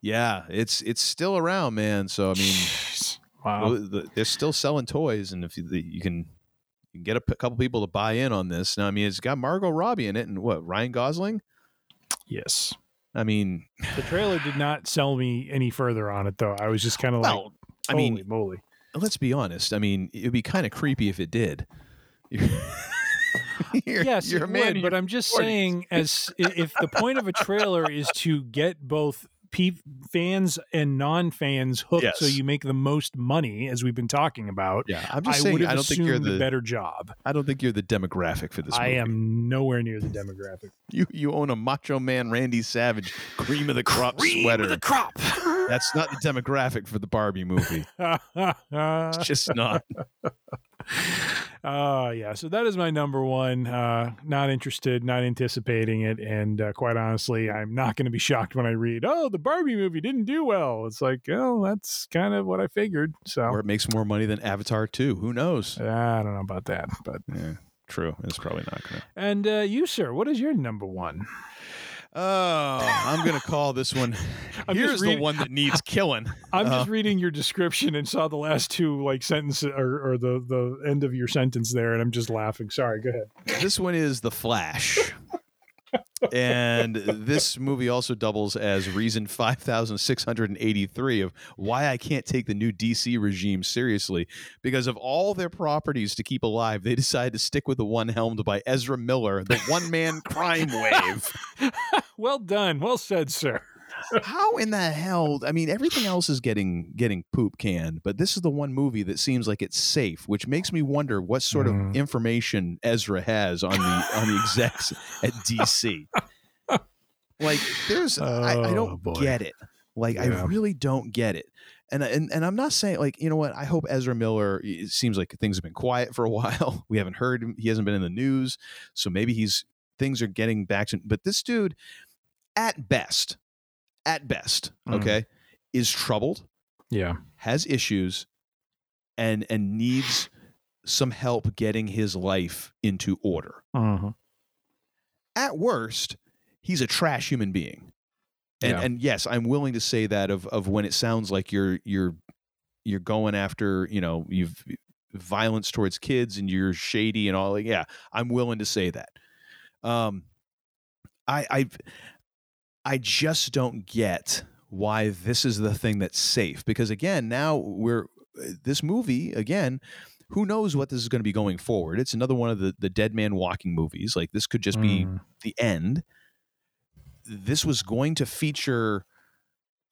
yeah, it's it's still around, man. So I mean, Wow. the- the- they're still selling toys, and if you, you can. You can get a p- couple people to buy in on this. Now, I mean, it's got Margot Robbie in it, and what Ryan Gosling. Yes. I mean, The trailer did not sell me any further on it, though. I was just kind of like, I mean, moly. let's be honest. I mean, it would be kind of creepy if it did. You're, yes, you're it a man. would, but I'm just 40s. saying, as if the point of a trailer is to get both pe- fans and non-fans hooked, so you make the most money, as we've been talking about. Yeah, I'm just I saying. I don't think you're the better job. I don't think you're the demographic for this. I movie. am nowhere near the demographic. You you own a Macho Man Randy Savage cream of the crop sweater. of the crop. That's not the demographic for the Barbie movie. It's just not. Uh yeah, so that is my number one. Uh not interested, not anticipating it, and uh, quite honestly, I'm not going to be shocked when I read, "Oh, the Barbie movie didn't do well." It's like, oh, that's kind of what I figured. So Or it makes more money than Avatar 2. Who knows? I don't know about that, but Yeah, true. It's probably not gonna. and uh, you, sir, what is your number one? Oh, I'm gonna call this one. Here's the one that needs killing. I'm Uh, just reading your description and saw the last two like sentences or, or the the end of your sentence there, and I'm just laughing. Sorry, go ahead. this one is the Flash. And this movie also doubles as reason 5683 of why I can't take the new DC regime seriously. Because of all their properties to keep alive they decided to stick with the one helmed by Ezra Miller the one man crime wave. Well done. Well said sir how in the hell i mean everything else is getting getting poop canned but this is the one movie that seems like it's safe which makes me wonder what sort Mm. of information ezra has on the on the execs at dc like there's I, I Oh, don't boy. get it. Like i really don't get it. And, and and i'm not saying like you know what? I hope ezra miller it seems like things have been quiet for a while. We haven't heard him he hasn't been in the news so maybe he's things are getting back to but this dude at best at best Mm. okay is troubled yeah has issues and and needs some help getting his life into order Mhm. at worst he's a trash human being and Yeah. and yes i'm willing to say that of of when it sounds like you're you're you're going after you know you've violence towards kids and you're shady and all like yeah i'm willing to say that um i i i just don't get why this is the thing that's safe because again now we're this movie again who knows what this is going to be going forward. It's another one of the the dead man walking movies like this could just be Mm. the end. This was going to feature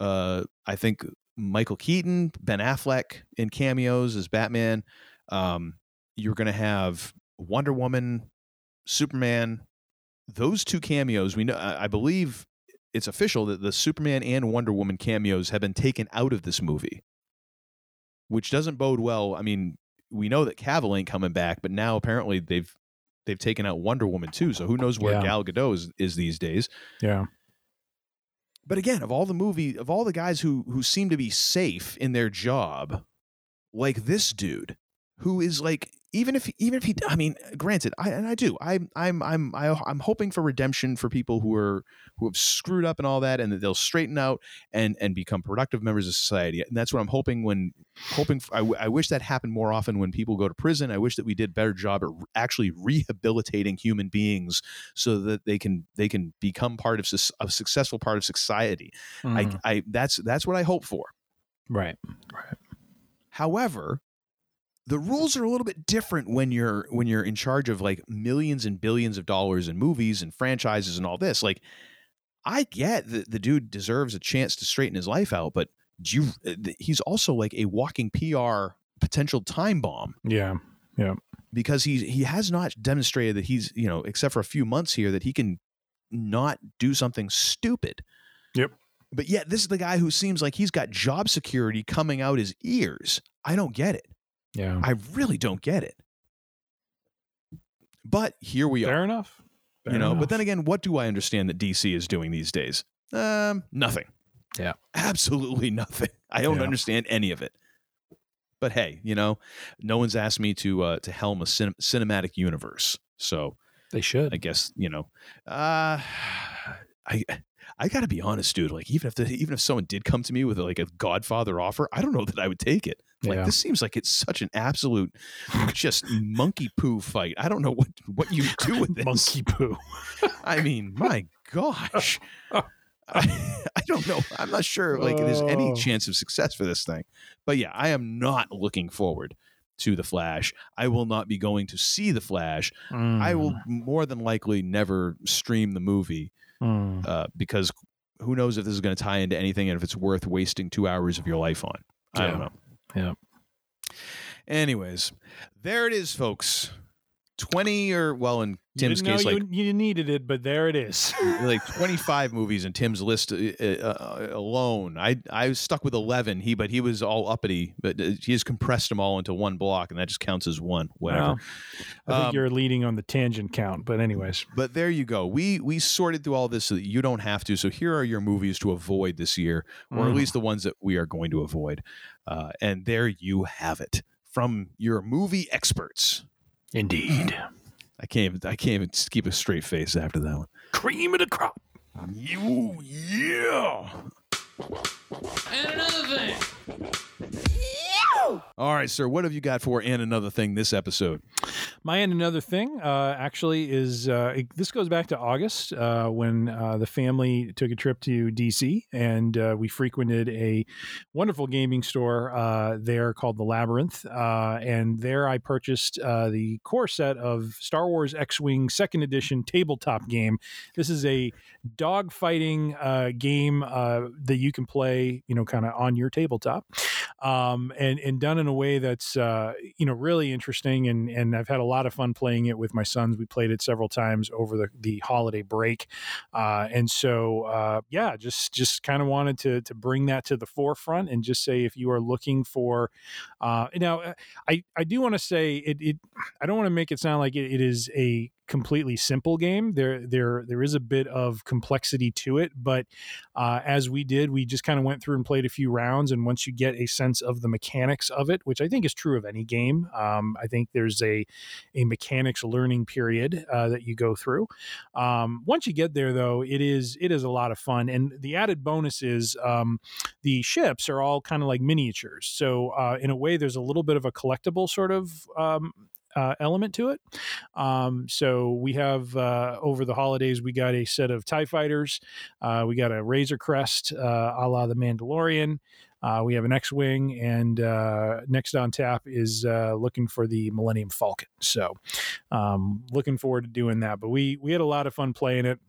uh i think michael keaton ben affleck in cameos as batman. Um you're going to have wonder woman superman those two cameos. We know i I believe it's official that the superman and wonder woman cameos have been taken out of this movie which doesn't bode well. I mean we know that cavill ain't coming back but now apparently they've they've taken out wonder woman too so who knows where Yeah. gal gadot is, is these days. Yeah. But again, of all the movie, of all the guys who who seem to be safe in their job, like this dude, who is like, even if even if he, I mean, granted, I and I do, I I'm I'm I, I'm hoping for redemption for people who are who have screwed up and all that, and that they'll straighten out and and become productive members of society. And that's what I'm hoping when hoping. For, I, w- I wish that happened more often when people go to prison. I wish that we did a better job at actually rehabilitating human beings so that they can they can become part of a successful part of society. Mhm. I, I that's that's what I hope for. right right However, the rules are a little bit different when you're when you're in charge of like millions and billions of dollars in movies and franchises and all this. Like, I get that the dude deserves a chance to straighten his life out, but do you? uh, He's also like a walking PR potential time bomb yeah yeah because he he has not demonstrated that he's you know except for a few months here that he can not do something stupid. Yep. But yet this is the guy who seems like he's got job security coming out his ears. I don't get it. Yeah I really don't get it. But here we fair are, Fair enough you know. But then again, what do I understand that DC is doing these days? Um, nothing. Yeah. absolutely nothing. I don't Yeah. understand any of it. But hey, you know, no one's asked me to uh, to helm a cin- cinematic universe, so they should I guess you know. Uh, I I gotta be honest, dude. Like even if the, even if someone did come to me with like a Godfather offer, I don't know that I would take it. Like Yeah. this seems like it's such an absolute just monkey poo fight. I don't know what what you do with this. monkey poo I mean, my gosh. I, I don't know. I'm not sure like there's any Oh. chance of success for this thing. But yeah, I am not looking forward to the Flash. I will not be going to see the Flash. I will more than likely never stream the movie Mm. uh, because who knows if this is going to tie into anything and if it's worth wasting two hours of your life on. I don't know. Yeah. Anyways, there it is, folks. 20 or, well, in Tim's didn't case, know like you, you needed it, but there it is. like 25 movies in Tim's list uh, uh, alone. I I was stuck with 11. He but he was all uppity, but uh, he has compressed them all into one block, and that just counts as one. Whatever. Well, I think Um, you're leading on the tangent count, but anyways, But there you go. We we sorted through all this so that you don't have to. So here are your movies to avoid this year, or at Mm. least the ones that we are going to avoid. Uh, and there you have it from your movie experts. indeed, I can't even, I can't even keep a straight face after that one. cream of the crop. You yeah. And another thing. All right, sir. What have you got for and another thing this episode? My and another thing uh, actually is uh, it, this goes back to August uh, when uh, the family took a trip to DC and uh, we frequented a wonderful gaming store uh, there called the Labyrinth. and there I purchased the core set of Star Wars X Wing Second Edition tabletop game. This is a dog fighting game that you can play, you know, kind of on your tabletop, um, and and done in a way that's you know really interesting and and I've had a lot of fun playing it with my sons. We played it several times over the, the holiday break, uh, and so uh, yeah, just just kind of wanted to to bring that to the forefront and just say if you are looking for, uh, now uh, I I do want to say it, it I don't want to make it sound like it, it is a completely simple game. There, there, there is a bit of complexity to it, but uh, as we did, we just kind of went through and played a few rounds. And once you get a sense of the mechanics of it, which I think is true of any game, um, I think there's a a mechanics learning period uh, that you go through. Um, once you get there, though, it is it is a lot of fun. And the added bonus is um, the ships are all kind of like miniatures. So uh, in a way, there's a little bit of a collectible sort of um, uh, element to it. Um, so we have uh, over the holidays, we got a set of Tie Fighters, uh, we got a Razor Crest, uh, a la the Mandalorian. Uh, we have an X-wing, and uh, next on tap is looking for the Millennium Falcon. So, um, looking forward to doing that. But we we had a lot of fun playing it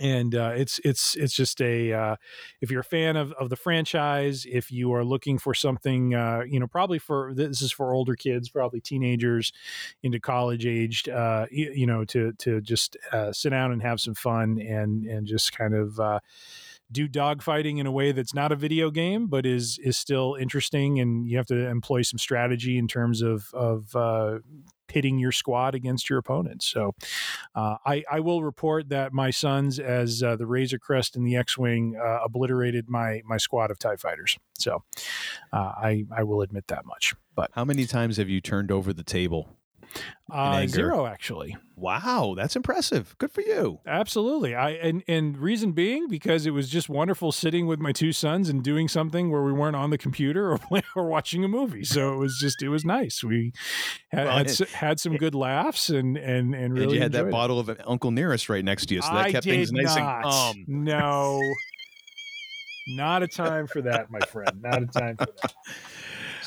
and uh, it's it's it's just a uh, if you're a fan of, of the franchise if you are looking for something uh, you know probably for this is for older kids probably teenagers into college aged uh, you, you, know to to just uh, sit down and have some fun and and just kind of uh, do dogfighting in a way that's not a video game, but is is still interesting, and you have to employ some strategy in terms of of uh, pitting your squad against your opponents. So uh, I, I will report that my sons, as uh, the Razor Crest and the X-wing, uh, obliterated my my squad of Tie fighters. So uh, I I will admit that much. But how many times have you turned over the table uh, zero, actually. Wow, that's impressive. Good for you. Absolutely. I and and reason being because it was just wonderful sitting with my two sons and doing something where we weren't on the computer or or watching a movie. So it was just it was nice. We had well, had, it, had, some good laughs and and and really. And you had that it. bottle of Uncle Nearest right next to you, so that I kept things nice not. and calm. No. Not a time for that, my friend. Not a time for that.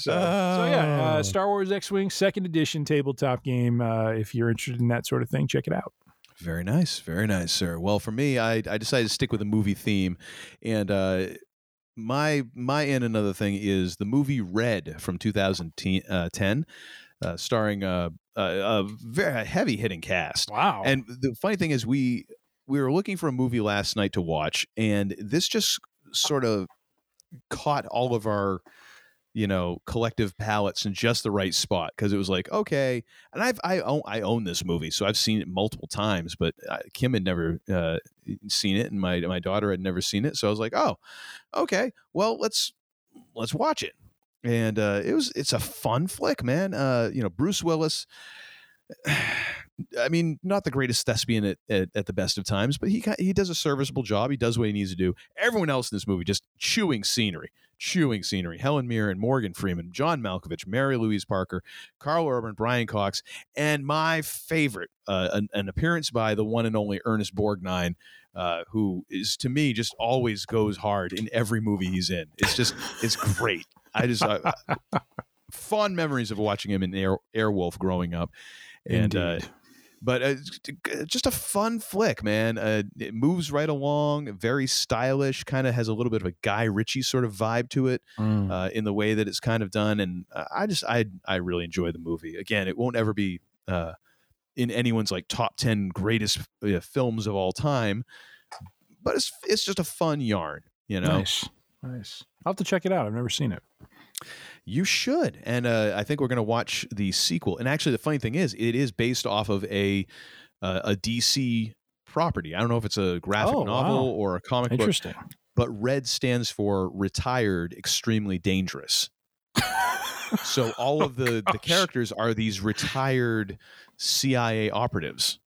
So, so yeah, uh, oh. Star Wars X-wing Second Edition tabletop game. Uh, if you're interested in that sort of thing, check it out. Very nice, very nice, sir. Well, for me, I, I decided to stick with a movie theme, and uh, my my and another thing is the movie Red from 2010, uh, starring a, a, a very heavy hitting cast. Wow! And the funny thing is, we we were looking for a movie last night to watch, and this just sort of caught all of our you know collective palettes in just the right spot because it was like okay and i've i own i own this movie so i've seen it multiple times but uh, kim had never uh, seen it and my my daughter had never seen it so i was like oh okay well let's let's watch it and uh, it was it's a fun flick man uh, you know bruce willis I mean, not the greatest thespian at, at, at, the best of times, but he he does a serviceable job. He does what he needs to do. Everyone else in this movie just chewing scenery, chewing scenery. Helen Mirren, and Morgan Freeman, John Malkovich, Mary Louise Parker, Karl Urban, Brian Cox, and my favorite, uh, an, an, appearance by the one and only Ernest Borgnine, uh, who is to me just always goes hard in every movie he's in. It's just it's great. I just uh, fond memories of watching him in Air, Airwolf growing up, and. But uh, just a fun flick, man. Uh, it moves right along, very stylish, kind of has a little bit of a Guy Ritchie sort of vibe to it mm. uh, in the way that it's kind of done, and uh, I just I I really enjoy the movie. Again, it won't ever be uh, in anyone's like top ten greatest uh, films of all time, but it's it's just a fun yarn, you know. Nice, nice. I'll have to check it out. I've never seen it. You should, and uh, I think we're going to watch the sequel. And actually, the funny thing is, it is based off of a uh, a DC property. I don't know if it's a graphic oh, novel wow. or a comic Interesting. book. But Red stands for retired, extremely dangerous. so all of the the characters are these retired CIA operatives.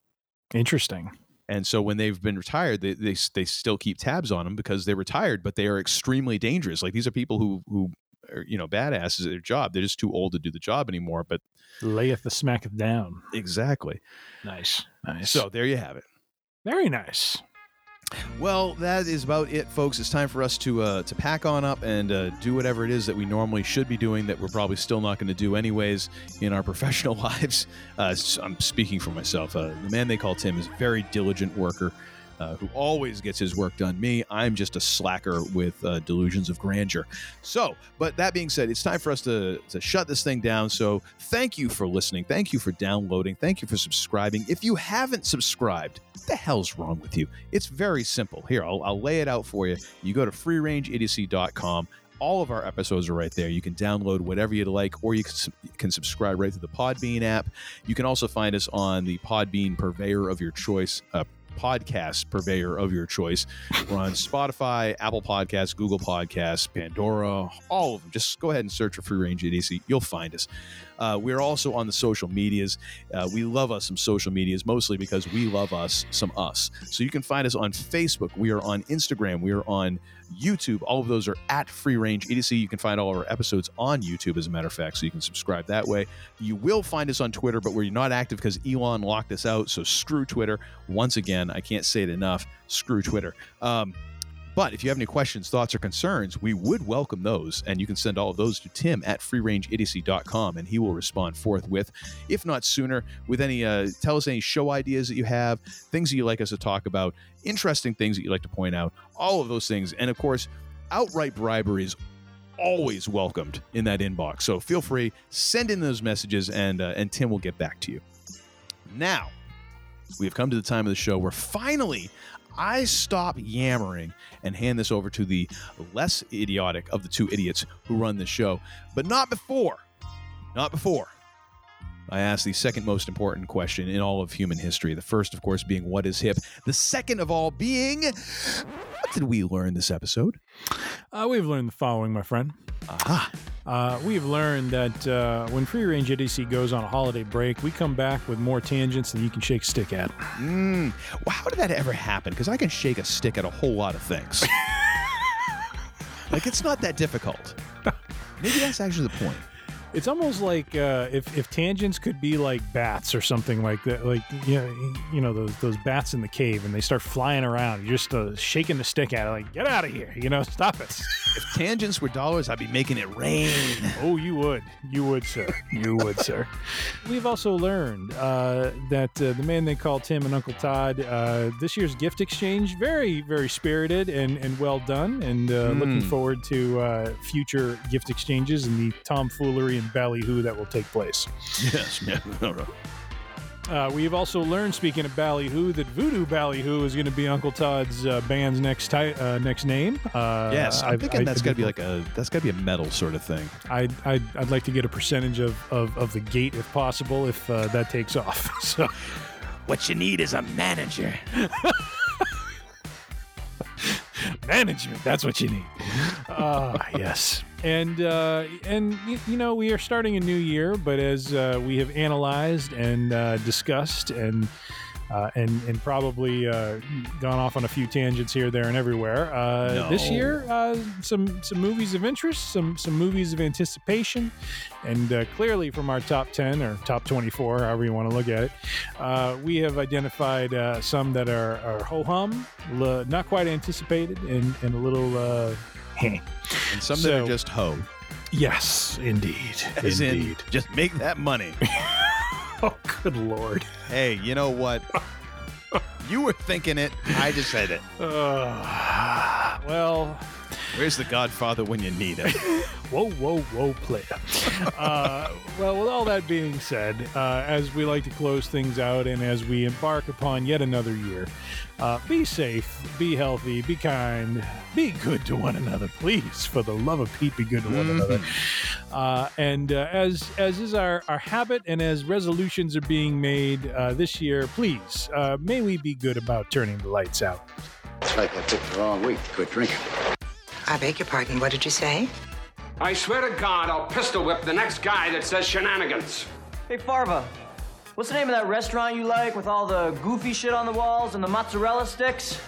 Interesting. And so when they've been retired, they, they they still keep tabs on them because they're retired, but they are extremely dangerous. Like these are people who who are, you know badasses at their job. They're just too old to do the job anymore. But layeth the smacketh down. exactly. Nice, nice. So there you have it. very nice. Well, that is about it, folks. It's time for us to uh, to pack on up and uh, do whatever it is that we normally should be doing that we're probably still not going to do anyways in our professional lives. Uh, I'm speaking for myself. Uh, the man they call Tim is a very diligent worker. Uh, who always gets his work done. Me, I'm just a slacker with uh, delusions of grandeur. So, but that being said, it's time for us to, to shut this thing down. So, thank you for listening. Thank you for downloading. Thank you for subscribing. If you haven't subscribed, what the hell's wrong with you? It's very simple. Here, I'll, I'll lay it out for you. You go to freerangeidiocy.com. All of our episodes are right there. You can download whatever you'd like, or you can, you can subscribe right through the Podbean app. You can also find us on the Podbean purveyor of your choice, uh, podcast purveyor of your choice. We're on Spotify, Apple Podcasts, Google Podcasts, Pandora, all of them. Just go ahead and search for Free Range ADC. You'll find us. Uh, we're also on the social medias. Uh, we love us some social medias, mostly because we love us some us. So you can find us on Facebook. We are on Instagram. We are on YouTube. All of those are at Free Range EDC. You can find all of our episodes on YouTube, as a matter of fact, so you can subscribe that way. You will find us on Twitter, but we're not active because Elon locked us out. So screw Twitter. Once again, I can't say it enough. Screw Twitter. Um, but if you have any questions, thoughts, or concerns, we would welcome those. And you can send all of those to Tim at freerangeidiocy.com and he will respond forthwith, if not sooner, with any, uh, tell us any show ideas that you have, things that you like us to talk about, interesting things that you'd like to point out, all of those things. And of course, outright bribery is always welcomed in that inbox. So feel free, send in those messages and, uh, and Tim will get back to you. Now, we have come to the time of the show where finally I stop yammering and hand this over to the less idiotic of the two idiots who run this show. But not before, not before. I ask the second most important question in all of human history. The first, of course, being what is hip. The second of all being what did we learn this episode? Uh, we've learned the following, my friend. Aha. Uh, we've learned that uh, when Free Range Idiocy goes on a holiday break, we come back with more tangents than you can shake a stick at. Mm. Well, how did that ever happen? Because I can shake a stick at a whole lot of things. like, it's not that difficult. Maybe that's actually the point. It's almost like uh, if if tangents could be like bats or something like that, like you know, you know those those bats in the cave, and they start flying around. You're just uh, shaking the stick at it, like get out of here, you know, stop it. If tangents were dollars, I'd be making it rain. Oh, you would, you would, sir, you would, sir. We've also learned uh, that uh, the man they call Tim and Uncle Todd, uh, this year's gift exchange, very very spirited and and well done, and uh, looking Mm. forward to uh, future gift exchanges and the tomfoolery and ballyhoo that will take place. Yes, yeah. No, no. Uh, we've also learned, speaking of Ballyhoo, that Voodoo Ballyhoo is going to be Uncle Todd's uh, band's next ti- uh, next name. Uh, Yes, I'm I've- thinking I- that's I got to be like a that's got to be a metal sort of thing. I'd, I'd, I'd like to get a percentage of, of, of the gate if possible, if uh, that takes off. So, What you need is a manager. management, that's what you need. Ah, yes. And uh, and y- you know we are starting a new year, but as uh, we have analyzed and uh, discussed and uh, and and probably uh, gone off on a few tangents here, there, and everywhere. Uh, This year, uh, some some movies of interest, some some movies of anticipation, and uh, clearly from our top ten or top twenty four, however you want to look at it, uh, we have identified uh, some that are, are ho hum, l- not quite anticipated, and and a little. Uh. And some that are just ho. Yes, indeed, As in, indeed. just make that money. oh, good lord. hey, you know what? You were thinking it. I just said it. Uh, well, Where's the Godfather when you need him? whoa, whoa, whoa, player. uh, well, with all that being said, uh, as we like to close things out and as we embark upon yet another year, uh, be safe, be healthy, be kind, be good to one another, please. For the love of Pete, be good to one another. Uh, and uh, as as is our, our habit, and as resolutions are being made uh, this year, please uh, may we be good about turning the lights out. It's like I picked the wrong week to quit drinking. I beg your pardon, what did you say? I swear to God, I'll pistol whip the next guy that says shenanigans. Hey, Farva, what's the name of that restaurant you like with all the goofy shit on the walls and the mozzarella sticks?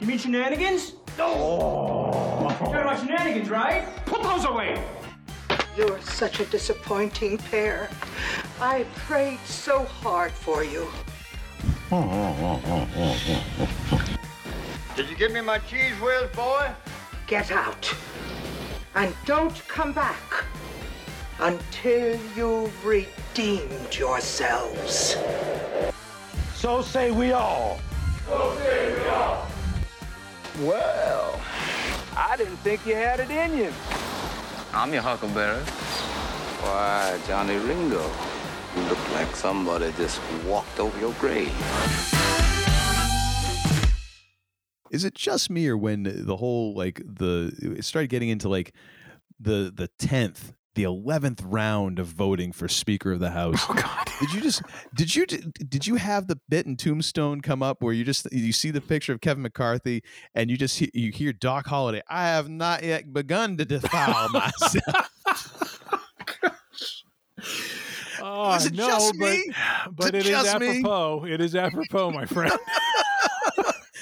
You mean shenanigans? No! forgot about shenanigans, right? Put those away! You're such a disappointing pair. I prayed so hard for you. Did you give me my Cheez Whiz, boy? Get out. And don't come back until you've redeemed yourselves. So say we all. So say we all. Well, I didn't think you had it in you. I'm your huckleberry. Why, Johnny Ringo, you look like somebody just walked over your grave. Is it just me or when the whole like the it started getting into like the the tenth, the eleventh round of voting for Speaker of the House? Oh God! Did you just did you did you have the bit in Tombstone come up where you just you see the picture of Kevin McCarthy and you just you hear Doc Holliday? I have not yet begun to defile myself. Oh, Is it no, just but, me? but it it is just me? apropos. It is apropos, my friend.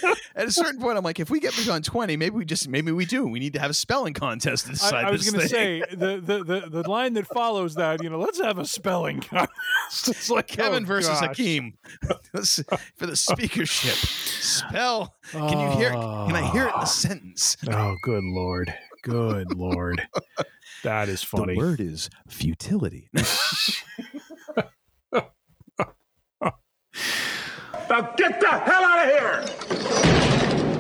At a certain point, I'm like, if we get beyond 20, maybe we just maybe we do. We need to have a spelling contest to I, decide I was going to say the, the the the line that follows that. You know, let's have a spelling contest. It's like oh, Kevin oh, versus gosh. Hakeem for the speakership. Spell. Can you hear? Can I hear it in the ah. sentence? Oh, good lord, good lord, that is funny. The word is futility. Now get the hell out of here!